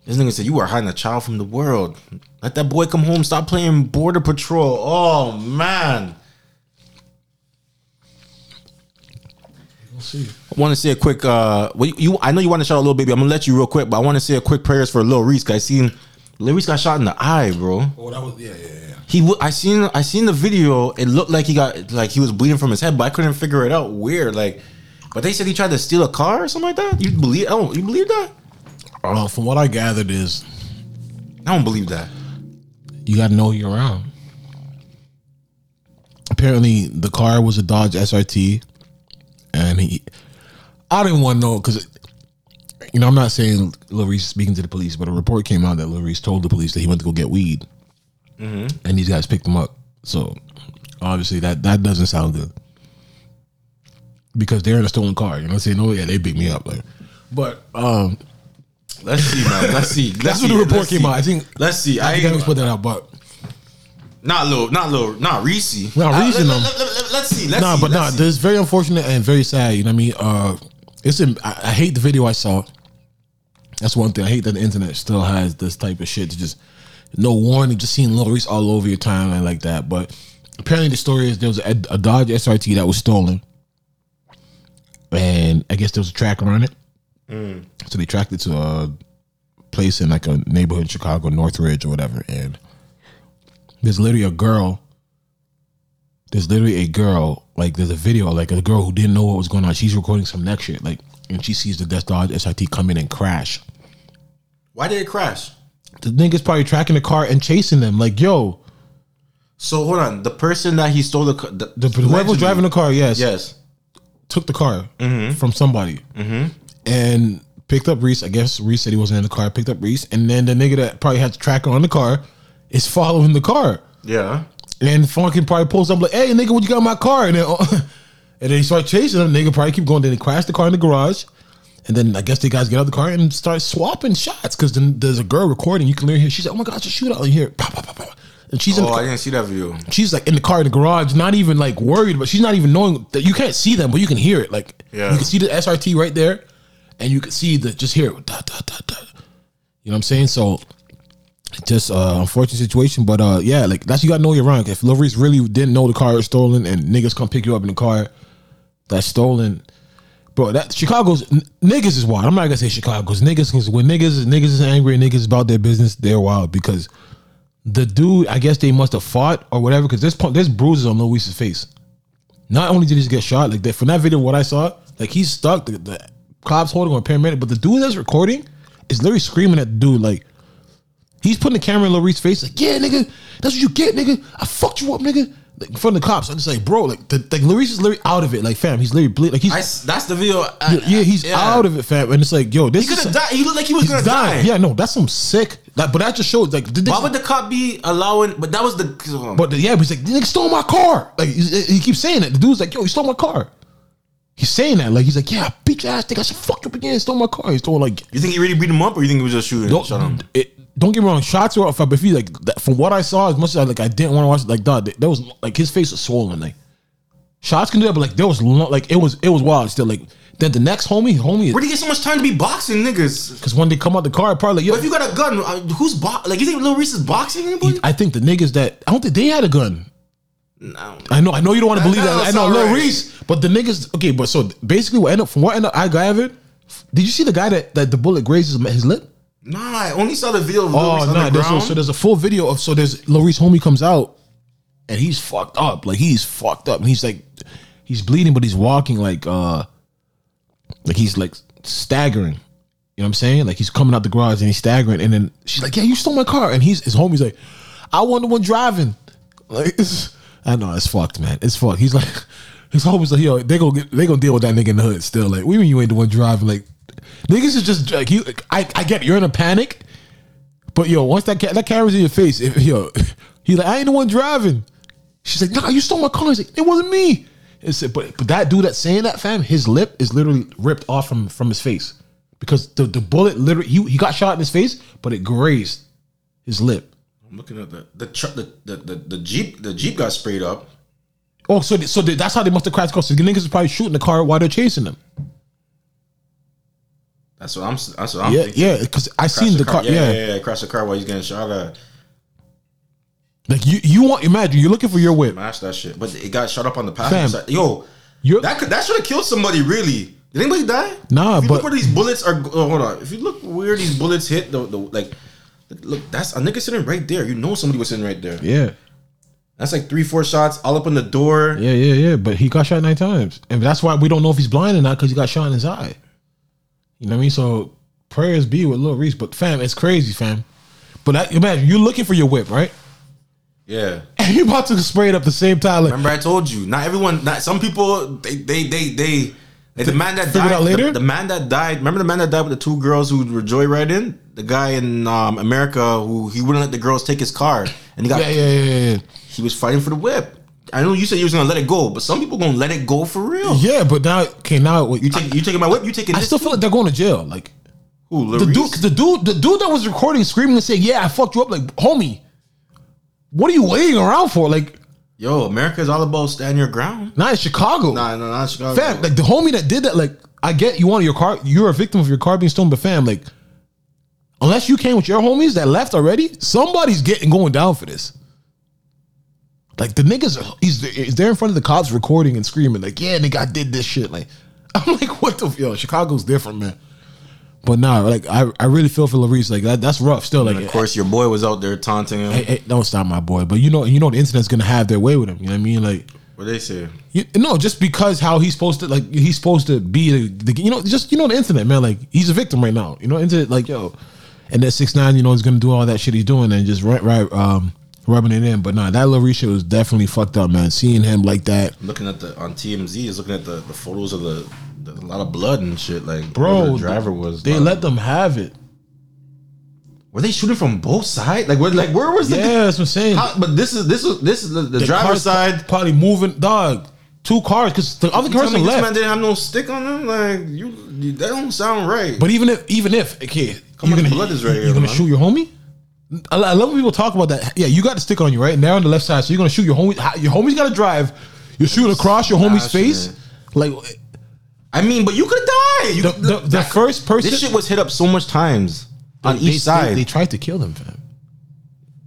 Speaker 3: This nigga said you are hiding a child from the world. Let that boy come home. Stop playing border patrol. Oh man. I want to say a quick. Uh, well, you, I know you want to shout out little baby. I'm gonna let you real quick, but I want to say a quick prayers for Lil Reese. 'cause I seen Lil Reese got shot in the eye, bro.
Speaker 4: Oh, that was yeah, yeah, yeah.
Speaker 3: He, w- I seen, I seen the video. It looked like he got, like he was bleeding from his head, but I couldn't figure it out. Weird, like. But they said he tried to steal a car or something like that. You believe? Oh, you believe that?
Speaker 4: Uh, from what I gathered is
Speaker 3: I don't believe that.
Speaker 4: you got to know who you're around. Apparently, the car was a Dodge SRT, and he. I didn't want to know because, you know, I'm not saying Lil Reese speaking to the police, but a report came out that Lil Reese told the police that he went to go get weed, and these guys picked him up. So, obviously, that that doesn't sound good because they're in a stolen car. You know what I'm saying? Oh yeah, they picked me up, like, but um,
Speaker 3: Let's see, man. Let's see. Let's
Speaker 4: that's
Speaker 3: see.
Speaker 4: when the report
Speaker 3: Let's
Speaker 4: came
Speaker 3: see.
Speaker 4: out. I think.
Speaker 3: Let's see.
Speaker 4: I
Speaker 3: I
Speaker 4: think I put that out, but
Speaker 3: not Lil, not Lil, not Reese.
Speaker 4: Not
Speaker 3: Uh,
Speaker 4: Reese,
Speaker 3: let, let, let, let, us see. Let's
Speaker 4: nah,
Speaker 3: see.
Speaker 4: but nah,
Speaker 3: see.
Speaker 4: this is very unfortunate and very sad. You know what I mean? Uh, it's in, I, I hate the video I saw. That's one thing. I hate that the internet still has this type of shit to just no warning, just seeing Lil Reese all over your timeline like that. But apparently, the story is there was a, a Dodge SRT that was stolen, and I guess there was a tracker on it. So they tracked it to a place in like a neighborhood in Chicago, Northridge or whatever, and there's literally a girl there's literally a girl, like there's a video, like a girl who didn't know what was going on. She's recording some next shit, like, and she sees the Death Dodge SRT come in and crash.
Speaker 3: Why did it crash?
Speaker 4: The nigga's probably tracking the car and chasing them. Like, yo,
Speaker 3: So hold on. The person that he stole the, ca- the,
Speaker 4: the whoever was driving the car, yes,
Speaker 3: Yes.
Speaker 4: took the car
Speaker 3: Mm-hmm.
Speaker 4: from somebody and picked up Reese. I guess Reese said he wasn't in the car. Picked up Reese, and then the nigga that probably had the tracker on the car is following the car.
Speaker 3: Yeah.
Speaker 4: And Funkin probably pulls up like, "Hey, nigga, what you got in my car?" And then, and then he start chasing him. Nigga probably keep going. Then he crashed the car in the garage. And then I guess the guys get out of the car and start swapping shots because then there's a girl recording. You can hear. She's like, "Oh my gosh, a shootout in here!" And she's in.
Speaker 3: Oh,
Speaker 4: The
Speaker 3: I
Speaker 4: car.
Speaker 3: didn't see that video.
Speaker 4: She's like in the car in the garage, not even like worried, but she's not even knowing that you can't see them, but you can hear it. Like
Speaker 3: Yeah.
Speaker 4: you can see the SRT right there, and you can see the just hear it. Da, da, da, da. You know what I'm saying? So just uh unfortunate situation, but uh yeah, like that's you gotta know you're wrong. If Lil really didn't know the car was stolen and niggas come pick you up in the car that's stolen, bro, that Chicago's n- niggas is wild. I'm not gonna say Chicago's niggas because when niggas niggas is angry and niggas about their business, they're wild because the dude, I guess they must have fought or whatever because there's there's bruises on Reese's face. Not only did he get shot, like that from that video, what I saw, like he's stuck. The, the cops holding him paramedic, but the dude that's recording is literally screaming at the dude like he's putting the camera in Lil face, like yeah, nigga, that's what you get, nigga. I fucked you up, nigga. Like, in front of the cops, I'm just like, bro, like, the, like Lil Reese is literally out of it, like, fam, he's literally ble- like he's
Speaker 3: I s that's the video. I,
Speaker 4: yeah, yeah, he's
Speaker 3: yeah.
Speaker 4: out of it, fam, and it's like, yo, this
Speaker 3: He could
Speaker 4: is
Speaker 3: have died. He looked like he was gonna
Speaker 4: dying.
Speaker 3: die.
Speaker 4: Yeah, no, that's some sick. Like, but that just shows like, the,
Speaker 3: Why would the cop be allowing? But that was the.
Speaker 4: But the, yeah, but he's like, nigga stole my car. Like he, he keeps saying that. The dude's like, yo, he stole my car. He's saying that. Like he's like, yeah, I beat your ass, nigga. I should fuck you up again. Stole my car. He's throwing like,
Speaker 3: you think he really beat him up, or you think he was just shooting?
Speaker 4: don't,
Speaker 3: shot him?
Speaker 4: it, don't get me wrong. Shots were off, but if he like, that, from what I saw, as much as I like, I didn't want to watch it. Like, dog, that was like his face was swollen. Like shots can do that, but like there was like it was it was wild. Still like then the next homie, homie,
Speaker 3: Where do you get so much time to be boxing niggas?
Speaker 4: because when they come out the car, probably like, yo,
Speaker 3: But if you got a gun, uh, who's bo- like? You think Lil Reese is boxing anybody?
Speaker 4: I think the niggas that I don't think they had a gun.
Speaker 3: No.
Speaker 4: I know, I know you don't want to believe that. I know, Lil
Speaker 3: alright.
Speaker 4: Reese, but the niggas. Okay, but so basically, what end up from what end up I gathered. Did you see the guy that, that the bullet grazes his lip?
Speaker 3: Nah, I only saw the video of
Speaker 4: Oh no! there's so, so there's a full video of so there's Reese homie comes out, and he's fucked up. Like he's fucked up, and he's like, he's bleeding, but he's walking like uh, like he's like staggering. You know what I'm saying? Like he's coming out the garage and he's staggering, and then she's like, "Yeah, you stole my car," and he's his homie's like, "I wasn't the one driving." Like I know it's fucked, man. It's fucked. He's like, his homie's like, "Yo, they gonna get, they gonna deal with that nigga in the hood still." Like, we mean you ain't the one driving? Like, niggas is just like you. I I get it, you're in a panic, but yo, once that ca- that camera's in your face, if, yo, he like, I ain't the one driving. She's like, Nah, you stole my car. He's like, It wasn't me. It's, but but that dude that's saying that, fam, his lip is literally ripped off from from his face because the the bullet literally he he got shot in his face, but it grazed his lip.
Speaker 3: I'm looking at the the, tr- the the the the jeep. The jeep got sprayed up.
Speaker 4: Oh, so they- so they, that's how they must have crashed. Cause the niggas is probably shooting the car while they're chasing them.
Speaker 3: That's what I'm. That's what I'm
Speaker 4: yeah,
Speaker 3: thinking.
Speaker 4: yeah, because I seen the car.
Speaker 3: Yeah,
Speaker 4: yeah,
Speaker 3: yeah, yeah. Crashed the car while he's getting shot at.
Speaker 4: like you you want imagine you're looking for your whip.
Speaker 3: Smash that shit. But it got shot up on the passenger side. Yo,
Speaker 4: You're-
Speaker 3: that could that should have killed somebody. Really, did anybody die?
Speaker 4: Nah,
Speaker 3: if you
Speaker 4: but-
Speaker 3: look where these bullets are. Oh, hold on. If you look where these bullets hit, the, the like, look, that's a nigga sitting right there. You know somebody was sitting right there.
Speaker 4: Yeah.
Speaker 3: That's like three, four shots all up on the door.
Speaker 4: Yeah, yeah, yeah. But he got shot nine times, and that's why we don't know if he's blind or not because he got shot in his eye. You know what I mean? So prayers be with Lil Reese, but fam, it's crazy, fam. But that, imagine you're looking for your whip, right?
Speaker 3: Yeah.
Speaker 4: And you about to spray it up the same time. Like,
Speaker 3: Remember, I told you. Not everyone. Not some people. They they they they. Like the man that died
Speaker 4: later?
Speaker 3: The, the man that died. Remember the man that died with the two girls who were joyriding. The guy in um, America who he wouldn't let the girls take his car, and he got.
Speaker 4: yeah, yeah, yeah, yeah.
Speaker 3: He was fighting for the whip. I know you said you was gonna let it go, but some people gonna let it go for real.
Speaker 4: Yeah, but now, okay, now
Speaker 3: You take you taking my whip. You taking
Speaker 4: I
Speaker 3: this?
Speaker 4: still feel like they're going to jail. Like
Speaker 3: Who,
Speaker 4: the dude, the dude, the dude that was recording, screaming and saying, "Yeah, I fucked you up." Like, homie, what are you waiting around for? Like,
Speaker 3: Yo, America is all about stand your ground.
Speaker 4: not in Chicago.
Speaker 3: Nah, no, not Chicago.
Speaker 4: fam, like the homie that did that, like I get you wanted your car, you're a victim of your car being stolen, but fam, like unless you came with your homies that left already, somebody's getting going down for this. Like the niggas, he's he's there in front of the cops recording and screaming like, "Yeah, nigga, I did this shit." Like, I'm like, "What the yo?" Chicago's different, man. But nah, like I, I really feel for Larice. Like that, that's rough. Still, like,
Speaker 3: And of course, your boy was out there taunting him.
Speaker 4: hey, hey, don't stop my boy. But you know, you know, the internet's gonna have their way with him. You know what I mean? Like,
Speaker 3: What they say?
Speaker 4: you, no, just because how he's supposed to like he's supposed to be the, the you know just you know the internet man like he's a victim right now you know internet like yo and that six nine you know is gonna do all that shit he's doing and just right right um rubbing it in but nah that Larisha was definitely fucked up man seeing him like that
Speaker 3: Looking at the on TMZ is looking at the, the photos of the, the a lot of blood and shit. Like
Speaker 4: bro
Speaker 3: the driver was.
Speaker 4: they let them have it
Speaker 3: were they shooting from both sides? Like where like where was the
Speaker 4: yeah that's what I'm saying
Speaker 3: How, but this is this is this is the, the,
Speaker 4: The
Speaker 3: driver's side.
Speaker 4: probably moving dog two cars because the other
Speaker 3: You
Speaker 4: person
Speaker 3: this man didn't have no stick on them. Like you, you that don't sound right.
Speaker 4: but even if even if okay you're
Speaker 3: much
Speaker 4: gonna
Speaker 3: blood is right here you're
Speaker 4: gonna
Speaker 3: man?
Speaker 4: shoot your homie I I love when people talk about that. Yeah, you got the stick on you, right? And they're on the left side, so you're gonna shoot your homie. Your homie's got to drive. You're shooting across your homie's face. Like
Speaker 3: I mean, but you could die. You,
Speaker 4: the, the, the first person,
Speaker 3: this shit was hit up so much times on
Speaker 4: they,
Speaker 3: each side.
Speaker 4: They, they tried to kill them, fam.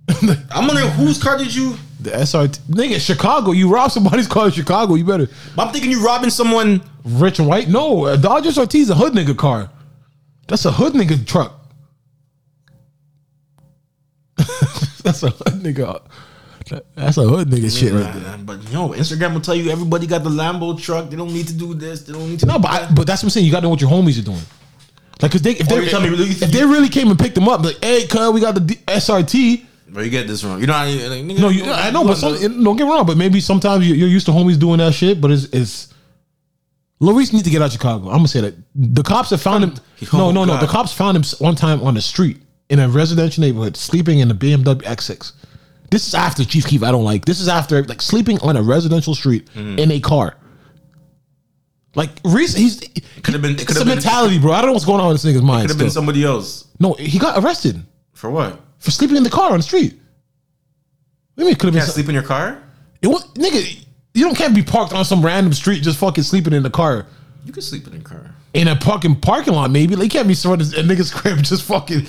Speaker 3: I'm wondering whose car did you?
Speaker 4: The SRT, nigga, Chicago. You rob somebody's car in Chicago. You better
Speaker 3: I'm thinking you robbing someone.
Speaker 4: rich and white. No, a Dodge SRT is a hood nigga car. That's a hood nigga truck. That's a hood nigga. That's a hood nigga shit right there.
Speaker 3: But yo, Instagram will tell you everybody got the Lambo truck. They don't need to do this. They don't need to.
Speaker 4: No, but I, but that's what I'm saying. You got to know what your homies are doing. Like, cause they if
Speaker 3: Oh,
Speaker 4: they
Speaker 3: me-
Speaker 4: if they really came and picked them up, like, hey, cuz we got the D- SRT.
Speaker 3: Bro, you get this wrong. You know, like, nigga,
Speaker 4: No, you, I know, but some, don't get me wrong. But maybe sometimes you- you're used to homies doing that shit. But it's it's. Larice need to get out of Chicago. I'm gonna say that the cops have found him.
Speaker 3: Oh,
Speaker 4: No, no, no.
Speaker 3: God.
Speaker 4: The cops found him one time on the street in a residential neighborhood, sleeping in a BMW X6. This is after Chief Keef. I don't like. This is after like sleeping on a residential street
Speaker 3: Mm-hmm.
Speaker 4: in a car. Like Reese, he's
Speaker 3: Could have been. It
Speaker 4: it's
Speaker 3: could
Speaker 4: a
Speaker 3: have been.
Speaker 4: mentality, bro. I don't know what's going on in this nigga's mind.
Speaker 3: Could have been
Speaker 4: still.
Speaker 3: somebody else.
Speaker 4: No, he got arrested
Speaker 3: For what?
Speaker 4: for sleeping in the car on the street. What do you mean? Could have been.
Speaker 3: can't sleep in your car.
Speaker 4: It was nigga. You don't can't be parked on some random street just fucking sleeping in the car
Speaker 3: You can sleep in your car.
Speaker 4: in a fucking parking lot. Maybe like, you can't be surrounded a nigga's crib just fucking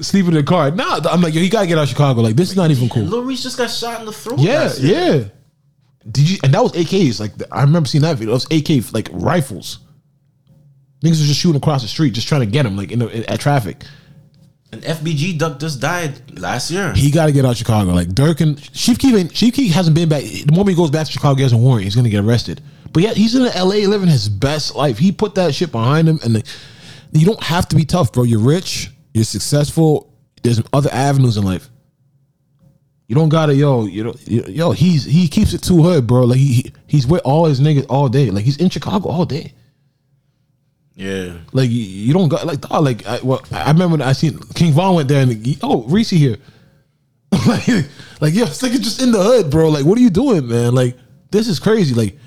Speaker 4: sleeping in the car. Nah, I'm like yo, you gotta get out of Chicago. Like this is not even cool.
Speaker 3: Lil Reese just got shot in the throat.
Speaker 4: Yeah,
Speaker 3: last year.
Speaker 4: yeah. Did you? And that was AKs. Like I remember seeing that video. It was AK like rifles. Niggas was just shooting across the street, just trying to get him like in the, at traffic.
Speaker 3: An FBG Duck just died last year.
Speaker 4: He got to get out of Chicago. Like Durk and Chief Keef, Chief Keef hasn't been back. The moment he goes back to Chicago, he has a warrant. He's gonna get arrested. But yeah, he's in LA living his best life. He put that shit behind him, and the, you don't have to be tough, bro. You're rich. You're successful. There's other avenues in life. You don't gotta yo, you know, yo. He's he keeps it too hood, bro. Like he he- he's with all his niggas all day. Like he's in Chicago all day.
Speaker 3: Yeah.
Speaker 4: Like you, don't got like dog, like I, well, I remember when I seen King Von went there and he, oh Reese here, like like yo, this nigga just in the hood, bro. Like what are you doing, man? Like this is crazy. Like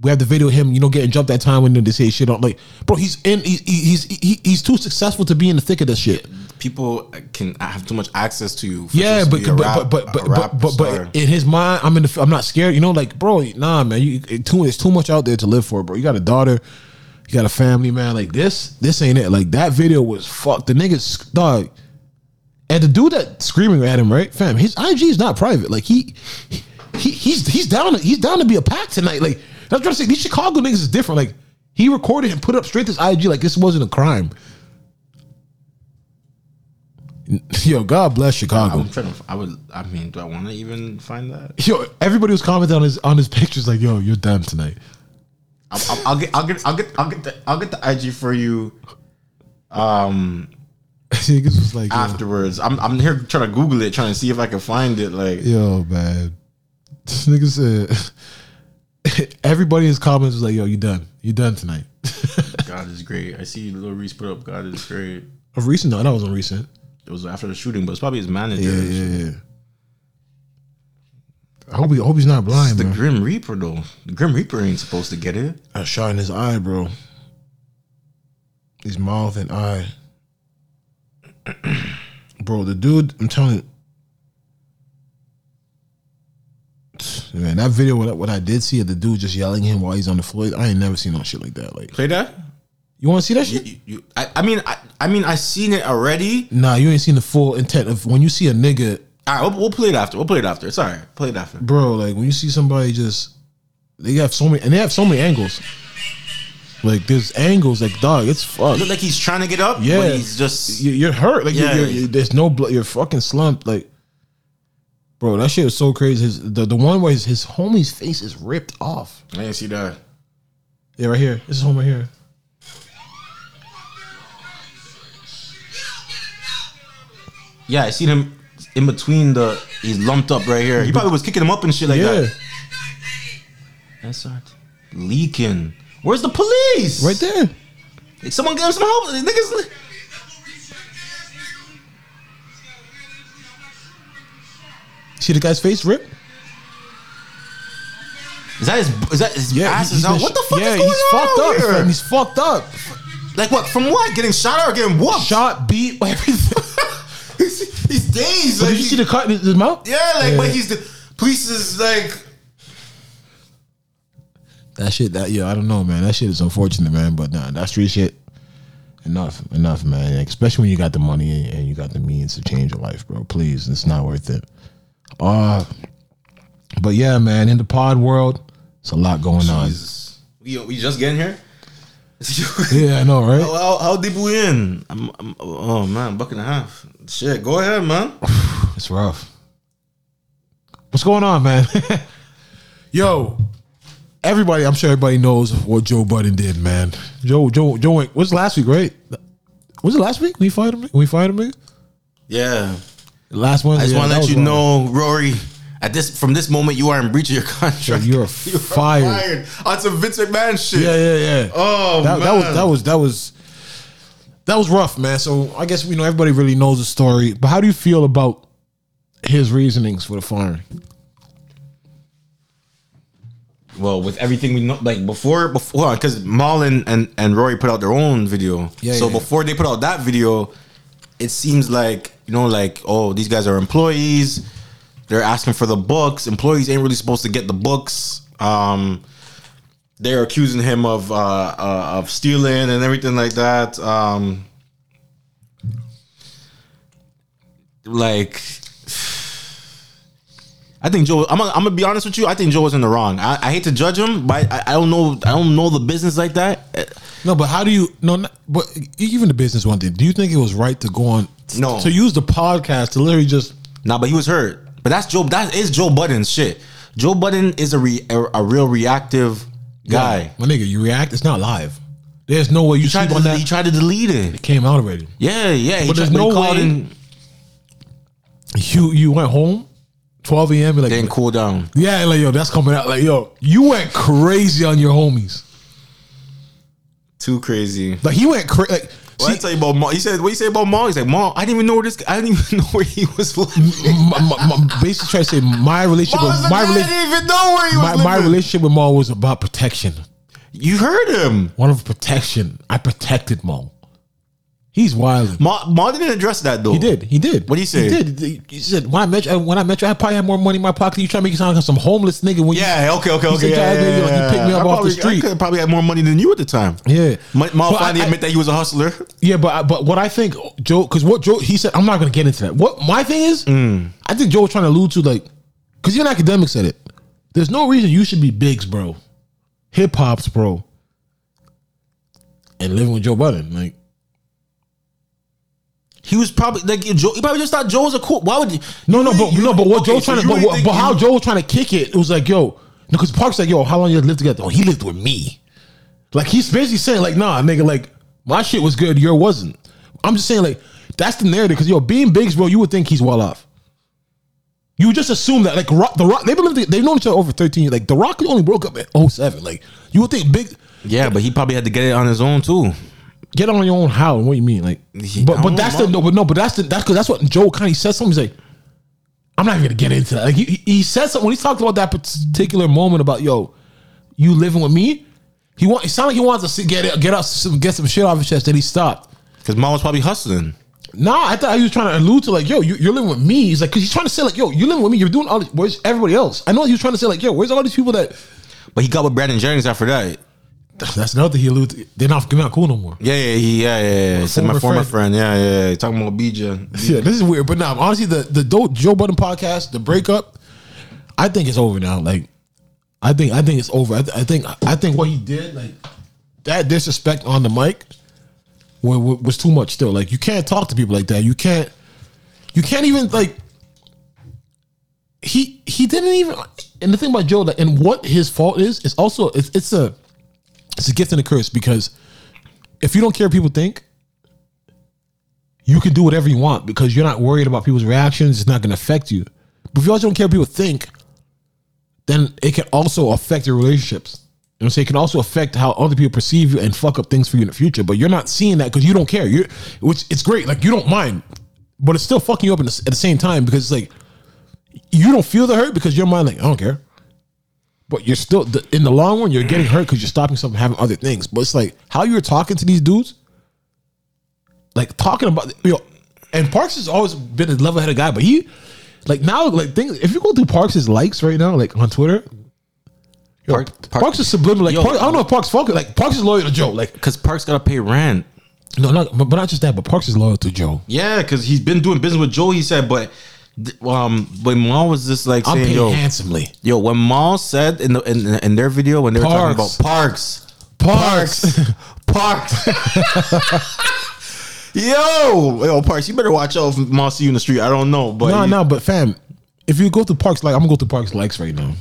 Speaker 4: we have the video of him, you know, getting jumped that time when they say shit on. Like bro, he's in, he, he- he's he, he's too successful to be in the thick of this shit.
Speaker 3: People can I have too much access to you. for
Speaker 4: Yeah, but but,
Speaker 3: rap-
Speaker 4: but but but but but, but in his mind, I'm in the. I'm not scared. You know, like bro, nah, man. You it too. It's too much out there to live for, bro. You got a daughter, you got a family, man. Like this, this ain't it. Like that video was fucked. The niggas dog, and the dude that screaming at him, right, fam. His IG is not private. Like he, he he's he's down. He's down to be a pack tonight. Like That's what I'm saying. These Chicago niggas is different. Like he recorded and put it up straight to his IG like this wasn't a crime. Yo, God bless Chicago.
Speaker 3: I'm trying to. I would. I mean, do I want to even find that?
Speaker 4: Yo, everybody was commenting on his on his pictures like, "Yo, you're done tonight."
Speaker 3: I'll, I'll, I'll get. I'll get. I'll get. I'll get the. I'll get the IG for you. Um.
Speaker 4: Niggas was like, yo,
Speaker 3: afterwards, I'm. I'm here trying to Google it, trying to see if I can find it. Like,
Speaker 4: "Yo, man," this nigga said. Everybody in his comments was like, "Yo, you done? You done tonight?"
Speaker 3: God is great. I see Lil Reese put up. God is great.
Speaker 4: Of recent? No, that wasn't recent.
Speaker 3: It was after the shooting, but it's probably his manager.
Speaker 4: Yeah, yeah, yeah. I hope he, I hope he's not
Speaker 3: It's
Speaker 4: blind,
Speaker 3: the. Grim Reaper though. The Grim Reaper ain't supposed to get it.
Speaker 4: A shot in his eye, bro. His mouth and eye. bro, the dude, I'm telling you. Man, that video, what I, what I did see of the dude just yelling at him while he's on the floor, I ain't never seen no shit like that. Like,
Speaker 3: Play that.
Speaker 4: you want to see that shit?
Speaker 3: you, you- I, I mean, I, I mean, I seen it already.
Speaker 4: Nah, you ain't seen the full intent of when you see a nigga,
Speaker 3: All right, we'll, we'll play it after. We'll play it after. It's all right. Play it after.
Speaker 4: bro. Like when you see somebody just, they have so many, and they have so many angles. Like there's angles, like dog, it's fucked.
Speaker 3: Look like he's trying to get up.
Speaker 4: Yeah,
Speaker 3: but he's just.
Speaker 4: you- you're hurt. Like
Speaker 3: Yeah.
Speaker 4: you're, you're, you're- there's no blood. You're fucking slumped. Like, bro, that shit was so crazy. His the, the one where his, his homie's face is ripped off.
Speaker 3: I didn't see that.
Speaker 4: Yeah, right here. This is home right here.
Speaker 3: Yeah, I seen him in between the. He's lumped up right here. He probably was kicking him up and shit like
Speaker 4: yeah,
Speaker 3: that. That's not leaking. Where's the police?
Speaker 4: right there.
Speaker 3: Hey, Someone get him some help. Niggas.
Speaker 4: See the guy's face ripped.
Speaker 3: Is that his? Is that his
Speaker 4: Yeah,
Speaker 3: ass is out? What the fuck
Speaker 4: Yeah,
Speaker 3: is going
Speaker 4: he's
Speaker 3: on
Speaker 4: fucked up.
Speaker 3: here?
Speaker 4: He's fucked up.
Speaker 3: Like what? From what? Getting shot or getting whooped?
Speaker 4: Shot, beat, everything.
Speaker 3: he's, he's dazed. Like
Speaker 4: did you
Speaker 3: he-
Speaker 4: see the cut in his, mouth?
Speaker 3: Yeah, like but he's the police is like.
Speaker 4: That shit, that yeah, I don't know, man. That shit is unfortunate, man. But nah, that street shit, enough, enough, man. Especially when you got the money and you got the means to change your life, bro. Please, it's not worth it. Uh but yeah, man. In the pod world, it's a lot going on.
Speaker 3: We, we just getting here?
Speaker 4: Yeah, I know, right?
Speaker 3: How, how, how deep we in? I'm, I'm, oh man, buck and a half. Shit, go ahead, man.
Speaker 4: It's rough. What's going on, man? Yo, everybody, I'm sure everybody knows what Joe Budden did, man. Joe, Joe, Joe. Was last week, right? Was it last week? We fired him. We fired him.
Speaker 3: Yeah,
Speaker 4: Last one.
Speaker 3: I just
Speaker 4: yeah,
Speaker 3: want to let you
Speaker 4: wrong.
Speaker 3: know, Rory. At this, from this moment, you are in breach of your contract.
Speaker 4: You're
Speaker 3: You are
Speaker 4: fired.
Speaker 3: On oh, some Vince McMahon shit.
Speaker 4: Yeah, yeah, yeah.
Speaker 3: Oh
Speaker 4: that,
Speaker 3: man,
Speaker 4: that was that was that was that was rough, man. So I guess you know everybody really knows the story. But how do you feel about his reasonings for the firing?
Speaker 3: Well, with everything we know, like before, before, because Mal and, and and Rory put out their own video.
Speaker 4: Yeah,
Speaker 3: So
Speaker 4: yeah.
Speaker 3: before they put out that video, it seems like you know, like oh, these guys are employees. They're asking for the books. Employees ain't really supposed to get the books. Um, they're accusing him of uh, uh of stealing and everything like that. Um, like I think Joe. I'm gonna, I'm gonna be honest with you. I think Joe was in the wrong. I, I hate to judge him, but I, I don't know. I don't know the business like that.
Speaker 4: No, but how do you no? not- But even the business one thing. Do you think it was right to go on?
Speaker 3: No.
Speaker 4: To use the podcast to literally just
Speaker 3: Nah, but he was hurt. But that's Joe. That is Joe Budden's shit. Joe Budden is a re, a, a real reactive guy.
Speaker 4: my nigga, you react. It's not live. There's no way you
Speaker 3: He tried to
Speaker 4: on that.
Speaker 3: he tried to delete it.
Speaker 4: it came out already.
Speaker 3: Yeah, yeah. He
Speaker 4: But there's no way-
Speaker 3: and
Speaker 4: You you went home, 12 a.m. Like
Speaker 3: didn't cool down.
Speaker 4: yeah, like yo, that's coming out. Like yo, you went crazy on your homies.
Speaker 3: Too crazy.
Speaker 4: Like he went crazy. Like
Speaker 3: What I tell you about Mal? He said, "What you say about Mal?" He's like, "Mal, I didn't even know where this. I didn't even know where he was living."
Speaker 4: basically trying to say my relationship with my
Speaker 3: "I
Speaker 4: relationship.
Speaker 3: didn't even know where he was
Speaker 4: My, relationship with Mal was about protection.
Speaker 3: You heard him.
Speaker 4: One of protection. I protected Mal. He's wild.
Speaker 3: Mal, Mal didn't address that though.
Speaker 4: He did. He did.
Speaker 3: What'd he say?
Speaker 4: He did. He- said when I met you, when I met you, I probably had more money in my pocket. You trying to make it sound like some homeless nigga when you
Speaker 3: Yeah. Okay. Okay. Okay.
Speaker 4: said,
Speaker 3: Yeah,
Speaker 4: "Yeah,
Speaker 3: yeah,
Speaker 4: you-
Speaker 3: yeah,
Speaker 4: you picked me up
Speaker 3: I
Speaker 4: off the
Speaker 3: probably-
Speaker 4: street."
Speaker 3: I could probably had more money than you at the time.
Speaker 4: Yeah.
Speaker 3: Ma-
Speaker 4: But
Speaker 3: finally
Speaker 4: I-
Speaker 3: admit that he was a hustler.
Speaker 4: Yeah, but I- but what I think Joe, because what Joe he said, I'm not gonna get into that. What my thing is,
Speaker 3: Mm.
Speaker 4: I think Joe was trying to allude to like, because you're an academic said it. There's no reason you should be Biggs, bro. hip hop's bro, and living with Joe Budden. Like
Speaker 3: He was probably like Joe. He probably just thought Joe was a cool. Why would you?
Speaker 4: no, no, but
Speaker 3: you-
Speaker 4: no, but what
Speaker 3: okay,
Speaker 4: Joe
Speaker 3: so
Speaker 4: trying to,
Speaker 3: you
Speaker 4: but, what- but how Joe was trying to kick it? It was like, yo, because Park's like, yo, how long you lived together? Oh, he lived with me. Like he's basically saying, like, nah, nigga, like my shit was good, your wasn't. I'm just saying, like, that's the narrative. Because yo, being Biggs, bro, you would think he's well off. You would just assume that, like, Rock, the Rock, they've been living, they've known each other over 13 years. Like, the Roc only broke up at 07. Like, you would think Big,
Speaker 3: Yeah, but he probably had to get it on his own too.
Speaker 4: Get on your own how? What do you mean? Like,
Speaker 3: He-
Speaker 4: but but that's the no, but no, but that's the that's because that's what Joe kind of said something. He's like, I'm not even gonna get into that. Like he, he- said something when he talked about that particular moment about yo, you living with me. He want it sounded like he wants to get it, get up, some, get some shit off his chest. Then he stopped.
Speaker 3: Because mom was probably hustling.
Speaker 4: Nah, I thought he was trying to allude to like, yo, you, you're living with me. He's like, cause he's trying to say like, yo, you're living with me. You're doing all. This, where's everybody else? I know he was trying to say like, yo, where's all these people that?
Speaker 3: But he got with Brandon Jennings after that.
Speaker 4: That's another thing he alluded. To. They're not they're not cool no more.
Speaker 3: Yeah, yeah, yeah, yeah. yeah. He said my
Speaker 4: former
Speaker 3: former
Speaker 4: friend.
Speaker 3: friend. Yeah, yeah, yeah. Talking about BJ.
Speaker 4: Yeah, this is weird. But now, honestly, the the Joe Budden podcast, the breakup, I think it's over now. Like, I think I think it's over. I, th- I think I think what he did, like that disrespect on the mic, was, was too much. Still, like you can't talk to people like that. You can't. You can't even like. He he didn't even. And the thing about Joe, like, and what his fault is, is also it's it's a it's a gift and a curse because if you don't care what people think, you can do whatever you want because you're not worried about people's reactions. It's not going to affect you. But if you also don't care what people think, then it can also affect your relationships. You know what I'm saying? It can also affect how other people perceive you and fuck up things for you in the future. But you're not seeing that because you don't care. You're, which it's great. Like you don't mind, but it's still fucking you up the, at the same time because it's like you don't feel the hurt because your mind like I don't care. But you're still in the long run, you're getting hurt because you're stopping something having other things. But it's like how you're talking to these dudes like talking about you know, and Parks has always been a level headed guy, but he like now like things if you go through Parks' likes right now, like on Twitter, yo,
Speaker 3: Park-
Speaker 4: Parks is subliminal. Like
Speaker 3: Yo.
Speaker 4: Parks, I don't know if Parks fuck like Parks is loyal to Joe. Like
Speaker 3: Because Parks got to pay rent.
Speaker 4: no, not but, but not just that, but Parks is loyal to Joe.
Speaker 3: Yeah, because he's been doing business with Joe. He said, but th- um, when Mal was just like
Speaker 4: I'm
Speaker 3: saying,
Speaker 4: paid
Speaker 3: "Yo,
Speaker 4: handsomely.
Speaker 3: yo," when Mal said in the in, in their video when they were talking about Parks,
Speaker 4: Parks.
Speaker 3: Parks. parks. yo, yo, Parks, you better watch out if Mal see you in the street. I don't know, but
Speaker 4: no,
Speaker 3: you-
Speaker 4: no, but fam, if you go through Parks like I'm gonna go through Parks likes right now.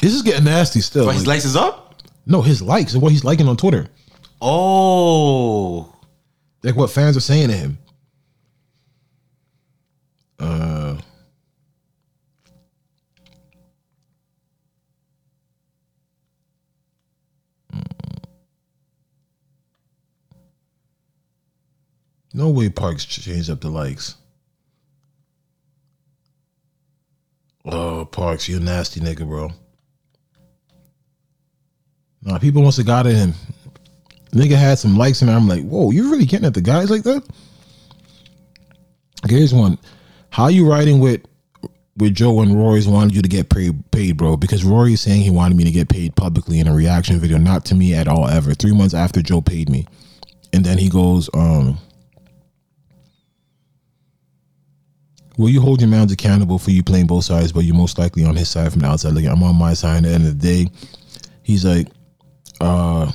Speaker 4: This is getting nasty still.
Speaker 3: but his
Speaker 4: Like,
Speaker 3: likes is up.
Speaker 4: no, his likes and what he's liking on Twitter.
Speaker 3: Oh,
Speaker 4: like what fans are saying to him. No way Parks changed up the likes. Oh, Parks, you nasty nigga, bro. Nah, people must have got at him. Nigga had some likes and I'm like, whoa, you really getting at the guys like that? Okay, here's one. How you riding with with Joe and Rory's wanted you to get paid, paid, bro? Because Rory's saying he wanted me to get paid publicly in a reaction video, not to me at all ever. Three months after Joe paid me. And then he goes, um, Will you hold your man accountable for you playing both sides, but you're most likely on his side from the outside? Like I'm on my side. At the end of the day, he's like, uh,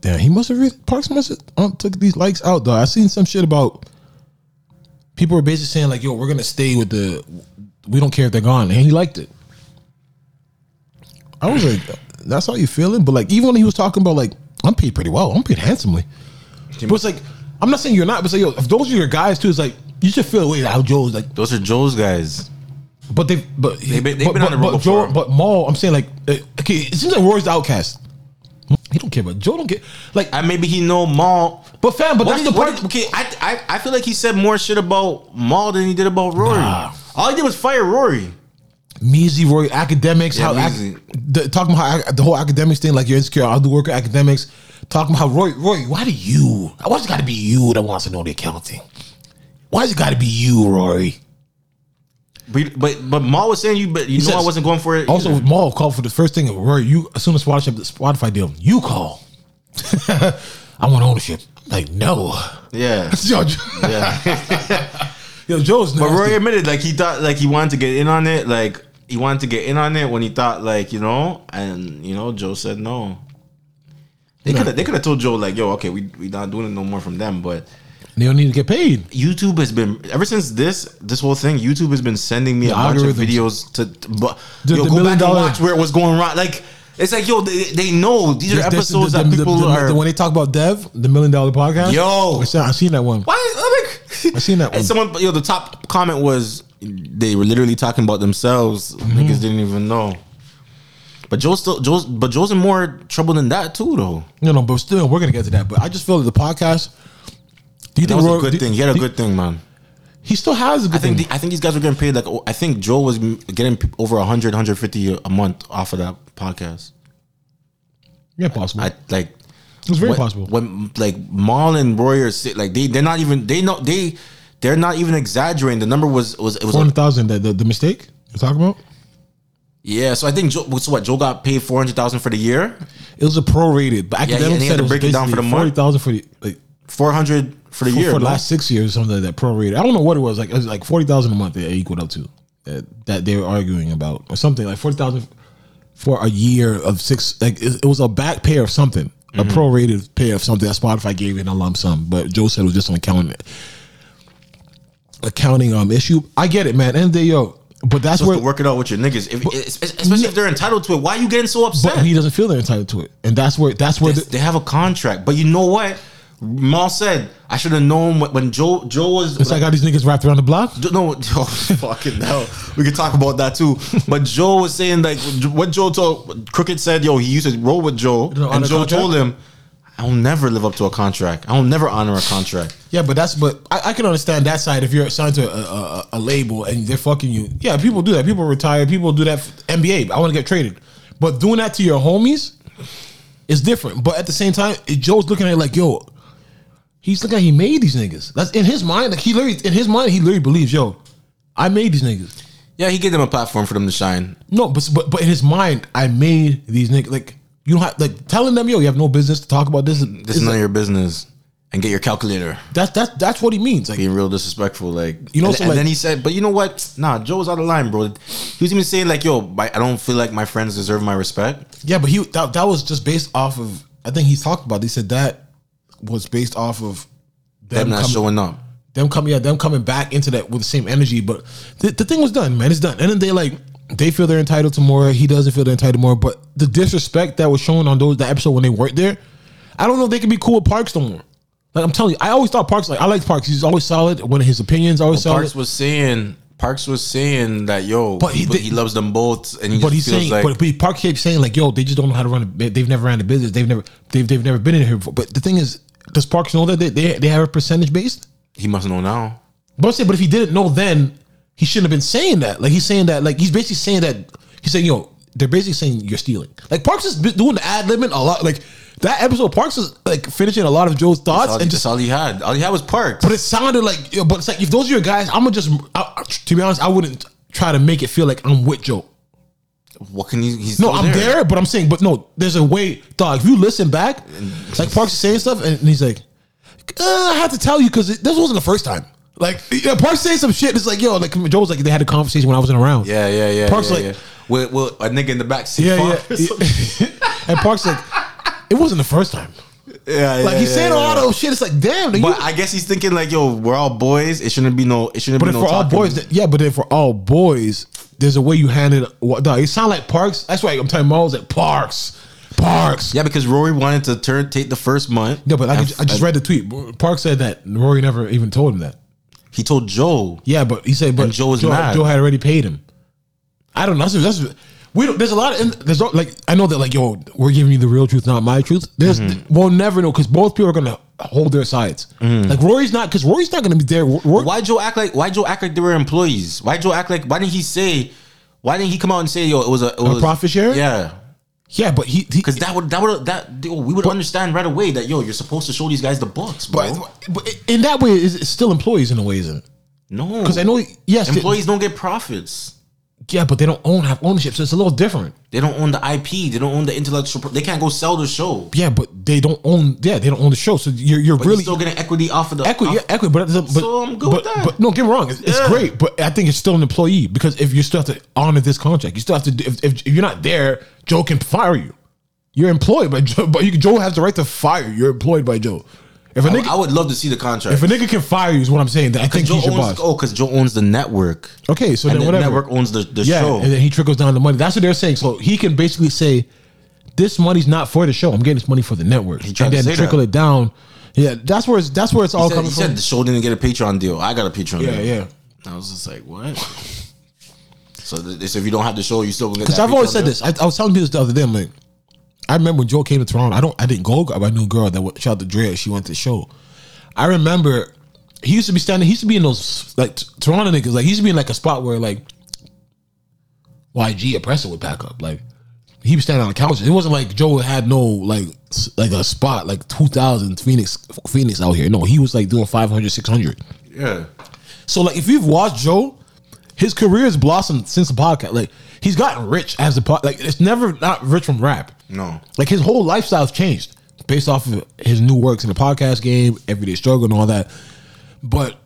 Speaker 4: damn, he must have really, Parks must have um, took these likes out though. I seen some shit about people were basically saying like, "Yo, we're gonna stay with the, we don't care if they're gone," and he liked it. I was like, "That's how you feeling?" But like, even when he was talking about like, I'm paid pretty well, I'm paid handsomely. But it's like, I'm not saying you're not, but it's like, yo, if those are your guys too, it's like you should feel away how Joe's like.
Speaker 3: those are Joe's guys.
Speaker 4: But they, but
Speaker 3: They've been- they've
Speaker 4: but,
Speaker 3: been on the road
Speaker 4: but Joe,
Speaker 3: before.
Speaker 4: but Mal, I'm saying like, uh, okay, it seems like Roy's the outcast. He don't care, but Joe don't care. Like,
Speaker 3: And maybe he know Mal.
Speaker 4: but fam, but
Speaker 3: What
Speaker 4: that's the part.
Speaker 3: did- okay, I, I I feel like he said more shit about Mal than he did about Rory.
Speaker 4: Nah.
Speaker 3: All he did was fire Rory.
Speaker 4: Measy Roy academics,
Speaker 3: Yeah,
Speaker 4: how ac- the, talking about how, the whole academics thing, like you're insecure. I'll do work academics. Talking about how Roy, Roy, why do you? Why's it got to be you that wants to know the accounting? Why's it got to be you, Rory?
Speaker 3: But but, but Mal was saying you, but you know
Speaker 4: says-
Speaker 3: I wasn't going for it.
Speaker 4: Also,
Speaker 3: either.
Speaker 4: Mal called for the first thing. Rory, you as soon as Spotify, the Spotify deal, you call. I want ownership. Like no,
Speaker 3: yeah,
Speaker 4: Yo,
Speaker 3: yeah.
Speaker 4: Yo, Joe's
Speaker 3: but. Rory admitted like he thought like he wanted to get in on it. Like he wanted to get in on it when he thought like you know, and you know, Joe said no. They could have they could have told Joe like, yo, okay, we we not doing it no more from them, but
Speaker 4: They don't need to get paid.
Speaker 3: YouTube has been ever since this this whole thing. YouTube has been sending me
Speaker 4: The
Speaker 3: a bunch of
Speaker 4: algorithms.
Speaker 3: videos to, but
Speaker 4: The-
Speaker 3: yo,
Speaker 4: the
Speaker 3: go back and watch where it was going wrong. Like it's like yo, they, they know these are
Speaker 4: This-
Speaker 3: episodes
Speaker 4: the-
Speaker 3: that people are.
Speaker 4: the- when they talk about Dev, the million dollar podcast.
Speaker 3: Yo.
Speaker 4: I seen, that one.
Speaker 3: Why? Like,
Speaker 4: I seen that
Speaker 3: and
Speaker 4: one.
Speaker 3: someone, yo, the top comment was they were literally talking about themselves.
Speaker 4: Mm-hmm.
Speaker 3: Niggas didn't even know. But Joe's still Joe's, but Joe's in more trouble than that too, though.
Speaker 4: No, no, but still, we're gonna get to that. But I just feel that the podcast. Do you
Speaker 3: That
Speaker 4: think
Speaker 3: was
Speaker 4: Roy-
Speaker 3: a good
Speaker 4: do-
Speaker 3: thing. He had a
Speaker 4: do-
Speaker 3: good thing, man.
Speaker 4: He still has a good
Speaker 3: I think
Speaker 4: thing.
Speaker 3: the, I think these guys were getting paid like oh, I think Joe was getting over 100 150 a month off of that podcast.
Speaker 4: yeah, possible.
Speaker 3: I like
Speaker 4: it's very
Speaker 3: when,
Speaker 4: possible.
Speaker 3: when like Mal and Roy are like they they're not even they know they they're not even exaggerating. The number was was it was
Speaker 4: Four
Speaker 3: a,
Speaker 4: hundred thousand. The, the mistake you're talking about.
Speaker 3: yeah. So I think Joe so what Joe got paid four hundred thousand for the year,
Speaker 4: It was a prorated, but
Speaker 3: Yeah,
Speaker 4: academic
Speaker 3: and he had
Speaker 4: said
Speaker 3: to
Speaker 4: it was
Speaker 3: break it down for the month.
Speaker 4: forty thousand for the like
Speaker 3: four hundred for the
Speaker 4: for,
Speaker 3: year.
Speaker 4: for the last six years, something like that prorated. I don't know what it was like. It was like forty thousand a month. It equaled up to that, that they were arguing about or something like forty thousand for a year of six. Like it, it was a back pay of something,
Speaker 3: Mm-hmm.
Speaker 4: a prorated pay of something that Spotify gave in a lump sum. But Joe said it was just an accounting accounting um issue. I get it, man. And they yo, but that's where
Speaker 3: to work it out with your niggas, if, especially if they're entitled to it. Why are you getting so upset?
Speaker 4: but he doesn't feel they're entitled to it, and that's where that's where the,
Speaker 3: they have a contract, but you know what? Mal said I should have known when, when Joe Joe was.
Speaker 4: it's like how these niggas wrapped around the block.
Speaker 3: No, oh, fucking hell. We could talk about that too. But Joe was saying like what Joe told Crooked said, yo, he used to roll with Joe, and Joe
Speaker 4: contract?
Speaker 3: told him, "I'll never live up to a contract. I'll never honor a contract."
Speaker 4: Yeah, but that's but I, I can understand that side if you're signed to a, a, a, label and they're fucking you. Yeah, people do that. People retire. People do that. NBA. I want to get traded, but doing that to your homies is different. But at the same time, it- Joe's looking at it like, yo, he's at he made these niggas. That's in his mind. Like he literally in his mind, he literally believes, yo, I made these niggas.
Speaker 3: Yeah, he gave them a platform for them to shine.
Speaker 4: No, but but but in his mind, I made these niggas. Like you don't have like telling them, yo, you have no business to talk about this.
Speaker 3: This is none of your business. And get your calculator.
Speaker 4: That's that's that's what he means. Like
Speaker 3: Being real disrespectful, like
Speaker 4: You know,
Speaker 3: And,
Speaker 4: so,
Speaker 3: and
Speaker 4: like-
Speaker 3: then he said, "But you know what? Nah, Joe was out of line, bro. He was even saying like, yo, I don't feel like my friends deserve my respect.'
Speaker 4: Yeah, but he that, that was just based off of I think he talked about. He said that was based off of
Speaker 3: Them not
Speaker 4: coming,
Speaker 3: showing up.
Speaker 4: them coming, yeah, them coming back into that with the same energy. But the, the thing was done, man. It's done. And then they like they feel they're entitled to more. He doesn't feel they're entitled to more. But the disrespect that was shown on those that episode when they weren't there, I don't know if they can be cool with Parks no more. Like I'm telling you, I always thought Parks like I like Parks. He's always solid. Of his opinions always solid.
Speaker 3: Parks was saying, Parks was saying that yo,
Speaker 4: But he
Speaker 3: but he, loves them both, and he
Speaker 4: but
Speaker 3: just
Speaker 4: he's
Speaker 3: feels
Speaker 4: saying,
Speaker 3: like
Speaker 4: but, but Park keeps saying like, "Yo, they just don't know how to run. A, they've never ran a business. They've never, they've, they've never been in here before." But the thing is, does Parks know that they, they, they have a percentage based?
Speaker 3: he must know now.
Speaker 4: But I'm saying, but if he didn't know then, he shouldn't have been saying that. Like he's saying that, like he's basically saying that he's saying, "Yo, they're basically saying you're stealing." Like Parks is doing the ad libbing a lot. Like that episode, Parks is like finishing a lot of Joe's thoughts
Speaker 3: all,
Speaker 4: and just.
Speaker 3: all he had. All he had was Parks.
Speaker 4: But it sounded like, yo, but it's like if those are your guys, I'm gonna just. I, to be honest, I wouldn't try to make it feel like I'm with Joe.
Speaker 3: What can he? He's
Speaker 4: No, I'm there. but I'm saying, but no, there's a way, dog. If you listen back, like Parks is saying stuff, and he's like, uh, I have to tell you because this wasn't the first time. Like, yeah, Parks saying some shit. It's like, yo, like Joe's like they had a conversation when I wasn't around.
Speaker 3: Yeah, yeah, yeah.
Speaker 4: Parks
Speaker 3: yeah,
Speaker 4: like,
Speaker 3: yeah. With, with a nigga in the back seat.
Speaker 4: yeah, yeah, yeah. and Parks like, it wasn't the first time.
Speaker 3: yeah, yeah,
Speaker 4: Like he's saying all those shit. It's like, damn.
Speaker 3: But
Speaker 4: you-
Speaker 3: I guess he's thinking like, yo, we're all boys. It shouldn't be no. It shouldn't
Speaker 4: but
Speaker 3: be
Speaker 4: if
Speaker 3: no.
Speaker 4: for all boys, that- yeah, but then for all boys, there's a way you handle it. It sound like Parks. That's why I'm telling Mo, like Parks, Parks.
Speaker 3: Yeah, because Rory wanted to turn take the first month.
Speaker 4: No, but I,
Speaker 3: And-
Speaker 4: just, I just read the tweet. Parks said that Rory never even told him that.
Speaker 3: He told Joe.
Speaker 4: Yeah, but he said, but
Speaker 3: And Joe was
Speaker 4: Joe,
Speaker 3: mad.
Speaker 4: Joe had already paid him. I don't know. That's, that's we don't. There's a lot of there's like I know that like yo, we're giving you the real truth, not my truth. There's
Speaker 3: Mm-hmm.
Speaker 4: we'll never know because both people are gonna hold their sides. Like Rory's not because Rory's not gonna be there. Rory,
Speaker 3: Why Joe act like? Why Joe act like they were employees? Why Joe act like? Why didn't he say? Why didn't he come out and say, yo, it was a, it was,
Speaker 4: profit share?
Speaker 3: Yeah,
Speaker 4: Yeah, but he,
Speaker 3: because that would that would that yo, we would understand right away that yo, you're supposed to show these guys the books, bro.
Speaker 4: but, but in that way, it's it's still employees in a way, isn't it?
Speaker 3: no,
Speaker 4: Because I know yes,
Speaker 3: employees don't get profits.
Speaker 4: Yeah, but they don't own have ownership, so it's a little different.
Speaker 3: They don't own the IP. They don't own the intellectual. Pro- they can't go sell the show.
Speaker 4: Yeah, but they don't own. Yeah, they don't own the show, so you're you're
Speaker 3: But
Speaker 4: really
Speaker 3: you're still getting equity off of the
Speaker 4: equity.
Speaker 3: off-
Speaker 4: Yeah, equity, but, but
Speaker 3: So I'm good
Speaker 4: but,
Speaker 3: with that.
Speaker 4: But no, get me wrong, it's, it's great, but I think it's still an employee because if you still have to honor this contract, you still have to. If, if, if you're not there, Joe can fire you. You're employed by Joe, but you, Joe has the right to fire you. You're employed by Joe. If a nigga,
Speaker 3: I would love to see the contract.
Speaker 4: if a nigga can fire you, is what I'm saying. Then I think
Speaker 3: Joe
Speaker 4: he's your
Speaker 3: owns,
Speaker 4: boss.
Speaker 3: oh, because Joe owns the network.
Speaker 4: Okay, so
Speaker 3: and
Speaker 4: then
Speaker 3: the
Speaker 4: whatever.
Speaker 3: network owns the, the
Speaker 4: yeah,
Speaker 3: show.
Speaker 4: and then he trickles down the money. That's what they're saying. So he can basically say, "This money's not for the show. I'm getting this money for the network."
Speaker 3: He tried
Speaker 4: and
Speaker 3: to
Speaker 4: then
Speaker 3: say
Speaker 4: trickle
Speaker 3: that.
Speaker 4: it down. Yeah, that's where it's that's where it's
Speaker 3: he
Speaker 4: all
Speaker 3: said,
Speaker 4: coming
Speaker 3: he
Speaker 4: from.
Speaker 3: said the show didn't get a Patreon deal. I got a Patreon
Speaker 4: Yeah,
Speaker 3: deal.
Speaker 4: yeah.
Speaker 3: I was just like, what? so th- they said if you don't have the show, you still gonna get
Speaker 4: Because
Speaker 3: that
Speaker 4: I've always
Speaker 3: Patreon
Speaker 4: said
Speaker 3: deal?
Speaker 4: this. I, I was telling people this the other day. I'm like, I remember when Joe came to Toronto. I don't. I didn't go. I knew a new girl that went, shout out to Drea. She went to the show. I remember he used to be standing. He used to be in those like Toronto niggas. Like he used to be in like a spot where like YG oppressor would pack up. Like he was standing on the couch. It wasn't like Joe had no like like a spot like 2000 Phoenix Phoenix out here. No, he was like doing 500, 600.
Speaker 3: Yeah.
Speaker 4: So like if you've watched Joe, his career has blossomed since the podcast. Like he's gotten rich as a pod. Like it's never not rich from rap.
Speaker 3: No.
Speaker 4: Like his whole lifestyle's changed based off of his new works in the podcast game, everyday struggle, and all that. But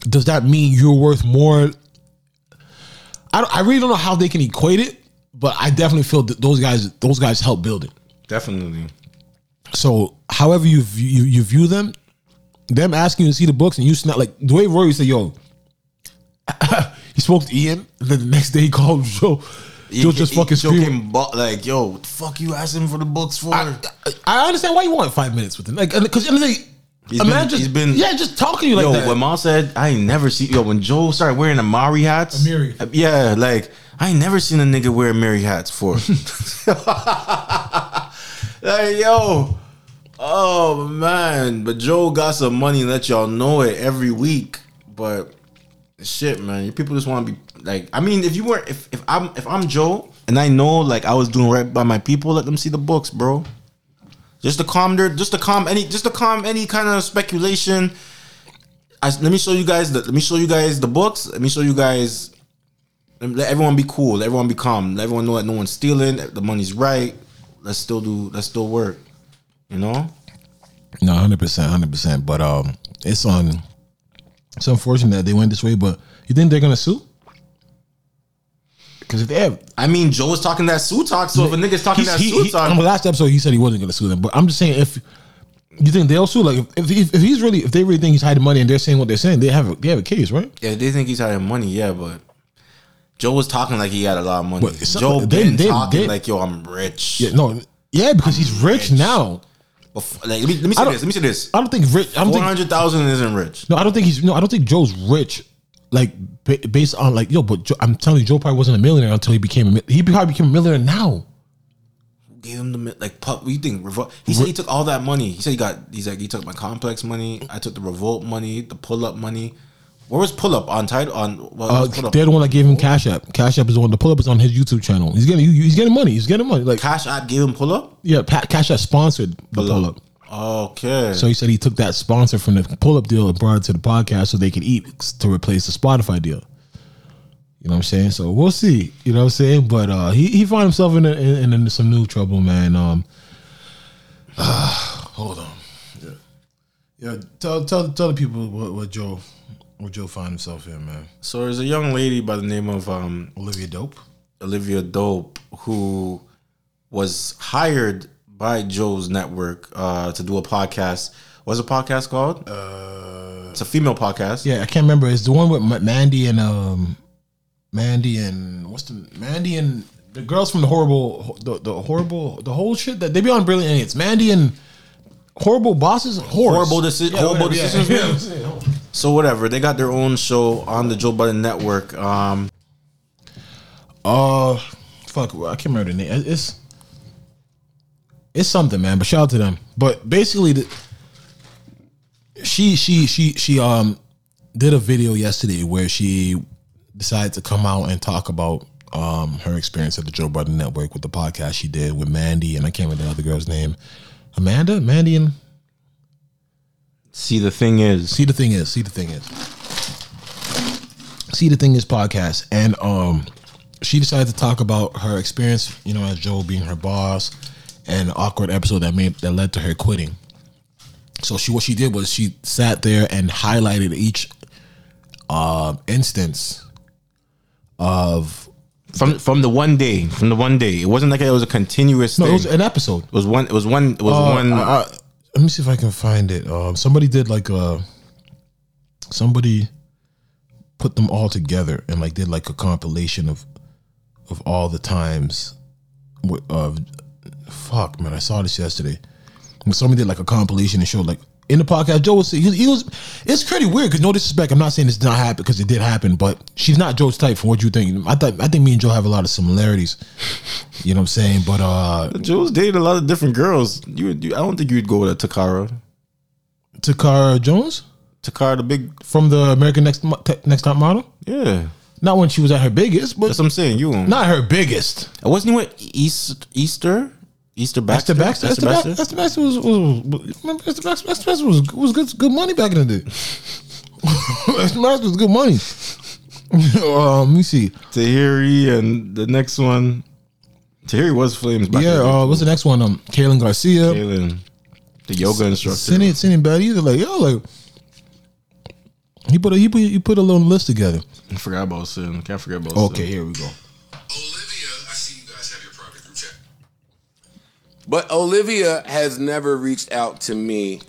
Speaker 4: does that mean you're worth more? I don't, I really don't know how they can equate it, but I definitely feel that those guys those guys help build it.
Speaker 3: Definitely.
Speaker 4: So, however you view, you, you view them, them asking you to see the books and you snap like the way Rory said, "Yo," he spoke to Ian. And then the next day he called Joe. Joe just fucking screaming.
Speaker 3: came like, yo, what the fuck you asking for the books for?
Speaker 4: I, I understand why you want five minutes with him, like because
Speaker 3: He's
Speaker 4: imagine
Speaker 3: been, he's been
Speaker 4: yeah, just talking to you like that.
Speaker 3: yo, when Ma said I ain't never seen yo when Joe started wearing Amiri hats.
Speaker 4: Amiri.
Speaker 3: Uh, yeah, like I ain't never seen a nigga wear Amiri hats for. like yo, oh man, but Joe got some money and let y'all know it every week. But shit, man, you people just want to be like. I mean, if you weren't, if if I'm if I'm Joe and I know like I was doing right by my people, let them see the books, bro. Just to calm their, just to calm any, just to calm any kind of speculation. I, let me show you guys the, let me show you guys the books. Let me show you guys. Let everyone be cool. Let everyone be calm. Let everyone know that no one's stealing. The money's right. Let's still do. Let's still work. You know.
Speaker 4: No, hundred percent, hundred percent. But um, it's on. It's unfortunate that they went this way, but you think they're gonna sue? Because if they have,
Speaker 3: I mean, Joe was talking that suit talk. So if a nigga's talking that
Speaker 4: he- he-
Speaker 3: talk,
Speaker 4: on the last episode, he said he wasn't going to sue them. But I'm just saying, if you think they'll sue, like if, if, if he's really, if they really think he's hiding money and they're saying what they're saying, they have a, they have a case, right?
Speaker 3: yeah, they think he's hiding money. Yeah, but Joe was talking like he had a lot of money.
Speaker 4: But
Speaker 3: Joe
Speaker 4: they-
Speaker 3: been
Speaker 4: they-
Speaker 3: talking
Speaker 4: they-
Speaker 3: like yo, I'm rich.
Speaker 4: Yeah, no, yeah, because he's rich, now.
Speaker 3: Bef- like, let me let me say this. Let me say this.
Speaker 4: I don't think rich.
Speaker 3: Four hundred thousand isn't rich.
Speaker 4: No, I don't think he's. No, I don't think Joe's rich. Like based on like yo, but Joe, I'm telling you, Joe probably wasn't a millionaire until he became a. He probably became a millionaire now.
Speaker 3: Gave him the like pup. What do you think? Revol- he said he took all that money. He said he got. He's like he took my complex money. I took the revolt money, the pull up money. Where was pull up on title on? Well,
Speaker 4: Uh,
Speaker 3: pull up?
Speaker 4: they're the one that gave him Cash App. Cash App is the one. The pull up is on his YouTube channel. He's getting. He's getting money. He's getting money. Like
Speaker 3: Cash App gave him pull up.
Speaker 4: yeah, Pat, Cash App sponsored the
Speaker 3: Pull
Speaker 4: pull
Speaker 3: up.
Speaker 4: up.
Speaker 3: Okay.
Speaker 4: So he said he took that sponsor from the pull up deal and brought it to the podcast so they could eat to replace the Spotify deal. You know what I'm saying? So we'll see. You know what I'm saying? But uh, he he found himself in, a, in in some new trouble, man. Um, hold on. Yeah, yeah. Tell tell tell the people what, what Joe what Joe found himself in, man.
Speaker 3: So there's a young lady by the name of um,
Speaker 4: Olivia Dope.
Speaker 3: Olivia Dope who was hired by Joe's network uh, to do a podcast. What's the podcast called? Uh, it's a female podcast.
Speaker 4: Yeah, I can't remember. It's the one with Mandy and um, Mandy and what's the Mandy and the girls from the horrible, the, the horrible, the whole shit that they be on Brilliant Idiots. Mandy and horrible bosses, Horse.
Speaker 3: Horrible deci- horrible
Speaker 4: whatever,
Speaker 3: decisions.
Speaker 4: Yeah.
Speaker 3: So whatever, they got their own show on the Joe Budden Network. Um,
Speaker 4: Uh, fuck, I can't remember the name. It's it's something, man. But shout out to them. But basically, the, she she she she um did a video yesterday where she decided to come out and talk about um her experience at the Joe Budden Network with the podcast she did with Mandy and I can't remember the other girl's name. Amanda, Mandy, and
Speaker 3: see, the thing is,
Speaker 4: see the thing is, see the thing is. See the thing is podcast, and um, she decided to talk about her experience, you know, as Joe being her boss, and the awkward episode that made that led to her quitting. So she what she did was she sat there and highlighted each uh, instance of
Speaker 3: from from the one day, from the one day. It wasn't like it was a continuous.
Speaker 4: no,
Speaker 3: thing.
Speaker 4: it was an episode.
Speaker 3: It was one. It was one. It was
Speaker 4: Uh,
Speaker 3: one.
Speaker 4: I- let me see if I can find it. Um, somebody did like a somebody put them all together and like did like a compilation of of all the times of fuck man. I saw this yesterday. When somebody did like a compilation and showed like in the podcast, Joe was he, he was. It's pretty weird because no disrespect. I'm not saying this did not happen because it did happen, but she's not Joe's type. For what you think, I thought I think me and Joe have a lot of similarities. You know what I'm saying? But uh
Speaker 3: Joe's dated a lot of different girls. You, would- you I don't think you'd go with a Toccara.
Speaker 4: Toccara Jones.
Speaker 3: Toccara, the big
Speaker 4: from the American Next Next Top Model.
Speaker 3: Yeah,
Speaker 4: not when she was at her biggest, but
Speaker 3: that's what I'm saying. You
Speaker 4: not her biggest.
Speaker 3: It wasn't what East Easter Easter Baxter.
Speaker 4: Baxter. Esther Baxter. Esther Baxter was, was, was Baxter, Baxter was was good good money back in the day. Esther Baxter was good money. um, let me see.
Speaker 3: Tahiry and the next one. Tahiry was Flames. Back
Speaker 4: yeah, uh, what's the next one? Um, Kaylin Garcia.
Speaker 3: Kaylin, the yoga instructor.
Speaker 4: Sending sending bad either. Like yo, like he put a he put he put a little list together.
Speaker 3: I forgot about Cyn. Can't forget about
Speaker 4: Okay,
Speaker 3: Cyn.
Speaker 4: here we go.
Speaker 12: But Olivia has never reached out to me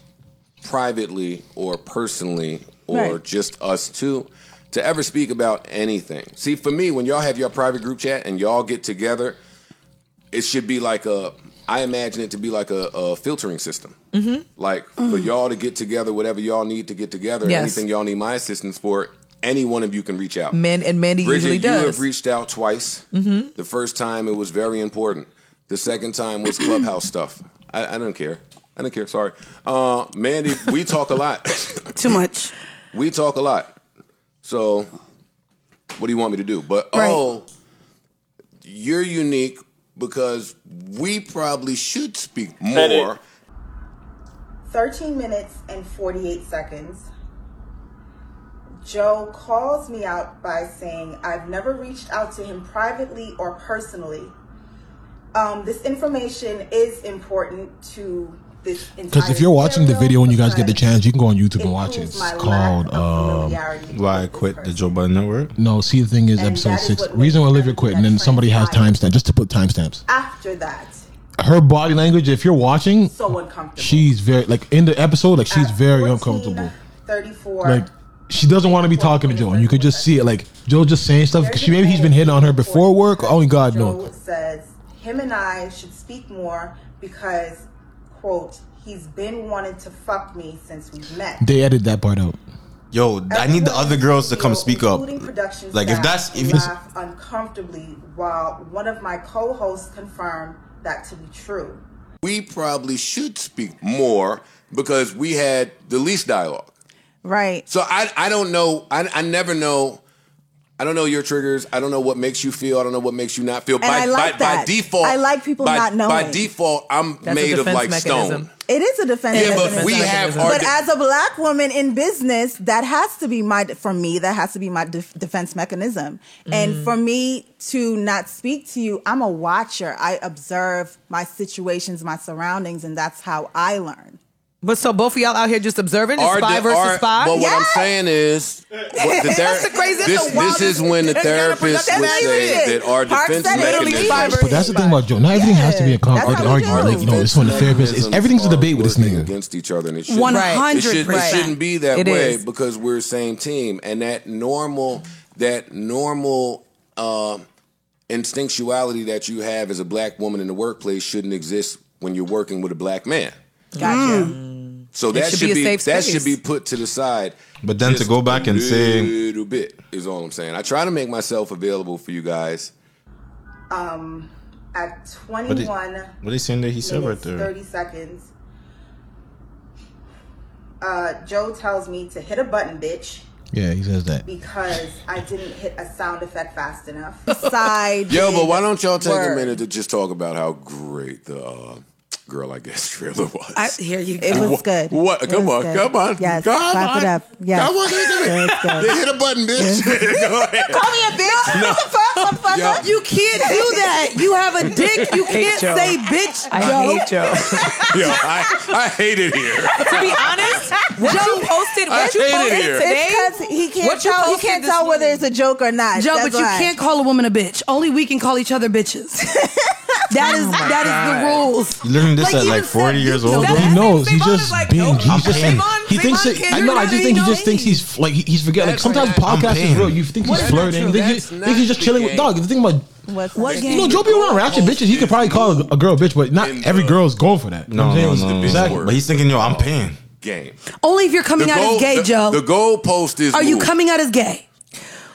Speaker 12: privately or personally or
Speaker 13: Right.
Speaker 12: just us two to ever speak about anything. See, for me, when y'all have your private group chat and y'all get together, it should be like a, I imagine it to be like a, a filtering system.
Speaker 13: Mm-hmm.
Speaker 12: Like for y'all to get together, whatever y'all need to get together,
Speaker 13: Yes.
Speaker 12: anything y'all need my assistance for, any one of you can reach out.
Speaker 13: Men and Mandy
Speaker 12: Bridget,
Speaker 13: usually
Speaker 12: you have reached out twice.
Speaker 13: Mhm.
Speaker 12: The first time it was very important. The second time was clubhouse stuff. I, I don't care. I don't care. Sorry, uh, Mandy. We talk a lot.
Speaker 14: Too much.
Speaker 12: We talk a lot. So, what do you want me to do? But
Speaker 14: Right.
Speaker 12: oh, you're unique because we probably should speak more.
Speaker 15: 13 minutes and 48 seconds. Joe calls me out by saying, I've never reached out to him privately or personally. Um, this information is important to this entire
Speaker 4: Because if you're watching the video when you guys get the chance, you can go on YouTube and watch it. It's called um,
Speaker 3: Why I quit the Joe Budden Network?
Speaker 4: No, see the thing is
Speaker 15: And
Speaker 4: episode
Speaker 15: that is
Speaker 4: six. Reason why Olivia quit, and then somebody has timestamp just to put timestamps.
Speaker 15: After that,
Speaker 4: Her body language, if you're watching,
Speaker 15: so uncomfortable.
Speaker 4: she's very like in the episode, like she's very uncomfortable.
Speaker 15: 34.
Speaker 4: Like she doesn't want to be talking to Joe, and you could just see it. Like Joe just saying stuff because she maybe he's been hitting on her before work. Only God knows.
Speaker 15: Joe says him and I should speak more because, quote, he's been wanting to fuck me since we met.
Speaker 4: They edited that part out.
Speaker 3: Yo, I need the other girls to come speak up.
Speaker 15: Including production
Speaker 3: Like if
Speaker 15: staff
Speaker 3: that's if it's,
Speaker 15: laugh uncomfortably while one of my co-hosts confirmed that to be true.
Speaker 12: We probably should speak more because we had the least dialogue.
Speaker 14: Right.
Speaker 12: So I I don't know. I I never know. I don't know your triggers. I don't know what makes you feel. I don't know what makes you not feel.
Speaker 14: And I like
Speaker 12: by,
Speaker 14: that.
Speaker 12: by default,
Speaker 14: I like people
Speaker 12: by,
Speaker 14: not knowing.
Speaker 12: By default, I'm
Speaker 14: That's
Speaker 12: made of like
Speaker 14: mechanism.
Speaker 12: stone.
Speaker 14: It is a defense
Speaker 12: Yeah, but we have
Speaker 14: But
Speaker 12: de-
Speaker 14: as a black woman in business, that has to be my for me. That has to be my def- defense mechanism. And
Speaker 13: Mm.
Speaker 14: for me to not speak to you, I'm a watcher. I observe my situations, my surroundings, and that's how I learn.
Speaker 13: But so both of y'all out here just observing? It's
Speaker 12: Our
Speaker 13: spy
Speaker 12: de-
Speaker 13: versus
Speaker 12: our-
Speaker 13: spy?
Speaker 12: But what I'm saying is, what the
Speaker 13: That's the crazy-
Speaker 12: this,
Speaker 13: the
Speaker 12: this is when the therapist
Speaker 13: counterproductive.
Speaker 12: would say
Speaker 13: That's
Speaker 12: that our
Speaker 14: Park
Speaker 12: defense
Speaker 14: said literally
Speaker 12: mechanism.
Speaker 4: But that's the thing about Joe. Not everything has to be a con-
Speaker 14: That's
Speaker 4: argument. Like you know, it's when the therapist. It's, everything's a debate with this nigga.
Speaker 12: against each other, and it shouldn't.
Speaker 14: 100%.
Speaker 12: It, should, it shouldn't be that
Speaker 14: It
Speaker 12: way
Speaker 14: is.
Speaker 12: because we're same team, and that normal, that normal uh, instinctuality that you have as a black woman in the workplace shouldn't exist when you're working with a black man.
Speaker 14: Gotcha.
Speaker 12: So
Speaker 13: It
Speaker 12: that
Speaker 13: should
Speaker 12: should,
Speaker 13: be a
Speaker 12: be,
Speaker 13: safe
Speaker 12: that should be put to the side.
Speaker 3: But then to go back and say a
Speaker 12: little bit is all I'm saying. I try to make myself available for you guys.
Speaker 15: Um, at 21
Speaker 3: they- what they saying that he said right there?
Speaker 15: 30 seconds, uh, Joe tells me to hit a button, bitch,
Speaker 4: Yeah, he says that.
Speaker 15: because I didn't hit a sound effect fast enough.
Speaker 14: Side.
Speaker 12: Yo, but why don't y'all take a minute to just talk about how great the uh, girl, I guess trailer was.
Speaker 16: I, here you go.
Speaker 14: It was
Speaker 12: What-
Speaker 14: good.
Speaker 12: what?
Speaker 14: It
Speaker 12: Come
Speaker 14: was
Speaker 12: on,
Speaker 14: good.
Speaker 12: come on,
Speaker 14: Yes,
Speaker 12: come
Speaker 14: clap it
Speaker 12: on.
Speaker 14: up. Yes.
Speaker 12: Come on,
Speaker 14: It was
Speaker 12: hit a button, bitch. Go ahead.
Speaker 14: Call me a bitch. What the fuck, motherfucker?
Speaker 16: You can't do that. You have a dick. You can't
Speaker 13: Joe.
Speaker 16: say bitch.
Speaker 13: I
Speaker 16: Joe.
Speaker 13: hate Joe.
Speaker 12: Yo, I, I hate it here.
Speaker 13: to be honest, what you posted,
Speaker 12: I
Speaker 13: what you
Speaker 12: hate it
Speaker 13: posted today,
Speaker 14: It's because he can't
Speaker 13: What you
Speaker 14: tell. He can't tell whether it's a joke or not.
Speaker 16: Joe,
Speaker 14: That's
Speaker 16: but you can't call a woman a bitch. Only we can call each other bitches. That is oh that is the rules.
Speaker 3: You learned this
Speaker 16: Like,
Speaker 3: at
Speaker 16: even
Speaker 3: like 40
Speaker 16: said-
Speaker 3: years old.
Speaker 4: He knows. He's
Speaker 13: Savon
Speaker 4: just
Speaker 13: like,
Speaker 4: being.
Speaker 13: nope.
Speaker 4: He's
Speaker 3: I'm
Speaker 4: just.
Speaker 3: paying.
Speaker 4: He thinks
Speaker 16: Savon
Speaker 4: it.
Speaker 16: can't
Speaker 4: I know. I just
Speaker 16: he
Speaker 4: think he
Speaker 16: know
Speaker 4: just
Speaker 16: he-
Speaker 4: thinks he's like he- he's forgetting. Like
Speaker 12: That's
Speaker 4: sometimes
Speaker 12: not-
Speaker 3: I'm
Speaker 4: podcasts is
Speaker 3: paying.
Speaker 4: real. You think he's
Speaker 12: That's
Speaker 4: flirting.
Speaker 12: true.
Speaker 4: Think, he-
Speaker 12: That's
Speaker 4: think he's just
Speaker 12: not
Speaker 4: chilling
Speaker 12: the
Speaker 4: with dog. The thing about
Speaker 14: What's
Speaker 16: What
Speaker 14: that?
Speaker 16: game?
Speaker 4: you know, Joe be around ratchet bitches. He could probably call a, a girl a bitch, but not
Speaker 12: In
Speaker 4: every
Speaker 12: the-
Speaker 4: girl's going for that. You know
Speaker 3: No,
Speaker 4: what I'm
Speaker 3: no,
Speaker 4: saying?
Speaker 3: no, no.
Speaker 4: Exactly.
Speaker 3: But he's thinking, yo, I'm paying.
Speaker 12: Game.
Speaker 16: Only if you're coming
Speaker 12: The
Speaker 16: out
Speaker 12: goal-
Speaker 16: as gay,
Speaker 12: the,
Speaker 16: Joe.
Speaker 12: The goal post is
Speaker 16: Are you
Speaker 12: moved.
Speaker 16: coming out as gay?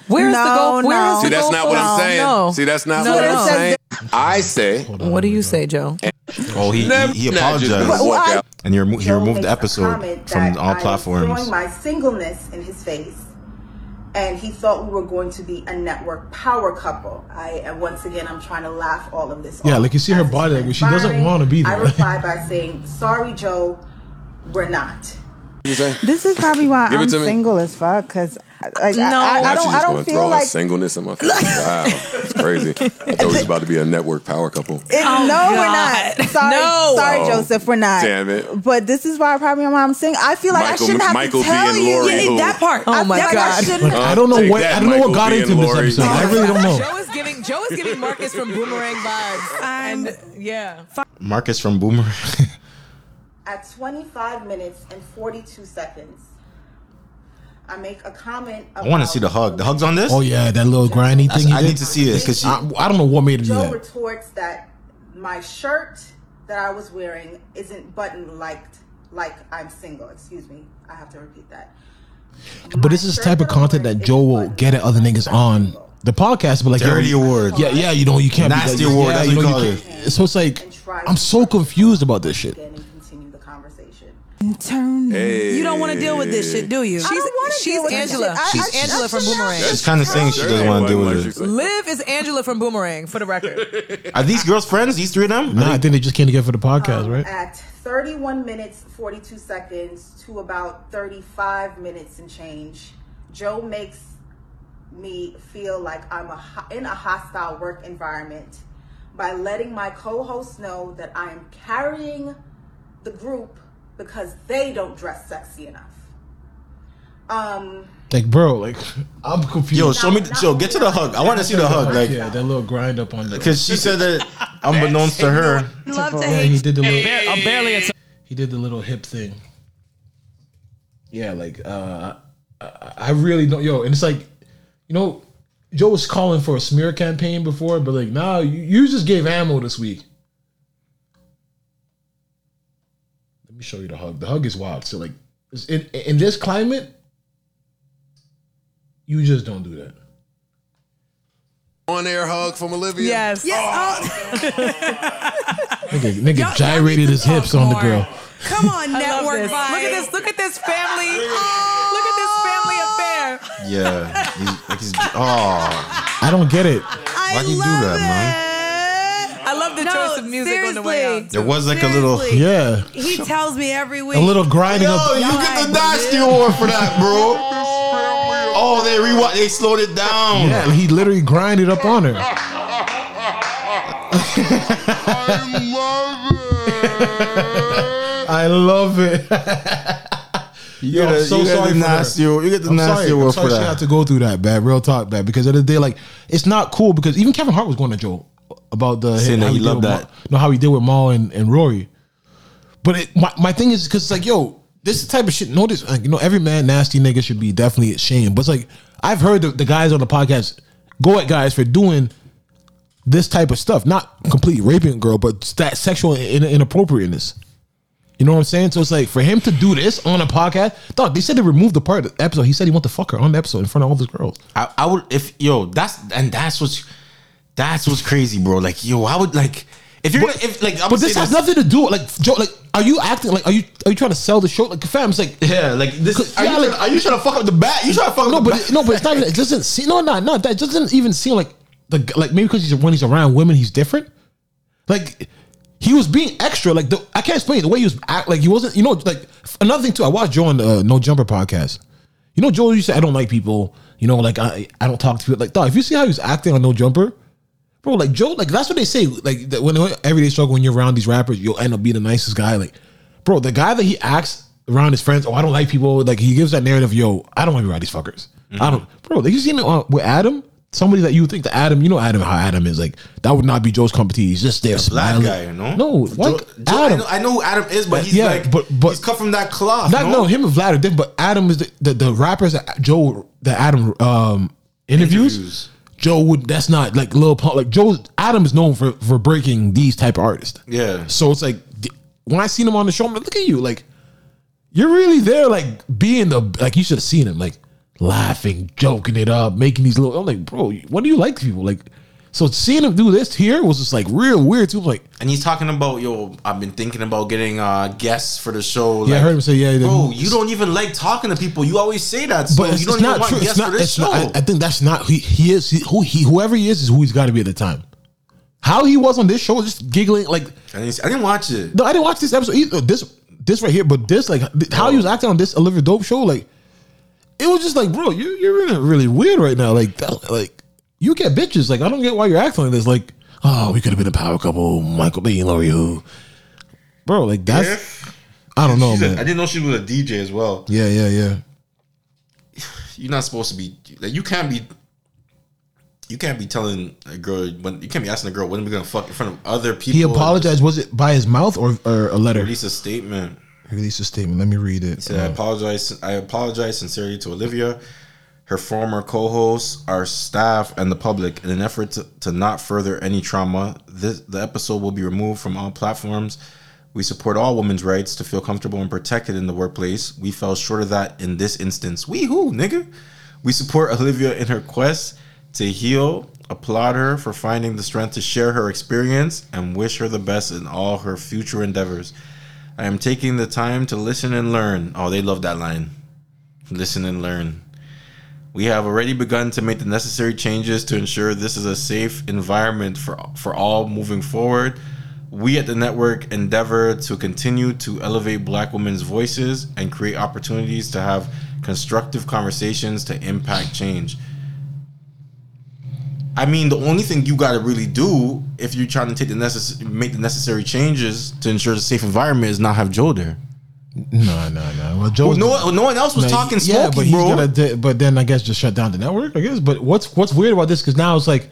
Speaker 13: Where is the
Speaker 14: No,
Speaker 13: goal? Where
Speaker 14: no.
Speaker 13: is
Speaker 12: See, that's
Speaker 13: goal
Speaker 12: not what I'm saying.
Speaker 13: No.
Speaker 12: See, that's not
Speaker 13: No,
Speaker 12: what
Speaker 13: no,
Speaker 12: I'm saying. I say,
Speaker 13: What do you say, Joe?
Speaker 3: Oh, he,
Speaker 12: Never-
Speaker 3: he, he apologized.
Speaker 12: walk out.
Speaker 3: And he, remo- he
Speaker 15: Joe
Speaker 3: removed the episode from
Speaker 15: that
Speaker 3: all
Speaker 15: I was
Speaker 3: platforms.
Speaker 15: Throwing my singleness in his face, and he thought we were going to be a network power couple. I and once again, I'm trying to laugh all of this. Off.
Speaker 4: Yeah,
Speaker 15: off.
Speaker 4: like you see her body
Speaker 15: it's
Speaker 4: language. She doesn't want to be there.
Speaker 15: I
Speaker 4: there.
Speaker 15: replied by saying, "Sorry, Joe, we're not."
Speaker 12: you say?
Speaker 14: This is probably why
Speaker 12: Give
Speaker 14: I'm
Speaker 12: to me.
Speaker 14: single as fuck. Cause I, I,
Speaker 13: No.
Speaker 14: I, I
Speaker 12: Now
Speaker 14: don't.
Speaker 12: she's
Speaker 14: I don't
Speaker 12: gonna
Speaker 14: feel
Speaker 12: throw her
Speaker 14: like.
Speaker 12: singleness in my face. Wow, it's crazy. I thought it was about to be a network power couple.
Speaker 14: It,
Speaker 16: Oh,
Speaker 14: no, we're not. Sorry,
Speaker 13: No.
Speaker 14: sorry,
Speaker 12: Oh,
Speaker 14: Joseph, we're not.
Speaker 12: damn it.
Speaker 14: But this is why I probably why I'm single. I feel like
Speaker 12: Michael-
Speaker 14: I shouldn't have
Speaker 12: Michael
Speaker 14: to tell
Speaker 12: being
Speaker 14: you.
Speaker 12: Lori
Speaker 16: Yeah, that part.
Speaker 13: Oh my
Speaker 14: like I
Speaker 13: God.
Speaker 14: shouldn't.
Speaker 4: Like, I don't know
Speaker 12: Take
Speaker 4: what
Speaker 12: that,
Speaker 4: I don't know what got
Speaker 12: being
Speaker 4: into this
Speaker 12: Lori.
Speaker 4: episode. I really don't know.
Speaker 13: Joe is giving Joe is giving Marcus from Boomerang vibes. And yeah.
Speaker 3: Marcus from Boomer.
Speaker 15: At 25 minutes and 42 seconds, I make a comment.
Speaker 3: I want to see the hug. The hug's on this?
Speaker 4: Oh yeah, that little grindy thing. He
Speaker 3: I need to see it because
Speaker 4: I, I don't know what made him do
Speaker 15: Joe
Speaker 4: that.
Speaker 15: retorts that my shirt that I was wearing isn't button liked like I'm single. Excuse me. I have to repeat that.
Speaker 4: But this is the type of content that Joe will get at other niggas on the podcast. But like
Speaker 3: Dirty
Speaker 4: yo,
Speaker 3: award.
Speaker 4: Yeah, yeah. You know, you can't.
Speaker 3: Nasty
Speaker 4: be like,
Speaker 3: award,
Speaker 4: Yeah, you know, you
Speaker 3: call
Speaker 4: can't- So it's like I'm so confused about this shit.
Speaker 14: Turn.
Speaker 12: Hey.
Speaker 16: You don't want to deal with this shit, do you?
Speaker 14: I don't
Speaker 13: She's
Speaker 14: deal with this
Speaker 13: Angela.
Speaker 14: shit. I-
Speaker 13: She's
Speaker 14: I-
Speaker 13: Angela
Speaker 14: I
Speaker 13: from
Speaker 14: should know.
Speaker 13: Boomerang.
Speaker 3: She's kind of saying she doesn't want to deal with it.
Speaker 13: Liv is Angela from Boomerang, for the record.
Speaker 3: Are these girls friends? These three of them?
Speaker 4: Nah, I think they just came together for the podcast, um, right?
Speaker 15: At 31 minutes 42 seconds to about 35 minutes and change, Joe makes me feel like I'm a, in a hostile work environment by letting my co-host know that I am carrying the group because they don't dress sexy enough. Um,
Speaker 4: Like, bro, like I'm confused.
Speaker 3: Yo, show me. Yo, get to the hug. I want to see the hug. Like,
Speaker 4: yeah, that little grind up on the.
Speaker 3: because she said that unbeknownst to her.
Speaker 16: Love to
Speaker 4: Yeah,
Speaker 16: hate.
Speaker 4: he did the little.
Speaker 13: I'm barely a
Speaker 4: He did the little hip thing. Yeah, like uh I, I really don't. Yo, and it's like, you know, Joe was calling for a smear campaign before, but like, nah, you, you just gave ammo this week. Show you the hug. The hug is wild. So like, in in this climate, you just don't do that.
Speaker 12: On air hug from Olivia.
Speaker 13: Yes. Oh. Oh.
Speaker 4: Nigga, nigga gyrated his hips on the girl.
Speaker 16: Come on,
Speaker 13: I love
Speaker 16: network
Speaker 13: this.
Speaker 16: vibe.
Speaker 13: Look at this. Look at this family. Oh. Look at this family affair.
Speaker 3: Yeah, he's, like he's. Oh,
Speaker 4: I don't get it.
Speaker 3: why'd you do that, man?
Speaker 13: I love the
Speaker 16: No,
Speaker 13: choice of music on the way
Speaker 16: seriously.
Speaker 13: out.
Speaker 3: There was like a little.
Speaker 4: Yeah,
Speaker 16: He tells me every week.
Speaker 4: a little grinding
Speaker 3: Yo,
Speaker 4: up.
Speaker 3: you get the nasty award for that, bro. Oh, they rewind. They slowed it down.
Speaker 4: Yeah, he literally grinded up on her. I love it.
Speaker 3: You
Speaker 4: Yo,
Speaker 3: get,
Speaker 4: I'm
Speaker 3: a,
Speaker 4: so
Speaker 3: you get
Speaker 4: sorry
Speaker 3: the
Speaker 4: for her.
Speaker 3: nasty. You get the
Speaker 4: I'm
Speaker 3: nasty
Speaker 4: sorry. I'm
Speaker 3: award
Speaker 4: sorry
Speaker 3: for
Speaker 4: she had
Speaker 3: that.
Speaker 4: to go through that, bad. Real talk, bad. Because at the end the day, like, it's not cool. Because even Kevin Hart was going to Joe about the
Speaker 3: Saying that
Speaker 4: how
Speaker 3: he
Speaker 4: did
Speaker 3: loved
Speaker 4: with
Speaker 3: that.
Speaker 4: Ma, no, how he did with Mal and, and Rory. But it, my my thing is because it's like, yo, this is the type of shit. Notice, like, you know, every man nasty nigga should be definitely ashamed. But it's like I've heard the, the guys on the podcast go at guys for doing this type of stuff, not complete raping a girl, but that sexual in, inappropriateness. You know what I'm saying? So it's like for him to do this on a podcast, dog. They said they removed the part of the episode. He said he want to fuck her on the episode in front of all these girls.
Speaker 3: I, I would if yo. That's and that's what's that's what's crazy, bro. Like yo, I would like if you're
Speaker 4: But-
Speaker 3: if like. I'm
Speaker 4: But this has nothing to do like Joe. Like, are you acting like are you are you trying to sell the show? Like, fam, it's like
Speaker 3: Yeah, like this. Are,
Speaker 4: Yeah,
Speaker 3: you,
Speaker 4: like-
Speaker 3: are you trying to fuck up the bat? You trying to fuck
Speaker 4: no,
Speaker 3: up the
Speaker 4: but it, no, but it's not. Even, it doesn't seem no, no, no. That doesn't even seem like the like maybe because he's when he's around women, he's different. Like he was being extra. Like the, I can't explain it. the way he was act. Like he wasn't. You know, like another thing too. I watched Joe on the uh, No Jumper podcast. You know, Joe used to say, "I don't like people." You know, like I I don't talk to people. Like, dog, if you see how he was acting on No Jumper, bro, like Joe, like that's what they say. Like that when everyday struggle when you're around these rappers, you'll end up being the nicest guy. Like, bro, the guy that he acts around his friends. Oh, I don't like people. Like he gives that narrative. Yo, I don't want to be around these fuckers. I don't, bro. Like you seen it uh, with Adam. Somebody that you think that Adam, you know Adam, how Adam is like that would not be Joe's tea. He's just there,
Speaker 3: black
Speaker 4: smiling.
Speaker 3: guy, no?
Speaker 4: no, what?
Speaker 3: Joe- Joe- I, know, I know who Adam is, but he's
Speaker 4: Yeah,
Speaker 3: like,
Speaker 4: but- but-
Speaker 3: he's cut from that cloth.
Speaker 4: Not no, him and Vlad are different, but Adam is the, the, the rappers that Joe that Adam um interviews. Joe would that's not like Lil Pump. Like Joe Adam is known for for breaking these type of artists.
Speaker 3: Yeah.
Speaker 4: So it's like when I seen him on the show, I'm like, look at you, like you're really there, like being the like you should have seen him, like laughing, joking it up, making these little. I'm like, bro, what do you like people like? So seeing him do this here was just like real weird too. Like,
Speaker 3: And he's talking about, yo, I've been thinking about getting uh, guests for the show.
Speaker 4: Yeah, I heard him say, yeah,
Speaker 3: bro, you don't even like talking to people. You always say that, so
Speaker 4: but it's,
Speaker 3: you don't
Speaker 4: it's
Speaker 3: even
Speaker 4: not
Speaker 3: want
Speaker 4: true. It's
Speaker 3: guests
Speaker 4: not.
Speaker 3: for this
Speaker 4: It's
Speaker 3: show.
Speaker 4: not. I, I think that's not. He he is he, who he whoever he is is who he's got to be at the time. How he was on this show, just giggling like.
Speaker 3: I didn't, I didn't watch it.
Speaker 4: No, I didn't watch this episode either. This this right here, but this like how he was acting on this Olivia Dope show, like it was just like, bro, you you're really, really weird right now. Like that, like you get bitches. Like I don't get why you're acting like this. Like oh, we could have been a power couple, Michael B and Lori who, bro. Like that's I don't know,
Speaker 3: She's
Speaker 4: man.
Speaker 3: I didn't know she was a DJ as well.
Speaker 4: yeah, yeah, yeah.
Speaker 3: You're not supposed to be like you can't be. You can't be telling a girl when you can't be asking a girl when are we gonna fuck in front of other people.
Speaker 4: He apologized. Was it by his mouth or or a letter?
Speaker 3: Release a statement.
Speaker 4: He released a statement. Let me read it.
Speaker 3: He said, I
Speaker 4: Uh,
Speaker 3: apologize. I apologize sincerely to Olivia, her former co-hosts, our staff, and the public. In an effort to, to not further any trauma, this, the episode will be removed from all platforms. We support all women's rights to feel comfortable and protected in the workplace. We fell short of that in this instance. We who, nigga? We support Olivia in her quest to heal, applaud her for finding the strength to share her experience, and wish her the best in all her future endeavors. I am taking the time to listen and learn. Oh, they love that line. Listen and learn. We have already begun to make the necessary changes to ensure this is a safe environment for for all moving forward. We at the network endeavor to continue to elevate black women's voices and create opportunities to have constructive conversations to impact change. I mean, the only thing you got to really do if you're trying to take the necessary, make the necessary changes to ensure a safe environment is not have Joe there.
Speaker 4: No, no, no. Well, Joe.
Speaker 3: Well, no one- no one else was talking
Speaker 4: Yeah,
Speaker 3: smoky,
Speaker 4: but he's
Speaker 3: bro.
Speaker 4: gonna. di- But then I guess just shut down the network. I guess. But what's what's weird about this? Because now it's like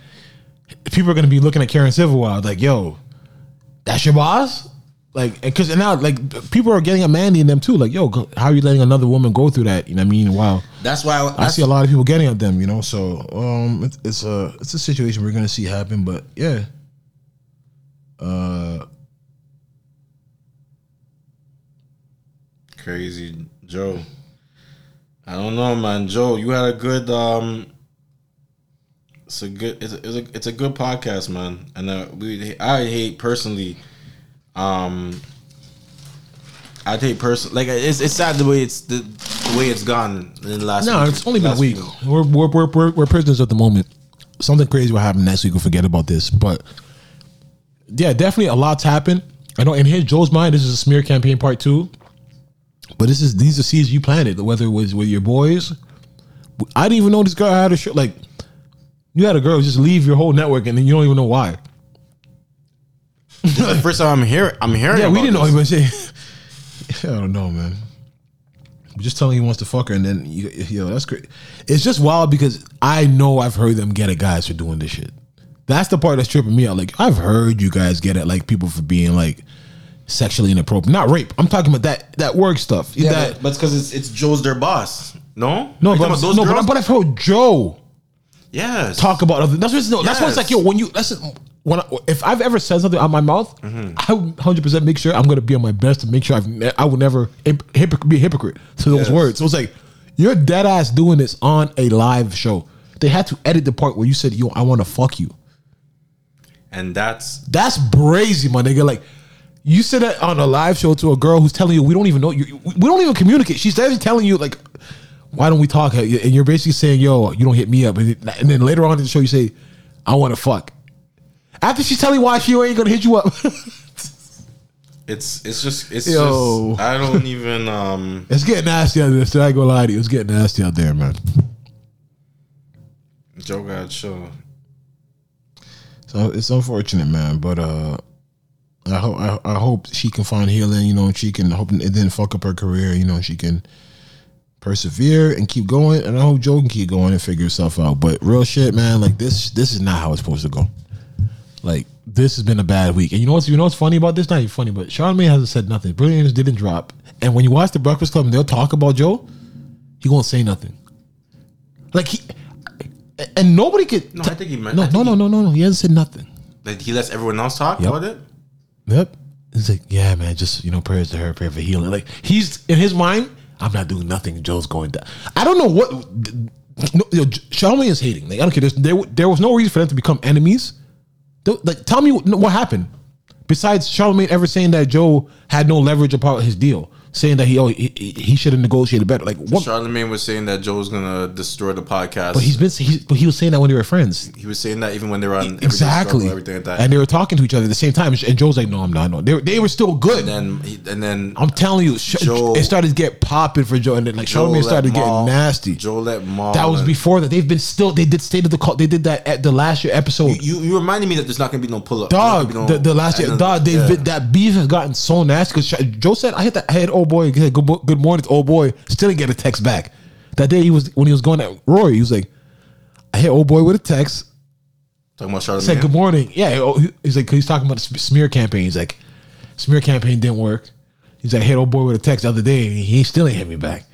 Speaker 4: people are gonna be looking at Karen Civil Wild like, yo, that's your boss. Like, because now like people are getting at Mandy and them too. Like, yo, how are you letting another woman go through that? You know what I mean? Wow.
Speaker 3: That's why I,
Speaker 4: I see a lot of people getting at them, you know. So um, it's, it's a it's a situation we're gonna see happen, but yeah. Uh,
Speaker 3: Crazy Joe. I don't know, man. Joe, you had a good um it's a good it's a, it's a, it's a good podcast, man. And uh, we I hate personally um I hate person like it's it's sad the way it's the, the way it's gone in the last
Speaker 4: no,
Speaker 3: week-
Speaker 4: it's only been a
Speaker 3: last
Speaker 4: week. We're we're, we're we're we're prisoners at the moment. Something crazy will happen next week. We'll forget about this, but yeah, definitely a lot's happened. I know in his Joe's mind, this is a smear campaign part two. But this is these are seeds you planted. Whether it was with your boys, I didn't even know this girl had a show. Like you had a girl just leave your whole network and then you don't even know why.
Speaker 3: The first time I'm hearing I'm hearing
Speaker 4: Yeah, we didn't know was. I don't know, man. I'm just telling you he wants to fuck her, and then you, yo, that's great. It's just wild because I know I've heard them get at guys for doing this shit. That's the part that's tripping me out. Like I've heard you guys get at like people for being like sexually inappropriate, not rape. I'm talking about that that work stuff.
Speaker 3: Yeah,
Speaker 4: that,
Speaker 3: but, but it's because it's it's Joe's their boss. No,
Speaker 4: no, but,
Speaker 3: those
Speaker 4: no, but,
Speaker 3: girls?
Speaker 4: but I've heard Joe
Speaker 3: yes
Speaker 4: talk about other. That's what it's, no, that's why it's like yo when you that's when I, if I've ever said something out of my mouth,
Speaker 3: Mm-hmm.
Speaker 4: I hundred percent make sure I'm going to be on my best to make sure I've ne- I will never hypoc- be a hypocrite to those
Speaker 3: Yes.
Speaker 4: words. So it's like you're dead ass doing this on a live show. They had to edit the part where you said yo I want to fuck you.
Speaker 3: and that's
Speaker 4: That's brazy, my nigga. Like you said that on a live show to a girl who's telling you we don't even know you. We don't even communicate. She's actually telling you like, why don't we talk? And you're basically saying, yo, you don't hit me up. And then later on in the show, you say, I want to fuck. After she's telling you why she ain't gonna hit you up.
Speaker 3: It's it's just it's
Speaker 4: Yo.
Speaker 3: just I don't even um
Speaker 4: It's getting nasty out there. So I ain't gonna lie to you. It's getting nasty out there, man.
Speaker 3: Joe got show.
Speaker 4: So it's unfortunate, man. But uh, I hope I, I hope she can find healing. You know, and she can hope it didn't fuck up her career. You know, she can persevere and keep going. And I hope Joe can keep going and figure herself out. But real shit, man. Like this, this is not how it's supposed to go. Like this has been a bad week. And you know what's you know what's funny about this? Not even funny, but Charlamagne hasn't said nothing. Brilliant didn't drop. And when you watch the Breakfast Club and they'll talk about Joe, he won't say nothing. Like he and nobody could.
Speaker 3: No, I think he meant-
Speaker 4: No, no, no, no, no. He hasn't said nothing.
Speaker 3: Like he lets everyone else talk about it.
Speaker 4: Yep. He's like, yeah, man, just you know, prayers to her, prayer for healing. Like he's in his mind, I'm not doing nothing. Joe's going down. I don't know what. No, yo, Charlamagne is hating. Like I don't care. There, there was no reason for them to become enemies. Like, tell me what, what happened besides Charlamagne ever saying that Joe had no leverage about his deal, saying that he oh, he, he- should have negotiated better. Like what?
Speaker 3: Charlamagne was saying that Joe's gonna destroy the podcast.
Speaker 4: But he's been. He, but he was saying that when they were friends.
Speaker 3: he was saying that even when they were on
Speaker 4: Exactly.
Speaker 3: Everything like that.
Speaker 4: And they were talking to each other at the same time. And Joe's like, "No, I'm not. No, they, were- they were still good."
Speaker 3: and then and then
Speaker 4: I'm telling you,
Speaker 3: Joe-
Speaker 4: it started to get popping for Joe, and then like
Speaker 3: Joe
Speaker 4: Charlamagne
Speaker 3: let
Speaker 4: started
Speaker 3: Mal-
Speaker 4: getting nasty.
Speaker 3: Joe let Mal.
Speaker 4: That was before that. They've been still. They did state of the call. They did that at the last year episode.
Speaker 3: You, you reminded me that there's not gonna be no pull up.
Speaker 4: Dog, the, the last year, dog, they been that beef has gotten so nasty because Joe said, "I hit that. head had old boy. Good, good, good morning, to old boy." Still didn't get a text back. That day he was when he was going at Rory. He was like, "I hit old boy with a text.
Speaker 3: Talking about
Speaker 4: Said
Speaker 3: Charlamagne.
Speaker 4: good morning. Yeah, oh, he- he's like he's talking about the sm- smear campaign. He's like, smear campaign didn't work. He's like, hit old boy with a text the other day, and he still ain't hit me back.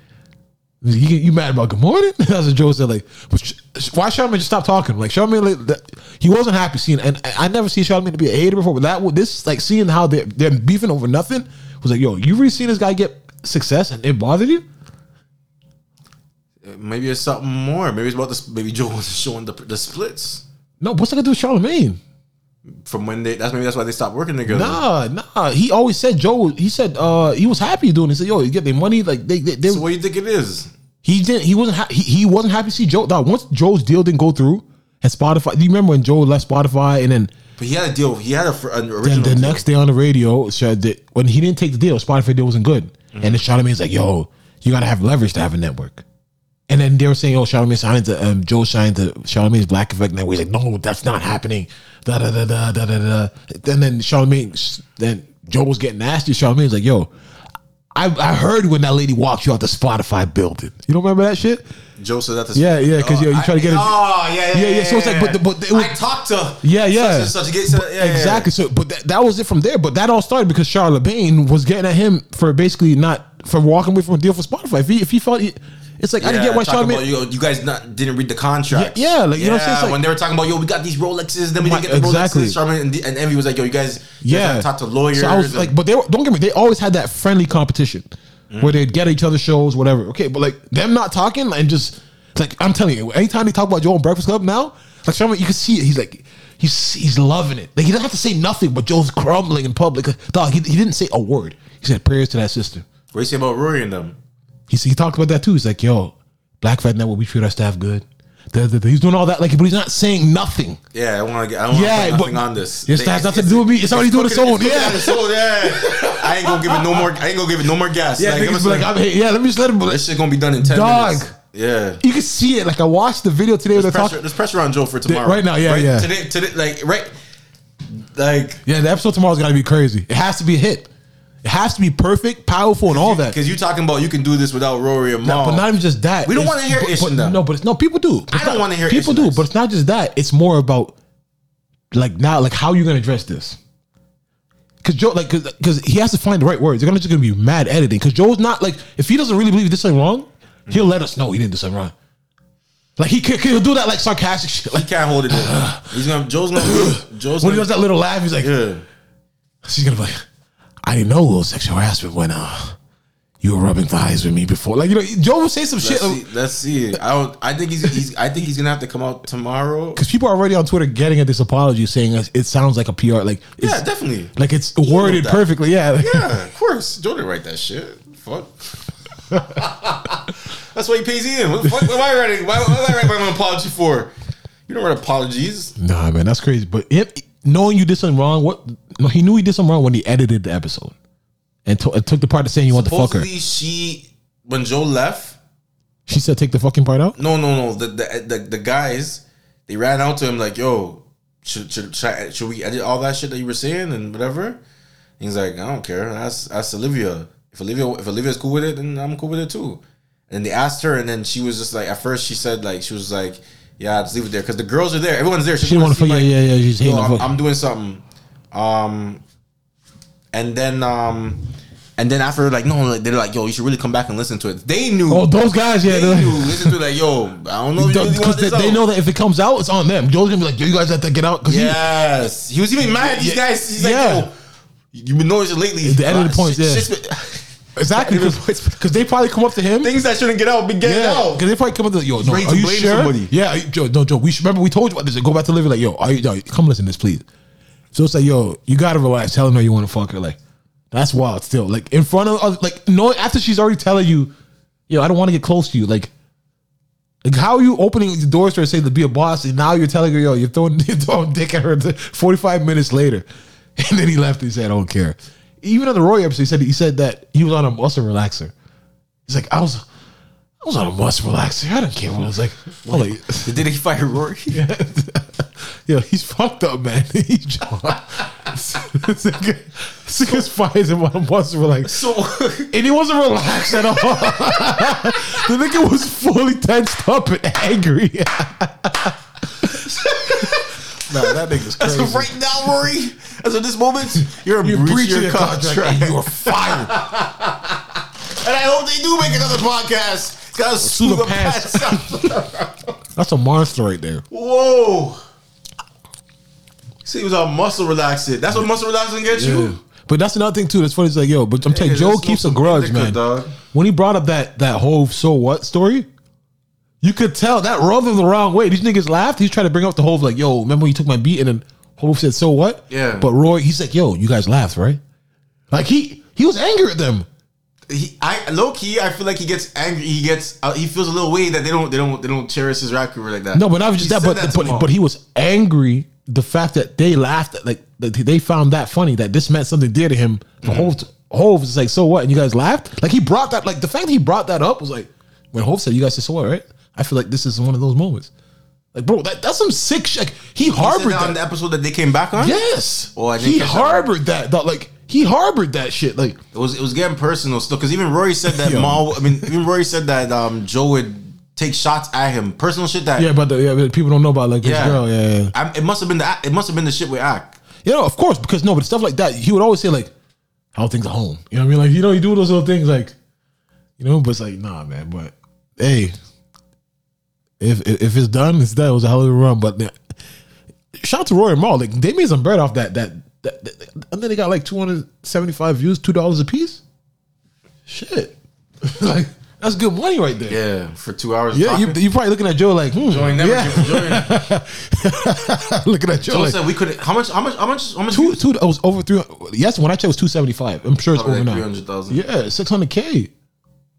Speaker 4: You, you mad about good morning? That's what Joe said. Like, but sh- sh- why Charlamagne just stop talking? Like Charlamagne, like, that, he wasn't happy seeing, and I, never seen Charlamagne to be a hater before. But that this like seeing how they're they're beefing over nothing was like, yo, you really seen this guy get success and it bothered you?
Speaker 3: Uh, maybe it's something more. Maybe it's about this. Maybe Joe was showing the the splits
Speaker 4: No, what's that gonna do with Charlamagne?
Speaker 3: From when they. That's maybe that's why they stopped working together.
Speaker 4: Nah, nah. He always said Joe. He said uh he was happy doing. it. He said, "Yo, you get their money." Like they, they, they
Speaker 3: So what do you think it is?
Speaker 4: He didn't. He wasn't. Ha- he, he wasn't happy to see Joe. Dog, once Joe's deal didn't go through, and Spotify. Do you remember when Joe left Spotify and then
Speaker 3: But he had a deal. He had a, an
Speaker 4: then the
Speaker 3: deal.
Speaker 4: next day on the radio said that when he didn't take the deal, Spotify deal wasn't good. And then Charlamagne's like, "Yo, you gotta have leverage to have a network." And then they were saying, "Oh, Charlamagne signed to um, Joe signed to Charlamagne's Black Effect Network." He's like, "No, that's not happening." Da da da da da da da. And then Charlamagne, then Joe was getting nasty. Charlamagne's like, "Yo." I, I heard when that lady walked you out the Spotify building. You don't remember that shit?
Speaker 3: Joe said that. To
Speaker 4: Yeah, yeah, because yo, you try to get it.
Speaker 3: Oh yeah, yeah,
Speaker 4: yeah, yeah. So it's like, but the, but it was,
Speaker 3: I talked to.
Speaker 4: yeah, yeah,
Speaker 3: Such and such. Get, yeah, yeah,
Speaker 4: exactly. So, but that, that was it from there. But that all started because Charlamagne was getting at him for basically not for walking away from a deal for Spotify. If he if he felt he, it's like I didn't get why Charlamagne.
Speaker 3: about, yo, you guys not didn't read the contract.
Speaker 4: Yeah, yeah, like, you know what I'm saying? It's like-
Speaker 3: when they were talking about yo, we got these Rolexes, then we
Speaker 4: My-
Speaker 3: didn't get the
Speaker 4: exactly.
Speaker 3: Rolexes. Charlamagne and, and Envy was like, yo, you guys, you guys
Speaker 4: yeah,
Speaker 3: talked to lawyers.
Speaker 4: So I was
Speaker 3: and-
Speaker 4: like, but they were, don't get me. They always had that friendly competition where they'd get each other shows, whatever. Okay, but like them not talking and just like I'm telling you, anytime they talk about Joe and Breakfast Club now, like Charlamagne, you can see it. He's like. He's, he's loving it. Like he doesn't have to say nothing, but Joe's crumbling in public. Dog, he, he didn't say a word. He said prayers to that sister.
Speaker 3: what do you say about Rory and them?
Speaker 4: He he talked about that too. He's like, yo, Black Effect Network, we treat our staff good. Da, da, da. He's doing all that, like, but he's not saying nothing.
Speaker 3: Yeah, I want to get. I want
Speaker 4: Yeah,
Speaker 3: nothing on this.
Speaker 4: this has nothing to do with me. It's already doing its own. Yeah.
Speaker 3: its own, yeah. I ain't gonna give it no more. I ain't gonna give it no more gas.
Speaker 4: Yeah,
Speaker 3: like, I'm
Speaker 4: like, I'm, hey, yeah, let me just let him.
Speaker 3: this shit gonna be done in ten
Speaker 4: Dog.
Speaker 3: minutes. Yeah.
Speaker 4: You can see it. Like I watched the video today.
Speaker 3: There's pressure,
Speaker 4: talking.
Speaker 3: there's pressure on Joe for tomorrow.
Speaker 4: right now, yeah,
Speaker 3: Right?
Speaker 4: yeah.
Speaker 3: Today, today, like right, like
Speaker 4: Yeah, the episode tomorrow's got to be crazy. It has to be a hit. It has to be perfect, powerful, and all that.
Speaker 3: because you're talking about you can do this without Rory and
Speaker 4: No, but not even just that.
Speaker 3: We don't wanna hear
Speaker 4: but-
Speaker 3: Ish
Speaker 4: but-. No, but it's no people do. It's
Speaker 3: I don't wanna hear
Speaker 4: people do, but it's not just that. It's more about like now, like how you gonna address this. Cause Joe, like, because he has to find the right words. They're gonna just gonna be mad editing. Cause Joe's not like, if he doesn't really believe this something wrong, he'll let us know he didn't do something wrong. Like he can, he'll do that like sarcastic shit. Like
Speaker 3: he can't hold it in. He's gonna. Joe's gonna. Joe's
Speaker 4: when he
Speaker 3: gonna,
Speaker 4: does that little laugh, he's like,
Speaker 3: Yeah.
Speaker 4: she's gonna be like, I didn't know it was sexual harassment when uh you were rubbing thighs with me before. Like you know, Joe will say some
Speaker 3: Let's
Speaker 4: shit.
Speaker 3: see. Let's see. I don't. I think he's. he's I think he's gonna have to come out tomorrow.
Speaker 4: Because people are already on Twitter getting at this apology, saying it sounds like a PR, like it's,
Speaker 3: Yeah, definitely.
Speaker 4: like it's worded perfectly. Yeah,
Speaker 3: Yeah, of course. Joe didn't write that shit. Fuck. That's why he pays you in. What the fuck? What am I writing? Why, what am I writing my apology for? You don't write apologies.
Speaker 4: Nah, man, that's crazy. But if knowing you did something wrong, what? No, he knew he did something wrong when he edited the episode. and, to, and took the part of saying you want to fuck her.
Speaker 3: Supposedly, she when Joe left.
Speaker 4: She said take the fucking part out.
Speaker 3: No, no, no. The the the, the guys they ran out to him like, "Yo, should should should, I, should we edit all that shit that you were saying and whatever?" He's like, "I don't care. That's that's Olivia. If Olivia if Olivia's cool with it, then I'm cool with it too." And they asked her, and then she was just like, at first she said like she was like, "Yeah, just leave it there," because the girls are there. Everyone's there.
Speaker 4: She didn't want to fuck. Yeah, yeah, yeah. She's hating.
Speaker 3: I'm,
Speaker 4: fuck.
Speaker 3: I'm doing something. Um, and then um, and then after like no, like, they're like, yo, you should really come back and listen to it. They knew.
Speaker 4: Oh, those guys, yeah,
Speaker 3: they knew. Listen to it, like, yo, I don't know
Speaker 4: because they, they know that if it comes out, it's on them. Joe's gonna be like, "Yo, you guys have to get out." 'cause he-
Speaker 3: Yes, he was even mad at these
Speaker 4: Yeah.
Speaker 3: guys. He's like,
Speaker 4: Yeah.
Speaker 3: yo, you've been noticing lately.
Speaker 4: The end of the
Speaker 3: uh,
Speaker 4: points, yeah.
Speaker 3: shit's
Speaker 4: Exactly, because they probably come up to him.
Speaker 3: Things that shouldn't get out, be getting
Speaker 4: Yeah,
Speaker 3: out.
Speaker 4: because they probably come up to yo, no, are you sure?
Speaker 3: somebody.
Speaker 4: Yeah, Joe, no, Joe. We should, remember we told you about this. Go back to living like, yo, are you, yo, come listen to this, please. So it's like, yo, you gotta relax. Telling her you want to fuck her, like, that's wild. Still, like in front of, like, no, after she's already telling you, yo, I don't want to get close to you, like. Like how are you opening the doors to her say to be a boss and now you're telling her yo you're throwing, you're throwing dick at her 45 minutes later and then he left and he said I don't care even on the Roy episode he said he said that he was on a muscle relaxer he's like I was I was on a muscle relaxer I don't care what I was like I'm
Speaker 3: did he fire Rory?
Speaker 4: Yeah. Yo he's fucked up man. He's this nigga's fires him on a muscle relaxer
Speaker 3: so
Speaker 4: and he wasn't relaxed at all. The nigga was fully tensed up and angry. Nah, that nigga's
Speaker 3: As of right now, Rory, as of this moment, you're,
Speaker 4: You're
Speaker 3: breaching
Speaker 4: breaching
Speaker 3: your
Speaker 4: contract.
Speaker 3: contract.
Speaker 4: and you are fired.
Speaker 3: and I hope they do make another podcast.
Speaker 4: Sue the. That's a monster right there.
Speaker 3: Whoa. See, he was on muscle relaxing. That's what muscle relaxing gets you.
Speaker 4: But that's another thing too. That's funny. It's like, yo, but I'm telling you, Joe keeps a grudge, man.
Speaker 3: dog.
Speaker 4: When he brought up that that whole so what story, you could tell that rubbed him the wrong way. These niggas laughed. He's trying to bring up the whole like, yo, remember when you took my beat and then Hove said, so what?
Speaker 3: Yeah.
Speaker 4: But Roy, he's like, yo, you guys laughed, right? Like he he was angry at them.
Speaker 3: He, I low key, I feel like he gets angry. He gets, uh, he feels a little way that they don't, they don't, they don't cherish his rap career like that.
Speaker 4: No, but not just
Speaker 3: He
Speaker 4: that, but
Speaker 3: to
Speaker 4: but, but he was angry the fact that they laughed at like that they found that funny that this meant something dear to him. The whole Hove was like, so what? And you guys laughed? Like he brought that like the fact that he brought that up was like when Hove said, You guys said so what, right? I feel like this is one of those moments. Like, bro, that, that's some sick shit. Like, he
Speaker 3: He
Speaker 4: harbored
Speaker 3: that
Speaker 4: that.
Speaker 3: on the episode that they came back on.
Speaker 4: Yes.
Speaker 3: Oh,
Speaker 4: he
Speaker 3: that.
Speaker 4: harbored that. dog. Like he harbored that shit. Like
Speaker 3: It was, it was getting personal still because even Rory said that. Mal. I mean, even Rory said that um, Joe would take shots at him, personal shit that.
Speaker 4: yeah, but the, yeah, but people don't know about like this
Speaker 3: Yeah.
Speaker 4: girl. Yeah, yeah.
Speaker 3: I, it must have been the, it must have been the shit with act.
Speaker 4: You know, of course, because no, but stuff like that, he would always say like, "How things at home?" You know what I mean? Like, you know, you do those little things, like, you know, but it's like, nah, man. But hey, if if, it's done, it's done. It was a hell of a run. But uh, shout out to Rory and Mal. Like, they made some bread off that. That, that, that- and then they got like two hundred seventy five views, two dollars a piece. Shit, like that's good money right there.
Speaker 3: Yeah, for two hours.
Speaker 4: Yeah, you
Speaker 3: talking.
Speaker 4: you probably looking at Joe like, hmm,
Speaker 3: Joe ain't never
Speaker 4: yeah.
Speaker 3: Joe
Speaker 4: looking at Joe
Speaker 3: Joe
Speaker 4: like,
Speaker 3: said we could. How much? How much? How much? How much?
Speaker 4: Two, two. It was over three. Yes, when I checked, it was two seventy five. I'm sure it's
Speaker 3: Probably
Speaker 4: over
Speaker 3: like
Speaker 4: now.
Speaker 3: 300,000.
Speaker 4: Yeah, six hundred k.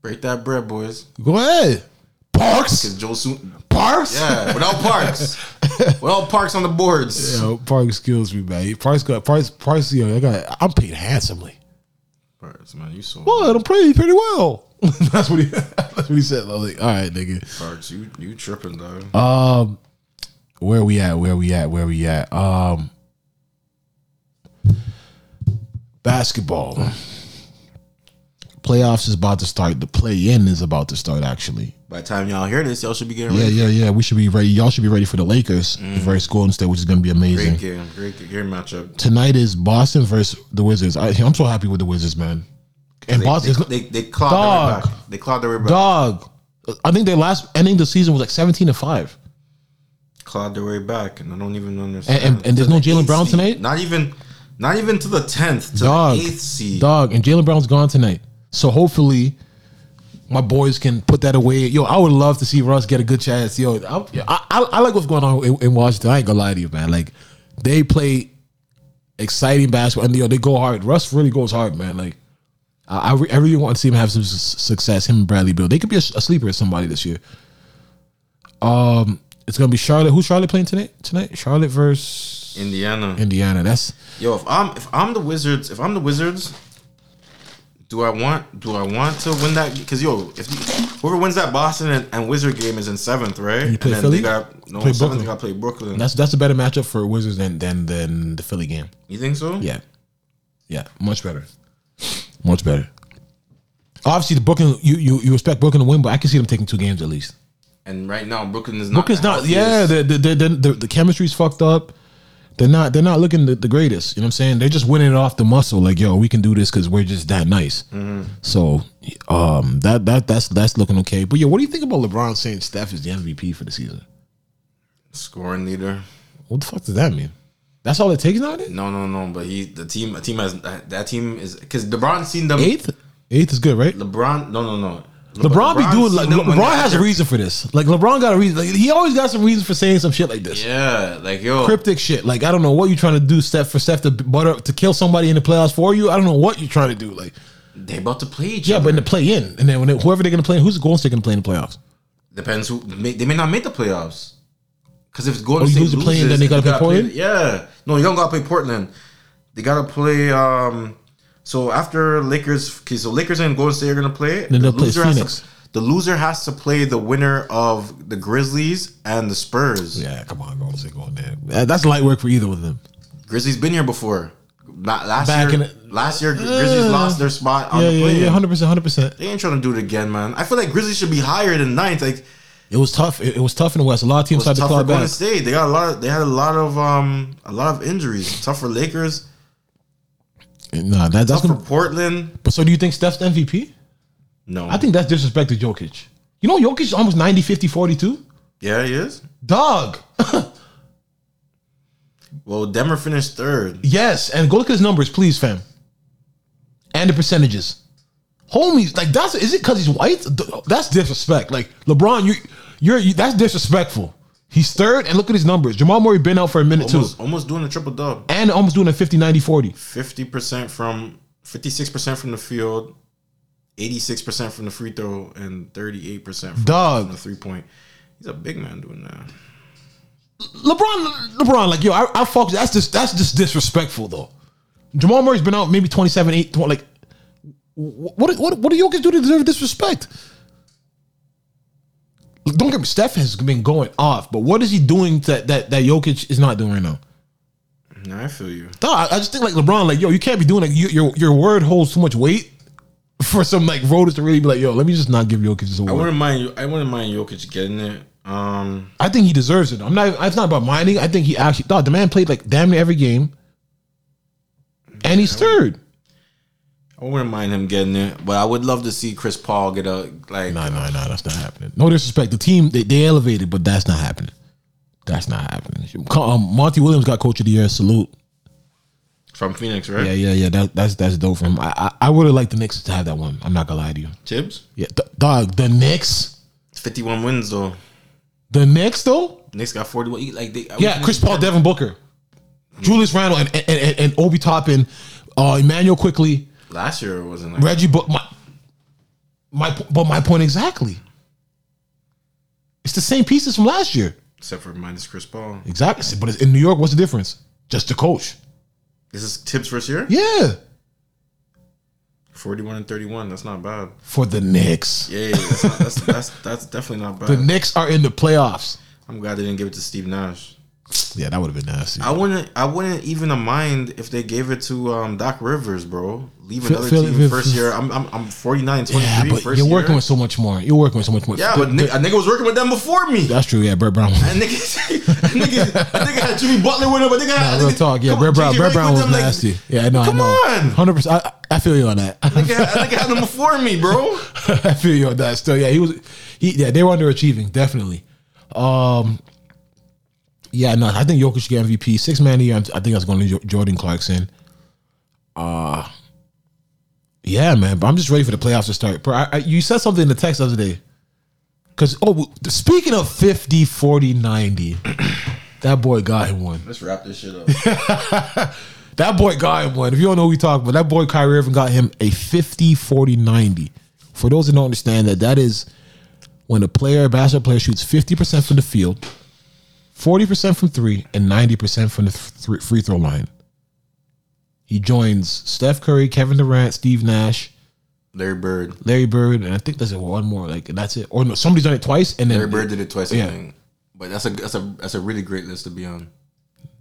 Speaker 3: Break that bread, boys.
Speaker 4: Go ahead, Parks.
Speaker 3: Because Joe soon.
Speaker 4: Parks.
Speaker 3: Yeah, without Parks. without Parks on the boards.
Speaker 4: Yo, Parks kills me, man. Parks got Parks. Parks. Yo, I got. I'm paid handsomely.
Speaker 3: Parks, man, you so.
Speaker 4: What? I'm paid pretty well. that's what he. That's what he said. I was like, all right, nigga.
Speaker 3: Parks, you you tripping, though?
Speaker 4: Um, where we at? Where we at? Where we at? Um, basketball. Playoffs is about to start. The play in is about to start. Actually,
Speaker 3: By the time y'all hear this, y'all should be getting
Speaker 4: yeah,
Speaker 3: ready.
Speaker 4: yeah, yeah. We should be ready. Y'all should be ready for the Lakers versus Golden State, which is going to be amazing.
Speaker 3: Great game, great great matchup.
Speaker 4: Tonight is Boston versus the Wizards. I, I'm so happy with the Wizards, man. And
Speaker 3: They,
Speaker 4: Boston,
Speaker 3: they, they, they clawed their way back. They clawed their way back.
Speaker 4: dog. I think their last ending the season was like 17 to five.
Speaker 3: Clawed their way back, and I don't even understand.
Speaker 4: And, and, and there's no
Speaker 3: Jaylen
Speaker 4: Brown
Speaker 3: seed.
Speaker 4: tonight.
Speaker 3: Not even, not even to the tenth, to
Speaker 4: dog,
Speaker 3: the eighth seed.
Speaker 4: dog, and Jaylen Brown's gone tonight. So hopefully, my boys can put that away. Yo, I would love to see Russ get a good chance. Yo, I, I, I like what's going on in, in Washington. I ain't gonna lie to you, man. Like they play exciting basketball, and yo, they go hard. Russ really goes hard, man. Like I, I, re- I really want to see him have some su- success. Him and Bradley Beal. They could be a, a sleeper as somebody this year. Um, it's gonna be Charlotte. Who's Charlotte playing tonight? Tonight, Charlotte versus
Speaker 3: Indiana.
Speaker 4: Indiana. That's
Speaker 3: Yo, if I'm if I'm the Wizards, if I'm the Wizards, Do I want? Do I want to win that? Because yo, if you, whoever wins that Boston and, and Wizard game is in seventh, right?
Speaker 4: You play
Speaker 3: and then
Speaker 4: Philly?
Speaker 3: They got no
Speaker 4: Play
Speaker 3: seventh.
Speaker 4: Brooklyn.
Speaker 3: They got to play Brooklyn.
Speaker 4: That's that's a better matchup for Wizards than than than the Philly game.
Speaker 3: you think so?
Speaker 4: Yeah, yeah, much better, much better. Obviously, the Brooklyn you you you expect Brooklyn to win, but I can see them taking two games at least.
Speaker 3: And right now, Brooklyn is not.
Speaker 4: Brooklyn's not. Yeah, the the, the the the chemistry's fucked up. They're not. They're not looking the, the greatest. You know what I'm saying? They're just winning it off the muscle. Like, yo, we can do this because we're just that nice.
Speaker 3: Mhm.
Speaker 4: So, um, that that that's that's looking okay. But yeah, what do you think about LeBron saying Steph is the MVP for the season?
Speaker 3: scoring leader.
Speaker 4: What the fuck does that mean? That's all it takes nowadays.
Speaker 3: No, no, no. But he, the team, a team has that team is because LeBron seen them
Speaker 4: Eighth, eighth is good, right?
Speaker 3: LeBron, no, no, no.
Speaker 4: LeBron, be doing like
Speaker 3: seen them when
Speaker 4: LeBron has a reason for this. Like LeBron got a reason. Like, he always got some reason for saying some shit like this.
Speaker 3: Yeah, like yo,
Speaker 4: Cryptic shit. Like I don't know what you're trying to do, Steph, for Steph to butter to kill somebody in the playoffs for you. I don't know what you're trying to do. Like
Speaker 3: they about to play each
Speaker 4: yeah,
Speaker 3: other.
Speaker 4: but in the play in, and then when they, whoever they're gonna play, who's Golden State gonna play in the playoffs?
Speaker 3: Depends who may, they may not make the playoffs. Because if Golden
Speaker 4: Oh, you
Speaker 3: State
Speaker 4: lose the play-in,
Speaker 3: loses,
Speaker 4: then they gotta play Portland?
Speaker 3: Yeah, no, you don't gotta play Portland. They gotta play. um So after Lakers, okay, so Lakers and Golden State are gonna play.
Speaker 4: Then they'll play
Speaker 3: has
Speaker 4: Phoenix.
Speaker 3: To, the loser has to play the winner of the Grizzlies and the Spurs.
Speaker 4: Yeah, come on, Golden State going there. That's light work for either of them.
Speaker 3: Grizzlies been here before. La- Last
Speaker 4: Back
Speaker 3: year,
Speaker 4: in the-
Speaker 3: last year Grizzlies
Speaker 4: Uh,
Speaker 3: lost their spot on
Speaker 4: yeah,
Speaker 3: the
Speaker 4: yeah,
Speaker 3: play.
Speaker 4: yeah, hundred percent, hundred percent.
Speaker 3: They ain't trying to do it again, man. I feel like Grizzlies should be higher than ninth. Like
Speaker 4: It was tough. It, it was tough in the West. A lot of teams had to
Speaker 3: tough
Speaker 4: claw back.
Speaker 3: State. They got a lot. Of, they had a lot of um a lot of injuries. Tough for Lakers.
Speaker 4: Nah, that, that's
Speaker 3: Tough for
Speaker 4: gonna.
Speaker 3: Portland.
Speaker 4: But so, do you think Steph's the MVP?
Speaker 3: No,
Speaker 4: I think that's disrespect to Jokic. You know, Jokic is almost 90, 50, 42.
Speaker 3: yeah, he is.
Speaker 4: Dog.
Speaker 3: Well, Denver finished third.
Speaker 4: Yes, and go look at his numbers, please, fam. And the percentages. Homies, like that's is it because he's white? That's disrespect. Like LeBron, you you're you, that's disrespectful. He's third, and look at his numbers. Jamal Murray been out for a minute
Speaker 3: Almost,
Speaker 4: too,
Speaker 3: almost doing a triple double.
Speaker 4: and almost doing a 50, 90, 40.
Speaker 3: Fifty percent from fifty six percent from the field, eighty six percent from the free throw, and thirty eight percent from
Speaker 4: Dog.
Speaker 3: from the three point. He's a big man doing that.
Speaker 4: LeBron, LeBron, like yo, I, I fuck. That's just that's just disrespectful though. Jamal Murray's been out maybe 27, 8, 20, like what what what do Jokic do to deserve disrespect? Don't get me. Steph has been going off, but what is he doing that that that Jokic is not doing right now?
Speaker 3: Nah, I feel you.
Speaker 4: Dog, I just think like LeBron, like yo, you can't be doing like you, your your word holds too much weight for some like voters to really be like, yo, let me just not give Jokic this award.
Speaker 3: I wouldn't mind. I wouldn't mind Jokic getting it. Um,
Speaker 4: I think he deserves it. I'm not. It's not about minding. I think he actually. Dog, the man played like damn near every game, and he's third.
Speaker 3: I wouldn't mind him getting it, but I would love to see Chris Paul get a like.
Speaker 4: No, no, no, that's not happening. No disrespect. The team they, they elevated, but that's not happening. That's not happening. Um, Monty Williams got coach of the year. Salute.
Speaker 3: from Phoenix, right?
Speaker 4: Yeah, yeah, yeah. That, that's that's dope for him. I I, I would have liked the Knicks to have that one. I'm not gonna lie to you.
Speaker 3: Thibs,
Speaker 4: Yeah, d- dog. The Knicks.
Speaker 3: fifty one wins though.
Speaker 4: The Knicks though.
Speaker 3: Knicks got forty one. Like they,
Speaker 4: Yeah, Chris Paul, Devin Booker, Julius Randle, and and, and, and Obi Toppin, uh, Immanuel Quickley,
Speaker 3: Last year it wasn't like
Speaker 4: Reggie. But my my but my point exactly. It's the same pieces from last year.
Speaker 3: except for minus Chris Paul.
Speaker 4: Exactly. But it's- in New York, what's the difference? Just the coach.
Speaker 3: This is Thibs first year.
Speaker 4: Yeah.
Speaker 3: Forty one and thirty one. That's not bad.
Speaker 4: For the Knicks.
Speaker 3: Yeah, yeah, that's, not, that's that's that's definitely not bad.
Speaker 4: The Knicks are in the playoffs.
Speaker 3: I'm glad they didn't give it to Steve Nash.
Speaker 4: Yeah, that would have been nasty.
Speaker 3: I wouldn't. I wouldn't even mind if they gave it to um, Doc Rivers, bro. Leave another team
Speaker 4: feel-
Speaker 3: first year. I'm I'm I'm 49, 23,
Speaker 4: Yeah, but
Speaker 3: first
Speaker 4: you're
Speaker 3: year.
Speaker 4: working with so much more. You're working with so much more.
Speaker 3: yeah, but
Speaker 4: the-
Speaker 3: a nigga was working with them before me.
Speaker 4: that's true. Yeah, Brett Brown.
Speaker 3: And nigga, nigga, nigga had Jimmy Butler with him, but nigga
Speaker 4: Nah,
Speaker 3: had
Speaker 4: real talk. Yeah, Brett Brown. Brett Brown was
Speaker 3: them, like,
Speaker 4: nasty. Yeah, I know.
Speaker 3: Come
Speaker 4: I know.
Speaker 3: on.
Speaker 4: Hundred percent. I, I feel you on that.
Speaker 3: Nigga, had- nigga had them before me, bro.
Speaker 4: I feel you on that. Still, yeah, he was. He yeah, they were underachieving definitely. Um, yeah, no, I think Jokic get MVP. Six man of the year. I think that's going to Jordan Clarkson. Uh yeah, man. But I'm just ready for the playoffs to start. Bro, I, I, you said something in the text the other day. Because oh, speaking of 50, 40, 90, that boy got him one.
Speaker 3: Let's wrap this shit up.
Speaker 4: That boy got him one. If you don't know who we talk about, that boy Kyrie Irving got him a 50, 40, 90. For those that don't understand that, that is when a player, a basketball player, shoots 50% from the field, 40% from three, and 90% from the th- free throw line. He joins Steph Curry, Kevin Durant, Steve Nash,
Speaker 3: Larry Bird.
Speaker 4: Larry Bird, and I think there's one more. Like that's it. Or no, somebody's done it twice, and then
Speaker 3: Larry Bird did it twice.
Speaker 4: Yeah.
Speaker 3: I think. But that's a that's a that's a really great list to be on.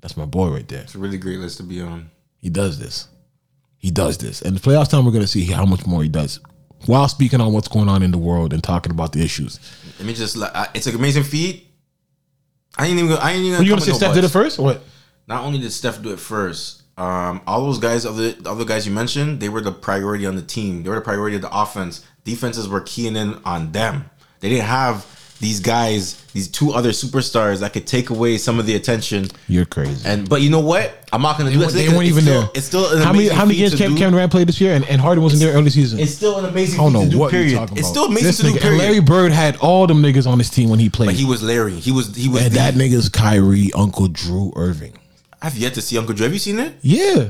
Speaker 4: That's my boy right there.
Speaker 3: It's a really great list to be on.
Speaker 4: He does this. He does this. And the playoffs time, we're going to see how much more he does while speaking on what's going on in the world and talking about the issues.
Speaker 3: Let me just—it's an amazing feat. I ain't even. I ain't even.
Speaker 4: Are you gonna say
Speaker 3: no
Speaker 4: Steph did it first? What?
Speaker 3: Not only did Steph do it first, um, all those guys, other the other guys you mentioned, they were the priority on the team. They were the priority of the offense. Defenses were keying in on them. They didn't have these guys, these two other superstars that could take away some of the attention.
Speaker 4: You're crazy.
Speaker 3: And but you know what? I'm not gonna do it.
Speaker 4: They weren't
Speaker 3: It's
Speaker 4: even
Speaker 3: still-
Speaker 4: there.
Speaker 3: It's still
Speaker 4: how many how many games Kevin. Kevin Durant played this year, and, and Harden wasn't there early season.
Speaker 3: It's still an amazing
Speaker 4: I don't know
Speaker 3: do.
Speaker 4: what you're
Speaker 3: period.
Speaker 4: talking
Speaker 3: It's still amazing
Speaker 4: This
Speaker 3: to do.
Speaker 4: nigga- and
Speaker 3: Period.
Speaker 4: Larry Bird had all them niggas on his team when he played.
Speaker 3: But he was Larry. He was he was.
Speaker 4: and
Speaker 3: the-
Speaker 4: that nigga's Kyrie, Uncle Drew Irving.
Speaker 3: I've yet to see Uncle Drew. Have you seen it?
Speaker 4: Yeah.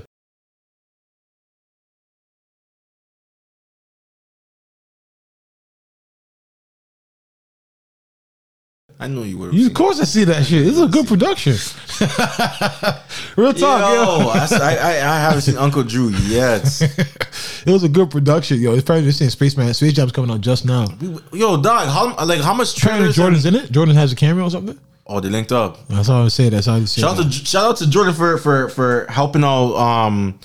Speaker 3: I know you would.
Speaker 4: You, of course, I see that shit. This is a good production. Real talk, yo.
Speaker 3: Yo, I, I, I haven't seen Uncle Drew yet.
Speaker 4: it was a good production, yo. It's probably just saying Spaceman. Space Jam's coming out just now.
Speaker 3: Yo, dog, how like how much trailers
Speaker 4: Jordan's in it. Jordan has a cameo or something.
Speaker 3: Oh, they linked up.
Speaker 4: That's all I would say. That's all I say.
Speaker 3: Shout out to shout out to Jordan for for for helping out um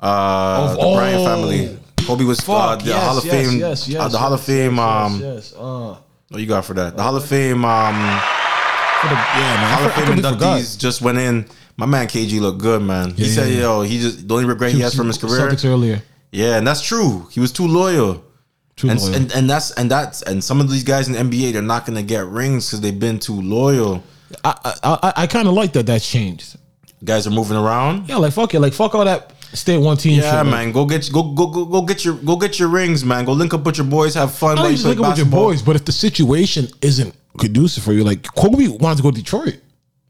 Speaker 3: uh the Bryant
Speaker 4: oh.
Speaker 3: family. Kobe was uh, the
Speaker 4: yes,
Speaker 3: Hall of
Speaker 4: yes,
Speaker 3: Fame.
Speaker 4: yes, yes,
Speaker 3: uh, the Hall of Fame.
Speaker 4: yes,
Speaker 3: um,
Speaker 4: yes, uh,
Speaker 3: what you got for that? The Hall of Fame. Um, the,
Speaker 4: yeah, man.
Speaker 3: Hall of Fame inductees just went in. My man KG looked good, man. He
Speaker 4: Yeah,
Speaker 3: said,
Speaker 4: yeah, yeah.
Speaker 3: "Yo, he just the only regret he has from his career."
Speaker 4: Celtics earlier.
Speaker 3: Yeah, and that's true. He was too loyal.
Speaker 4: Too
Speaker 3: and,
Speaker 4: loyal.
Speaker 3: And, and that's and that's and some of these guys in the NBA they're not gonna get rings because they've been too loyal.
Speaker 4: I I, I, I kind of like that. That's changed.
Speaker 3: Guys are moving around.
Speaker 4: Yeah, like fuck it, like fuck all that. Stay one team.
Speaker 3: Yeah,
Speaker 4: shit,
Speaker 3: man. Go get go go go go get your go get your rings, man. Go link up with your boys, have fun.
Speaker 4: I
Speaker 3: while
Speaker 4: know
Speaker 3: you
Speaker 4: you just
Speaker 3: play
Speaker 4: looking with your boys, but if the situation isn't conducive for you, like Kobe wanted to go to Detroit.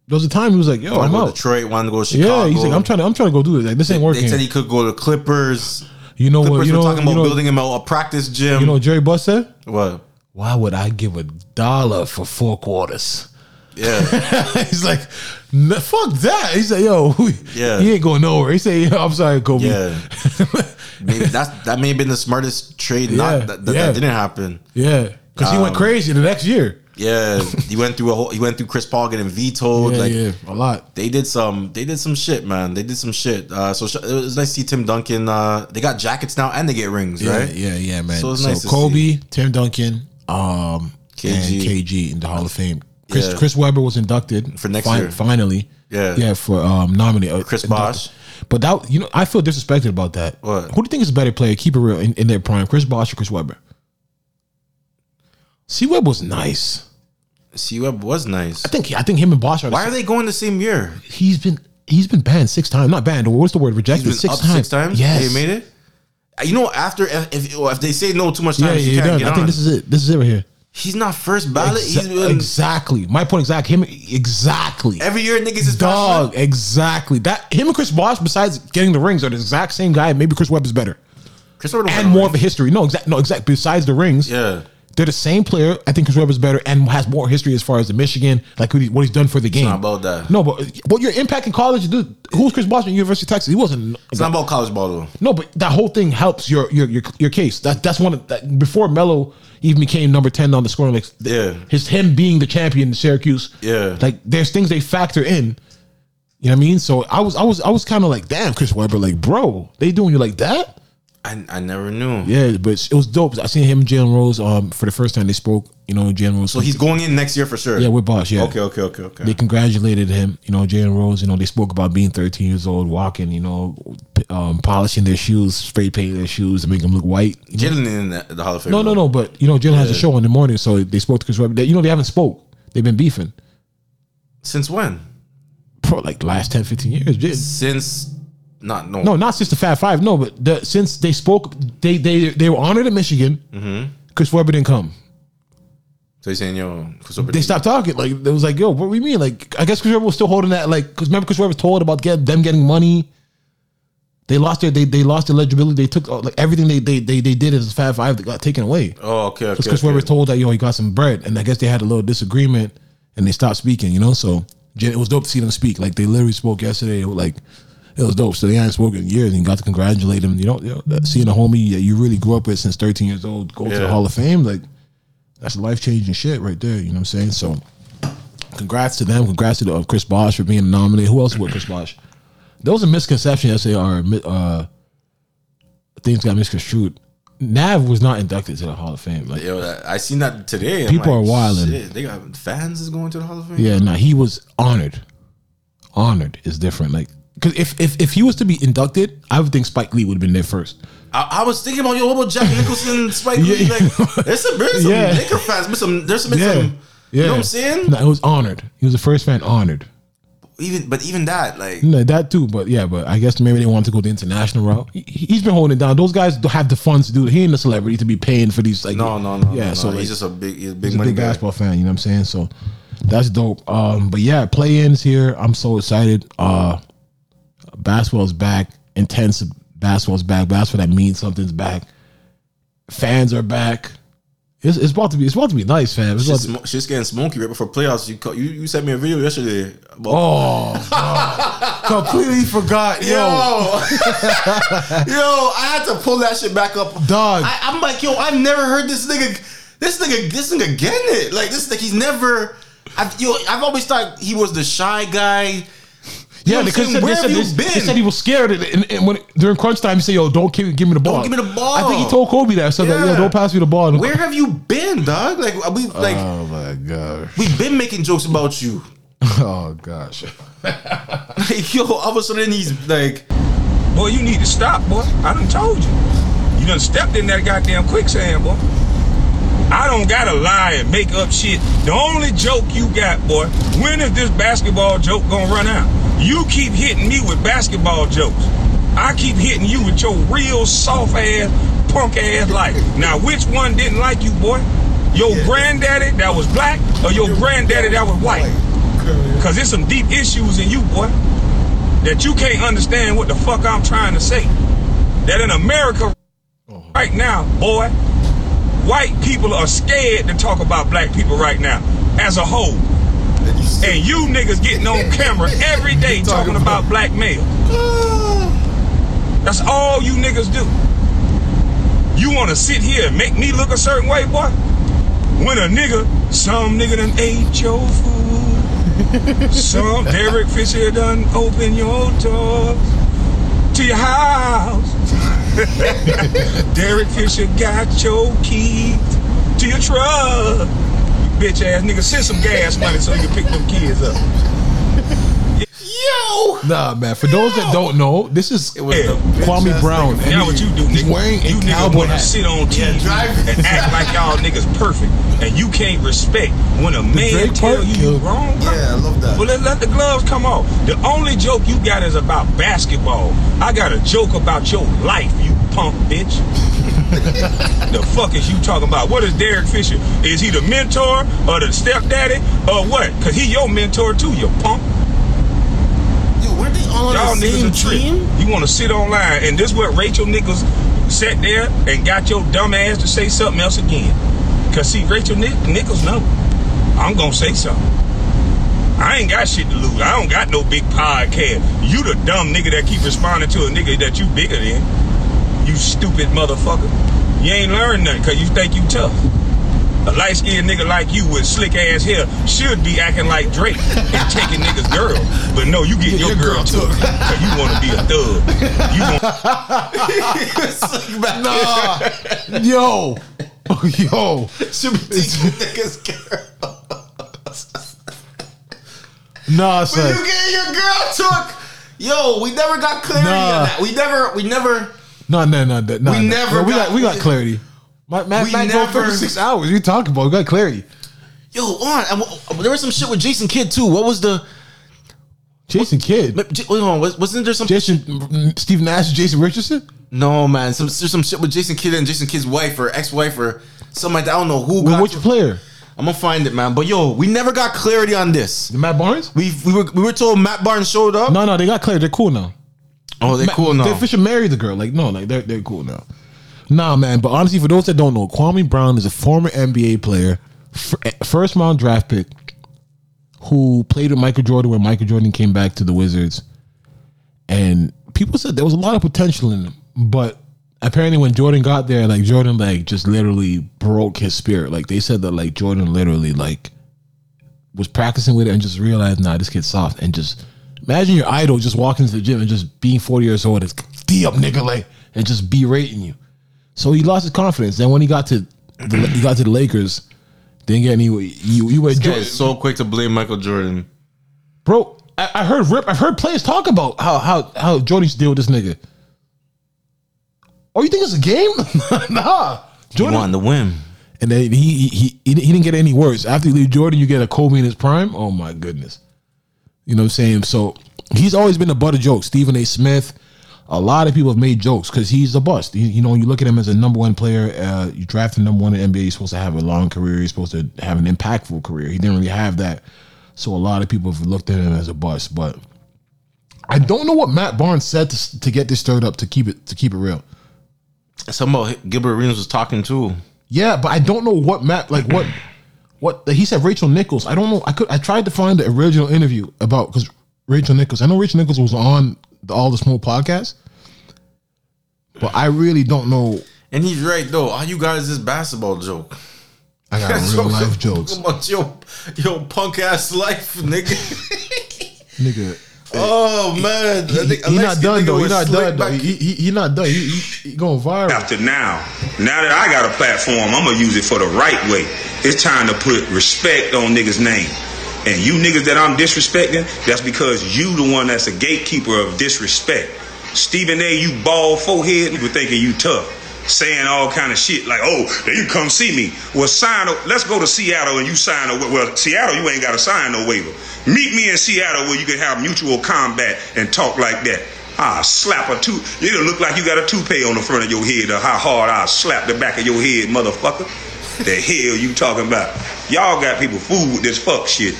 Speaker 4: There was a time he was like, "Yo, I'm out."
Speaker 3: Detroit, wanted to go to Chicago.
Speaker 4: Yeah, he's like, "I'm trying to, I'm trying to go do it. Like this ain't working."
Speaker 3: they said he could go to Clippers.
Speaker 4: you know
Speaker 3: Clippers
Speaker 4: what? You
Speaker 3: were
Speaker 4: know,
Speaker 3: talking
Speaker 4: you
Speaker 3: about
Speaker 4: know,
Speaker 3: building him a, a practice gym.
Speaker 4: you know what Jerry Buss said?
Speaker 3: what?
Speaker 4: Why would I give a dollar for four quarters?
Speaker 3: Yeah,
Speaker 4: he's like, fuck that. He said, yo,
Speaker 3: Yeah.
Speaker 4: he ain't going nowhere. He said, I'm sorry, Kobe.
Speaker 3: yeah. Maybe that's that may have been the smartest trade.
Speaker 4: Yeah,
Speaker 3: Not that, that,
Speaker 4: yeah.
Speaker 3: that didn't happen.
Speaker 4: Yeah. Because he went
Speaker 3: Um,
Speaker 4: crazy the next year.
Speaker 3: Yeah, he went through a whole. He went through Chris Paul getting vetoed.
Speaker 4: Yeah,
Speaker 3: like
Speaker 4: yeah, a lot.
Speaker 3: they did some. They did some shit, man. They did some shit. Uh, so sh- it was nice to see Tim Duncan. Uh, they got jackets now and they get rings,
Speaker 4: Yeah,
Speaker 3: right?
Speaker 4: yeah, yeah, man.
Speaker 3: So
Speaker 4: So,
Speaker 3: nice
Speaker 4: Kobe,
Speaker 3: see.
Speaker 4: Tim Duncan, um,
Speaker 3: KG.
Speaker 4: and KG in the Hall of Fame. Chris
Speaker 3: Yeah.
Speaker 4: Chris Webber was inducted
Speaker 3: For next
Speaker 4: fin-
Speaker 3: year.
Speaker 4: Finally,
Speaker 3: Yeah.
Speaker 4: yeah, for um, nominated
Speaker 3: Chris Bosh.
Speaker 4: But that you know, I feel disrespected about that.
Speaker 3: What?
Speaker 4: Who do you think is a better player? Keep it real in, in their prime, Chris Bosh or Chris Webber? C Webb was nice.
Speaker 3: C Web was nice.
Speaker 4: I think I think him and Bosh are. the
Speaker 3: Why are they going the same year?
Speaker 4: He's been he's been banned six times. Not banned. What's the word? Rejected six times.
Speaker 3: six times.
Speaker 4: Yes.
Speaker 3: they made it. Uh, You know, after if if, they say no too much
Speaker 4: Yeah,
Speaker 3: time,
Speaker 4: yeah,
Speaker 3: he
Speaker 4: you're
Speaker 3: can't
Speaker 4: done.
Speaker 3: get
Speaker 4: I think this is it. This is it right here.
Speaker 3: He's not first ballot.
Speaker 4: Exa-
Speaker 3: He's been,
Speaker 4: exactly. My point exactly. Him exactly.
Speaker 3: every year niggas is
Speaker 4: Dog, exactly. That him and Chris Bosh, besides getting the rings, are the exact same guy. Maybe Chris Webb is better
Speaker 3: Chris don't
Speaker 4: and more of a history. No, exact. No, exact. Besides the rings,
Speaker 3: Yeah.
Speaker 4: They're the same player. I think Chris Webb is better and has more history as far as the Michigan, like what, he, what he's done for the game.
Speaker 3: not about that.
Speaker 4: No, but what your impact in college, dude. Who was Chris Bosh at University of Texas? He wasn't.
Speaker 3: It's not about college ball though.
Speaker 4: No, but that whole thing helps your your your, your case. That that's one of that before Melo even became number ten on the scoring list.
Speaker 3: Yeah.
Speaker 4: his him being the champion in Syracuse.
Speaker 3: Yeah.
Speaker 4: like there's things they factor in. You know what I mean? So I was I was I was kind of like, damn, Chris Webber, like, bro, they doing you like that?
Speaker 3: I, I never knew.
Speaker 4: Yeah, but it was dope. I seen him and Jalen Rose um for the first time they spoke. You know, Jalen Rose.
Speaker 3: So he's going in next year for sure.
Speaker 4: yeah with Bosh. Yeah,
Speaker 3: Okay, okay, okay, okay.
Speaker 4: they congratulated him. You know, Jalen Rose. You know, they spoke about being 13 years old, walking. You know, um, polishing their shoes, spray painting their shoes to make them look white.
Speaker 3: Jalen in the, the Hall of Fame.
Speaker 4: No, no, no. But you know, Jalen has a show in the morning, so they spoke to Chris Webber. They, you know, they haven't spoke. They've been beefing
Speaker 3: Since when?
Speaker 4: for like last 10, 15 years.
Speaker 3: Since not no.
Speaker 4: No, not since the Fab Five. No, but the, since they spoke, they they they were honored in Michigan.
Speaker 3: Mm-hmm.
Speaker 4: Chris Webber didn't come.
Speaker 3: So he's saying yo, Chris Webber
Speaker 4: They stopped talking. Like it was like, yo, what do you mean? Like I guess Chris Webber was still holding that. Like because remember Chris Webber told about get them getting money. They lost their they they lost their legibility. They took like everything they they they, they did as Fab Five. They got taken away.
Speaker 3: Oh, okay, okay.
Speaker 4: Because Chris
Speaker 3: okay.
Speaker 4: Webber told that yo he got some bread, and I guess they had a little disagreement, and they stopped speaking. You know, so it was dope to see them speak. Like they literally spoke yesterday. Like it was dope. So they hadn't spoken in years, and got to congratulate him. You know, you know seeing a homie that you really grew up with since 13 years old go to the Hall of Fame, like that's life changing shit right there. You know what I'm saying? So, congrats to them. Congrats to the, uh, Chris Bosh for being nominated. Who else was Chris Bosh? There was a misconception yesterday, or mi- uh, things got misconstrued. Nav was not inducted to the Hall of Fame. Like,
Speaker 3: Yo, I seen that today.
Speaker 4: People
Speaker 3: like,
Speaker 4: are wildin'.
Speaker 3: shit, They got fans is going to the Hall of Fame.
Speaker 4: Yeah, no, he was honored. Honored is different. Like, because if, if if he was to be inducted, I would think Spike Lee would have been there first.
Speaker 3: I, I was thinking about yo, what about Jack Nicholson, Spike Lee?
Speaker 4: Yeah.
Speaker 3: Like, there's some, there's some
Speaker 4: Yeah.
Speaker 3: Laker fans, there's some, there's some,
Speaker 4: Yeah,
Speaker 3: some you know what I'm saying?
Speaker 4: No, it was honored. He was the first fan honored.
Speaker 3: Even, but even that, like,
Speaker 4: No, that too, but yeah, but I guess maybe they want to go the international route. He, he's been holding it down. Those guys have the funds to do it. He ain't a celebrity to be paying for these. Like,
Speaker 3: no, no, no,
Speaker 4: yeah.
Speaker 3: no,
Speaker 4: so
Speaker 3: no.
Speaker 4: like,
Speaker 3: he's just a big, he's a big
Speaker 4: he's a big
Speaker 3: guy.
Speaker 4: basketball fan. You know what I'm saying? So that's dope. Um, but yeah, play-ins here. I'm so excited. Uh, basketball's back. Intense basketball's back. Basketball that means something's back. Fans are back. It's, it's about to be. It's about to be nice, fam. It's about
Speaker 3: Shit's,
Speaker 4: to,
Speaker 3: sm- shit's getting smoky right before playoffs. You, you you sent me a video yesterday.
Speaker 4: Oh, completely forgot,
Speaker 3: yo, yo, I had to pull that shit back up,
Speaker 4: dog.
Speaker 3: I, I'm like, yo, I've never heard this nigga, this nigga, this nigga getting it. Like this, like he's never. I've, yo, I've always thought he was the shy guy. You
Speaker 4: Yeah,
Speaker 3: know
Speaker 4: because
Speaker 3: saying?
Speaker 4: they
Speaker 3: where
Speaker 4: said,
Speaker 3: you
Speaker 4: they,
Speaker 3: been?
Speaker 4: they said he was scared, and, and, and when during crunch time, he said, "Yo, don't give, give me the ball.
Speaker 3: Don't give me the ball.
Speaker 4: I think he told Kobe that. So that, yo,
Speaker 3: Yeah.
Speaker 4: don't pass me the ball.
Speaker 3: Where have you been, dog? Like we like.
Speaker 4: Oh my god.
Speaker 3: We've been making jokes about you.
Speaker 4: Oh gosh.
Speaker 3: Like, yo, all of a sudden he's like,
Speaker 17: Boy, you need to stop, boy. I done told you. You done stepped in that goddamn quicksand, boy. I don't gotta lie and make up shit. The only joke you got, boy, when is this basketball joke gonna run out? You keep hitting me with basketball jokes. I keep hitting you with your real soft ass, punk ass life. Now, which one didn't like you, boy? Your granddaddy that was black or your granddaddy that was white? Cause there's some deep issues in you, boy, that you can't understand what the fuck I'm trying to say. That in America right now, boy, white people are scared to talk about black people right now as a whole. And you niggas getting on camera every day talking about black males. That's all you niggas do. You wanna sit here and make me look a certain way, boy? When a nigga, some nigga done ate your food. Some Derek Fisher done open your door to your house. Derek Fisher got your keys to your truck. Bitch ass nigga, send some gas money so you can pick them kids up.
Speaker 3: Yo!
Speaker 4: Nah, man. For those that don't know, this is it
Speaker 17: was the
Speaker 4: Kwame
Speaker 17: bitch-ass
Speaker 4: Brown.
Speaker 17: nigga.
Speaker 4: and
Speaker 17: Now what you do,
Speaker 4: He's
Speaker 17: nigga?
Speaker 4: wearing a
Speaker 17: you niggas
Speaker 4: cowboy
Speaker 17: wanna
Speaker 4: hat.
Speaker 17: sit on TV and act like y'all niggas perfect, and you can't respect when a man
Speaker 4: Drake
Speaker 17: tell
Speaker 4: part
Speaker 17: you you
Speaker 4: killed-
Speaker 17: wrong. Bro.
Speaker 3: Yeah, I love that.
Speaker 17: Well, let, let the gloves come off. The only joke you got is about basketball. I got a joke about your life, you punk bitch. the fuck is you talking about? What is Derek Fisher? Is he the mentor or the stepdaddy or what? Cause he your mentor too, you punk.
Speaker 3: Yo, weren't they all on
Speaker 17: Y'all
Speaker 3: the
Speaker 17: niggas
Speaker 3: same team?
Speaker 17: You want to sit online, and this what Rachel Nichols sat there and got your dumb ass to say something else again. Cause see, Rachel Nic- Nichols know I'm gonna say something. I ain't got shit to lose. I don't got no big podcast. You the dumb nigga that keep responding to a nigga that you bigger than. You stupid motherfucker. You ain't learned nothing cause you think you tough. A light skinned nigga like you with slick ass hair should be acting like Drake and taking niggas' girl. But no, you get your, girl took because you want to be a thug. You want
Speaker 4: Nah, yo, yo.
Speaker 3: Should be taking niggas girl.
Speaker 4: Nah,
Speaker 3: When
Speaker 4: son.
Speaker 3: you get your girl took, yo, we never got clarity
Speaker 4: Nah.
Speaker 3: on that. We never, we never.
Speaker 4: No, no, no, no. no
Speaker 3: We
Speaker 4: no.
Speaker 3: never
Speaker 4: No, we
Speaker 3: got-
Speaker 4: got, we got clarity. My man,
Speaker 3: We
Speaker 4: man
Speaker 3: never-
Speaker 4: 36 hours. What you talking about? We got clarity.
Speaker 3: Yo, on. There was some shit with Jason Kidd too. What was the?
Speaker 4: Jason Kidd.
Speaker 3: J- Wait, hold on. Was- Wasn't there some?
Speaker 4: Jason, Steve Nash, Jason Richardson.
Speaker 3: No, man. Some there's some shit with Jason Kidd and Jason Kidd's wife or ex-wife or something like that. I don't know who.
Speaker 4: Well, which player?
Speaker 3: I'm gonna find it, man. But yo, we never got clarity on this.
Speaker 4: The Matt Barnes.
Speaker 3: We we were we were told Matt Barnes showed up.
Speaker 4: No, no, they got clarity. They're cool now.
Speaker 3: Oh, they
Speaker 4: Ma-
Speaker 3: cool now.
Speaker 4: They officially married the girl. Like, no, like they're they're cool now. Nah, man. But honestly, for those that don't know, Kwame Brown is a former NBA player, eh, first round draft pick, who played with Michael Jordan when Michael Jordan came back to the Wizards, and people said there was a lot of potential in him, but apparently when Jordan got there, like Jordan like just literally broke his spirit. Like they said that like Jordan literally like was practicing with it and just realized, nah, this kid's soft, and just imagine your idol just walking to the gym and just being forty years old, it's D up nigga like, and just berating you. So he lost his confidence. Then when he got to the, he got to the Lakers, didn't get any. You you went
Speaker 3: so quick to blame Michael Jordan.
Speaker 4: bro. I, I heard Rip. I've heard players talk about how how how Jordan used to deal with this nigga. Oh, you think it's a game? nah, Jordan
Speaker 3: wanted to win.
Speaker 4: And then he he, he he didn't get any worse. After you leave Jordan, you get a Kobe in his prime. Oh my goodness. You know what I'm saying? So he's always been a butt of jokes. Stephen A. Smith. A lot of people have made jokes because he's a bust. You, you know, you look at him as a number one player. Uh, you draft him number one in the NBA. He's supposed to have a long career. He's supposed to have an impactful career. He didn't really have that. So a lot of people have looked at him as a bust. But I don't know what Matt Barnes said to, to get this stirred up to keep it to keep it real.
Speaker 3: Something about Gilbert Arenas was talking too.
Speaker 4: Yeah, but I don't know what Matt like what what he said. Rachel Nichols. I don't know. I could. I tried to find the original interview about because Rachel Nichols. I know Rachel Nichols was on the All the Smoke podcast, but I really don't know.
Speaker 3: And he's right though. All you guys is this basketball joke.
Speaker 4: I got real life jokes,
Speaker 3: about your your punk ass life, nigga.
Speaker 4: nigga.
Speaker 3: oh man,
Speaker 4: He,
Speaker 3: I
Speaker 4: he not done
Speaker 3: nigga
Speaker 4: though. He not done though. He, he, he not done. He, he, he going viral.
Speaker 18: After now, now that I got a platform, I'm gonna use it for the right way. It's time to put respect on niggas' name. And you niggas that I'm disrespecting, that's because you the one that's a gatekeeper of disrespect. Stephen A, you bald forehead, you thinking you tough. Saying all kind of shit like, oh, then you come see me. Well, sign a, let's go to Seattle and you sign a, well, Seattle, you ain't got to sign no waiver. Meet me in Seattle where you can have mutual combat and talk like that. I slap a two. It'll look like you got a toupee on the front of your head. Or how hard I slap the back of your head, motherfucker. The hell you talking about? Y'all got people fooled with this fuck shit.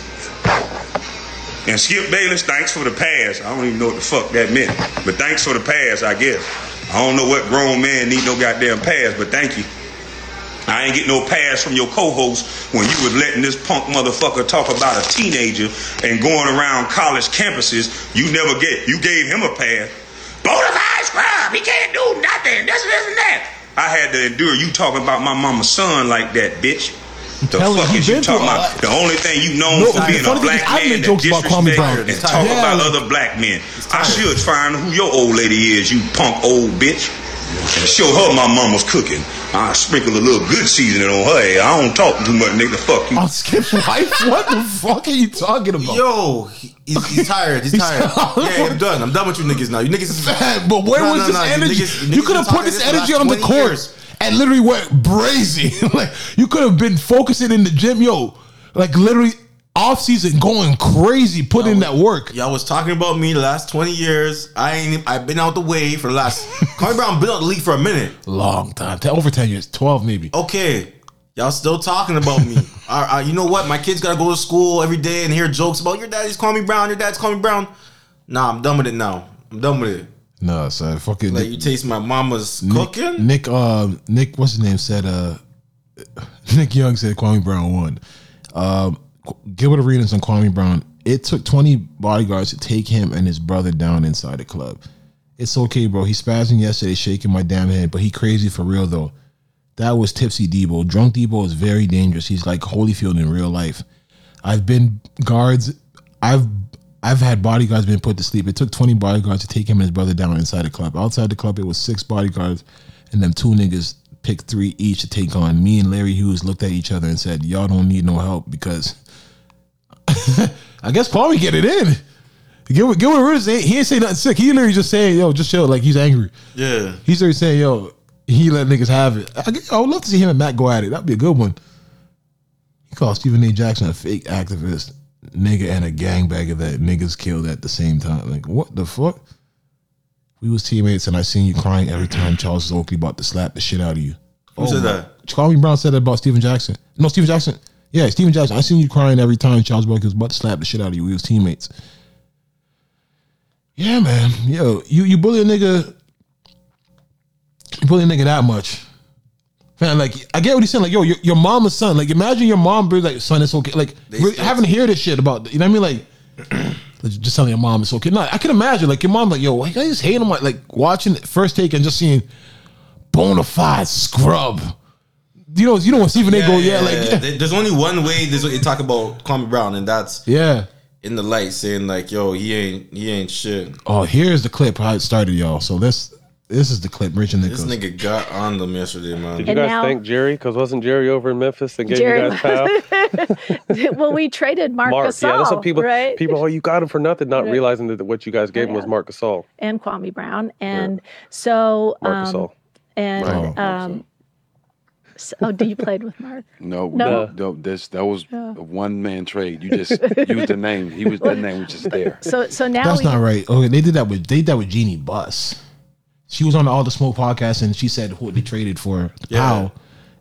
Speaker 18: And Skip Bayless, thanks for the pass. I don't even know what the fuck that meant. But thanks for the pass, I guess. I don't know what grown man need no goddamn pass, but thank you. I ain't get no pass from your co-host when you was letting this punk motherfucker talk about a teenager and going around college campuses. You never get. You gave him a pass. Bonafide scrub. He can't do nothing. This, this, and that. I had to endure you talking about my mama's son like that, bitch. The
Speaker 4: telling you,
Speaker 18: fuck
Speaker 4: he
Speaker 18: is you talking about? The only thing you known
Speaker 4: No,
Speaker 18: for being a black
Speaker 4: is, I've
Speaker 18: man
Speaker 4: made
Speaker 18: that
Speaker 4: jokes about Kwame
Speaker 18: disrespect
Speaker 4: Brown.
Speaker 18: and talk
Speaker 4: tired.
Speaker 18: about
Speaker 4: like-
Speaker 18: other black men. I should find who your old lady is, you punk old bitch. And show her my mama's cooking. I sprinkle a little good seasoning on her. Hey, I don't talk too much, nigga. Fuck you.
Speaker 4: On Skip's wife? What the fuck are you talking about?
Speaker 3: Yo, he's, he's tired. He's tired. yeah, I'm done. I'm done with you niggas now. You niggas is
Speaker 4: But where
Speaker 3: No,
Speaker 4: was
Speaker 3: no,
Speaker 4: this
Speaker 3: no,
Speaker 4: energy?
Speaker 3: niggas-
Speaker 4: you could have put this energy on the
Speaker 3: last 20
Speaker 4: court
Speaker 3: years.
Speaker 4: And literally went brazy. like you could have been focusing in the gym, yo. Like literally off season, going crazy, putting in that work.
Speaker 3: Y'all was talking about me the last 20 years. I ain't. I've been out the way for the last. Kobe Brown been out the league for a minute.
Speaker 4: Long time, Ten- over ten years, twelve maybe.
Speaker 3: Okay, y'all still talking about me. All right, you know what? My kids gotta go to school every day and hear jokes about your daddy's Kwame Brown. Your dad's Kwame Brown. Nah, I'm done with it now. I'm done with it.
Speaker 4: No, son, fucking
Speaker 3: Like
Speaker 4: Nick,
Speaker 3: you taste my mama's
Speaker 4: Nick,
Speaker 3: cooking.
Speaker 4: Nick, um, Nick, what's his name? Said, uh, Nick Young said Kwame Brown won. Um, Gilbert Arenas and Kwame Brown. It took twenty bodyguards to take him and his brother down inside the club. It's okay, bro. He spazzing yesterday, shaking my damn head, but he crazy for real though. That was tipsy Debo. Drunk Debo is very dangerous. He's like Holyfield in real life. I've been guards. I've I've had bodyguards been put to sleep. It took twenty bodyguards to take him and his brother down inside the club. Outside the club, it was six bodyguards, and them two niggas picked three each to take on. Me and Larry Hughes looked at each other and said, "Y'all don't need no help because." I guess Kwame get it in. Gilbert, Gilbert Arenas, he ain't say nothing sick. He literally just saying, "Yo, just chill." Like he's angry.
Speaker 3: Yeah.
Speaker 4: He's literally saying, "Yo, he let niggas have it." I, I would love to see him and Matt go at it. That'd be a good one. He called Stephen A. Jackson a fake activist, nigga, and a gangbanger that niggas killed at the same time. Like, what the fuck? We was teammates, and I seen you crying every time Charles Oakley about to slap the shit out of you.
Speaker 3: Who said oh
Speaker 4: my-
Speaker 3: that?
Speaker 4: Kwame Brown said that about Stephen Jackson. No, Stephen Jackson. Yeah, Stephen Jackson. I seen you crying every time Charles Oakley was about to slap the shit out of you. We was teammates. Yeah, man. Yo, you you bully a nigga. You bully a nigga that much. Man, like I get what he's saying. Like, yo, your, your mama's son. Like, imagine your mom be like, son, it's okay. Like, really, having to hear this shit about, you know what I mean? Like, just telling your mom it's okay. No, I can imagine like your mom like yo, I just hate him like, like watching first take and just seeing bona fide scrub. You know, you know when Stephen A. go, yeah, like yeah.
Speaker 3: There- There's only one way. There's what you talk about Kwame Brown, and that's
Speaker 4: yeah.
Speaker 3: in the light saying like, "Yo, he ain't, he ain't shit."
Speaker 4: Oh, here's the clip how it started, y'all. So this this is the clip, Rich and
Speaker 3: This
Speaker 4: Nichols.
Speaker 3: nigga got on them yesterday, man.
Speaker 19: Did you guys thank Jerry? Because wasn't Jerry over in Memphis and gave
Speaker 20: Jerry
Speaker 19: you guys power?
Speaker 20: well, we traded Mark,
Speaker 19: Mark,
Speaker 20: Gasol,
Speaker 19: yeah, that's what people
Speaker 20: right?
Speaker 19: people. Oh, you got him for nothing, not
Speaker 20: Right.
Speaker 19: realizing that what you guys gave him was
Speaker 20: Yeah.
Speaker 19: Marc Gasol.
Speaker 20: and Kwame Brown, and so
Speaker 19: Marc
Speaker 20: um,
Speaker 19: Gasol.
Speaker 20: and
Speaker 19: Right.
Speaker 20: um, so, oh, do you played with Mark?
Speaker 21: No,
Speaker 20: No.
Speaker 21: no, no. This that was
Speaker 20: Yeah.
Speaker 21: a one man trade. You just used the name. He was the name was just there.
Speaker 20: So so now
Speaker 4: That's
Speaker 20: we,
Speaker 4: not right. Okay, they did that with they did that with Jeanie Buss. She was on the All the Smoke podcast and she said who they traded for how,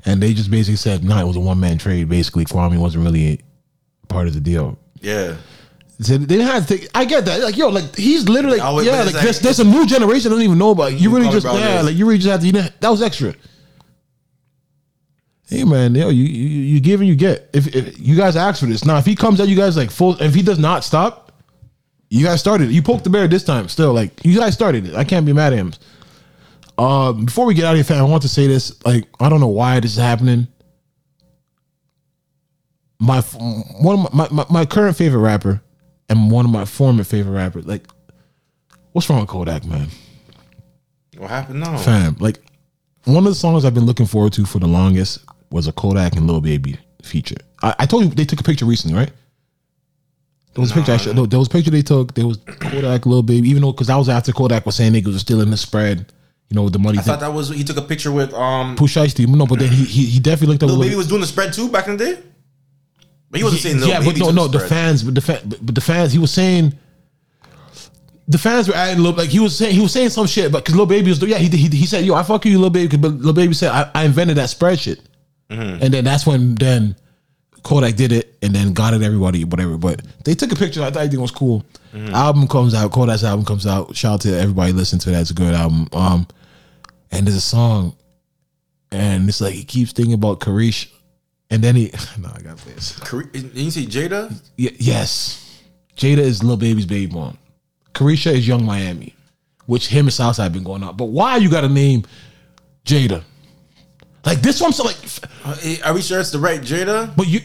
Speaker 4: and they just basically said no, it was a one man trade. Basically, Kwame wasn't really part of the deal.
Speaker 3: Yeah.
Speaker 4: So they didn't have to. I get that. Like yo, like he's literally
Speaker 3: I always-
Speaker 4: yeah.
Speaker 3: but
Speaker 4: Like there's, there's a new generation that don't even know about. You really just yeah. Like you really just have to. You know, that was extra. Hey man, yo, you you, you give and you get. If, if you guys ask for this now, if he comes at you guys like full, if he does not stop, you guys started it. You poked the bear this time. Still, like you guys started it. I can't be mad at him. Uh, before we get out of here, fam, I want to say this. Like, I don't know why this is happening. My one of my, my, my current favorite rapper and one of my former favorite rappers. Like, what's wrong with Kodak, man?
Speaker 3: What happened now?
Speaker 4: Fam, like one of the songs I've been looking forward to for the longest was a Kodak and Lil Baby feature. I, I told you they took a picture recently, right? There was a picture. I showed, there was a picture they took. There was Kodak, Lil Baby. Even though, because I was after Kodak was saying niggas was still in the spread. You know, the money.
Speaker 3: I thought that was he took a picture with um.
Speaker 4: Pusha T. No, but then he he, he definitely linked up
Speaker 3: Lil
Speaker 4: with
Speaker 3: Baby was doing the spread too back in the day. But he wasn't saying Lil
Speaker 4: yeah,
Speaker 3: Baby
Speaker 4: but no, no,
Speaker 3: the
Speaker 4: the fans, but the fa- but but the fans, he was saying. The fans were adding little like he was saying he was saying some shit, but because Lil Baby was yeah he he, he said yo I fuck you Lil Baby, but Lil Baby said I, I invented that spread shit,
Speaker 3: Mhm.
Speaker 4: and then that's when then Kodak did it and then got it everybody whatever. But they took a picture. I thought everything was cool.
Speaker 3: Mhm.
Speaker 4: Album comes out. Kodak's album comes out. Shout out to everybody listen to that. It's a good album. Um, and there's a song, and it's like he keeps thinking about Karish, and then he no I got this.
Speaker 3: Kare- Didn't you see Jada?
Speaker 4: Y- yes, Jada is Lil Baby's baby mom. Caresha is Yung Miami, which him and Southside have been going on. But why you got to name Jada? Like this one, so like,
Speaker 3: Uh, eh, Are we sure it's the right Jada?
Speaker 4: but you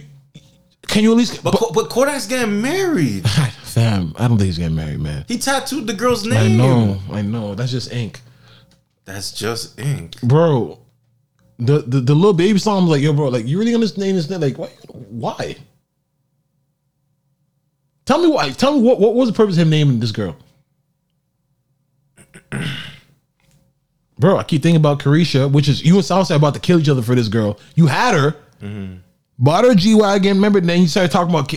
Speaker 4: can you at least?
Speaker 3: But Ko- but Kodak's getting married.
Speaker 4: Fam, I don't think he's getting married, man.
Speaker 3: He tattooed the girl's name.
Speaker 4: I know, I know. That's just ink,
Speaker 3: That's just ink.
Speaker 4: bro. The the, the Lil Baby song, I'm like, yo, bro, like you really understand this? Thing? Like, why? Why? Tell me why. Tell me what what was the purpose of him naming this girl? Bro, I keep thinking about Caresha, which is you and Southside about to kill each other for this girl. You had her, mm-hmm. bought her G wagon. Remember? Then you started talking about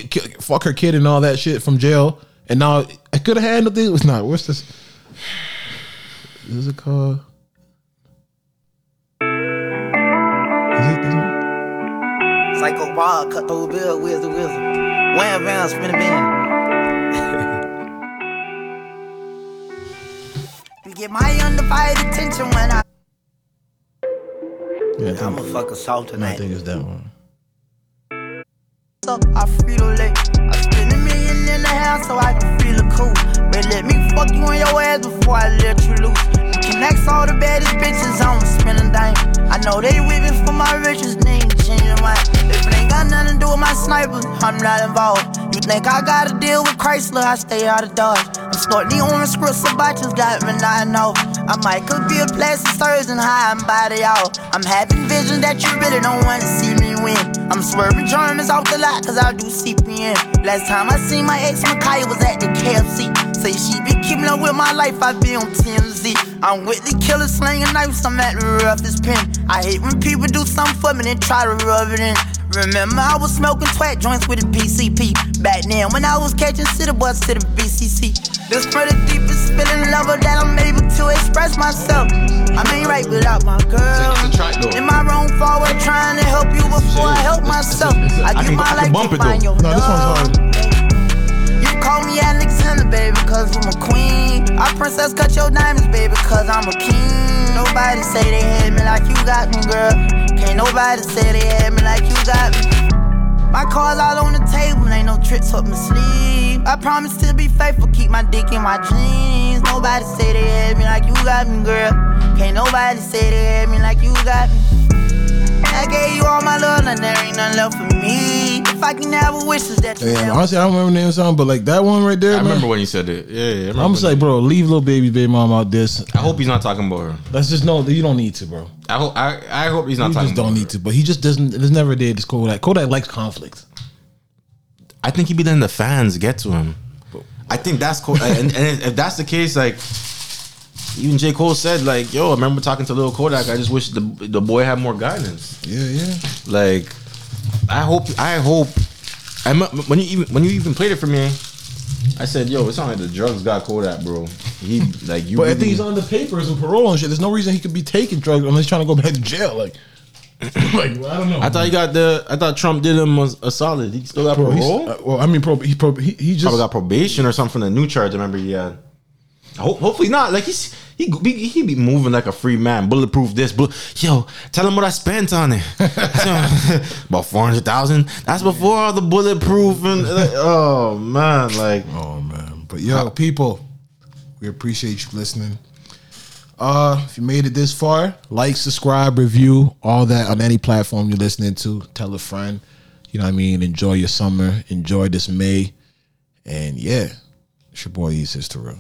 Speaker 4: fuck her kid and all that shit from jail. And now I could have handled it. It was not. What's this? Is it called?
Speaker 9: Ball, cut through bill, wizard, wizard. Wham bam, spin a bam. you get my undivided attention when I.
Speaker 4: Yeah, I
Speaker 9: I'ma fuck a salt
Speaker 4: I think it's that one.
Speaker 9: up, I free to. I spend a million in the house so I can feel it cool. But let me fuck you on your ass before I let you loose. You can all the baddest bitches, I don't spend a dime. I know they whipping for my riches, they changing mine. If it ain't got nothing to do with my sniper, I'm not involved. You think I gotta deal with Chrysler, I stay out of Dodge. I'm snorting the orange scripts, about just got me not know. I might could be a plastic surgeon, high and body out. I'm having visions that you really don't wanna see me win. I'm swerving Germans off the lot, cause I do CPN. Last time I seen my ex Micaiah was at the KFC. Say she be keeping up with my life, I be on TMZ. I'm with the killer slinging knives, I'm at the roughest pen. I hate when people do something for me, then try to rub it in. Remember, I was smoking twat joints with the PCP. Back then, when I was catching city bus to the BCC. This for the deepest feeling lover that I'm able to express myself. I ain't right without my girl. Am I wrong forward trying to help you before I help myself? I give my life to find your
Speaker 4: No,
Speaker 9: call me Alexander, baby, cause I'm a queen. Our princess cut your diamonds, baby, cause I'm a king. Nobody say they had me like you got me, girl. Can't nobody say they had me like you got me. My cards all on the table, ain't no tricks up my sleeve. I promise to be faithful, keep my dick in my jeans. Nobody say they had me like you got me, girl. Can't nobody say they had me like you got me. I gave you all my love, and there ain't nothing left for me. If I can have a wish, is that you
Speaker 4: Damn, honestly, I don't remember the name of the song, but like that one right there,
Speaker 3: I
Speaker 4: man.
Speaker 3: remember when you said it. Yeah, yeah. I
Speaker 4: I'm just
Speaker 3: when-
Speaker 4: like, bro, leave Lil Baby baby mom out this.
Speaker 3: I hope he's not talking about her.
Speaker 4: Let's just know that you don't need to, bro.
Speaker 3: I hope. I, I hope he's not
Speaker 4: you
Speaker 3: talking
Speaker 4: just
Speaker 3: about
Speaker 4: don't need to, but he just doesn't. There's never did this Kodak. Kodak likes conflict.
Speaker 3: I think he'd be letting the fans get to him. I think that's cool. and, and if that's the case, like even J Cole said, like, "Yo, I remember talking to Lil Kodak. I just wish the the boy had more guidance."
Speaker 4: Yeah, yeah.
Speaker 3: Like, I hope. I hope. I when you even when you even played it for me, I said, "Yo, it sounded like the drugs got Kodak, bro." He like you.
Speaker 4: But I think he's on the papers and parole and shit. There's no reason he could be taking drugs unless he's trying to go back to jail. Like, like I don't know.
Speaker 3: I thought he got the. I thought Trump did him a, a solid. He still got parole.
Speaker 4: uh, well, I mean, prob- he, prob- he, he just
Speaker 3: Probably got probation or something from the new charge. I remember he had. Ho- hopefully not. Like he's he be, he be moving like a free man. Bulletproof this. Bull- Yo, tell him what I spent on it. About four hundred thousand. That's before all the bulletproof and like, oh man, like
Speaker 4: oh man. But yo, people, we appreciate you listening. Uh, if you made it this far, like, subscribe, review, all that on any platform you're listening to. Tell a friend. You know what I mean? Enjoy your summer. Enjoy this May. And yeah, it's your boy E Sister Real.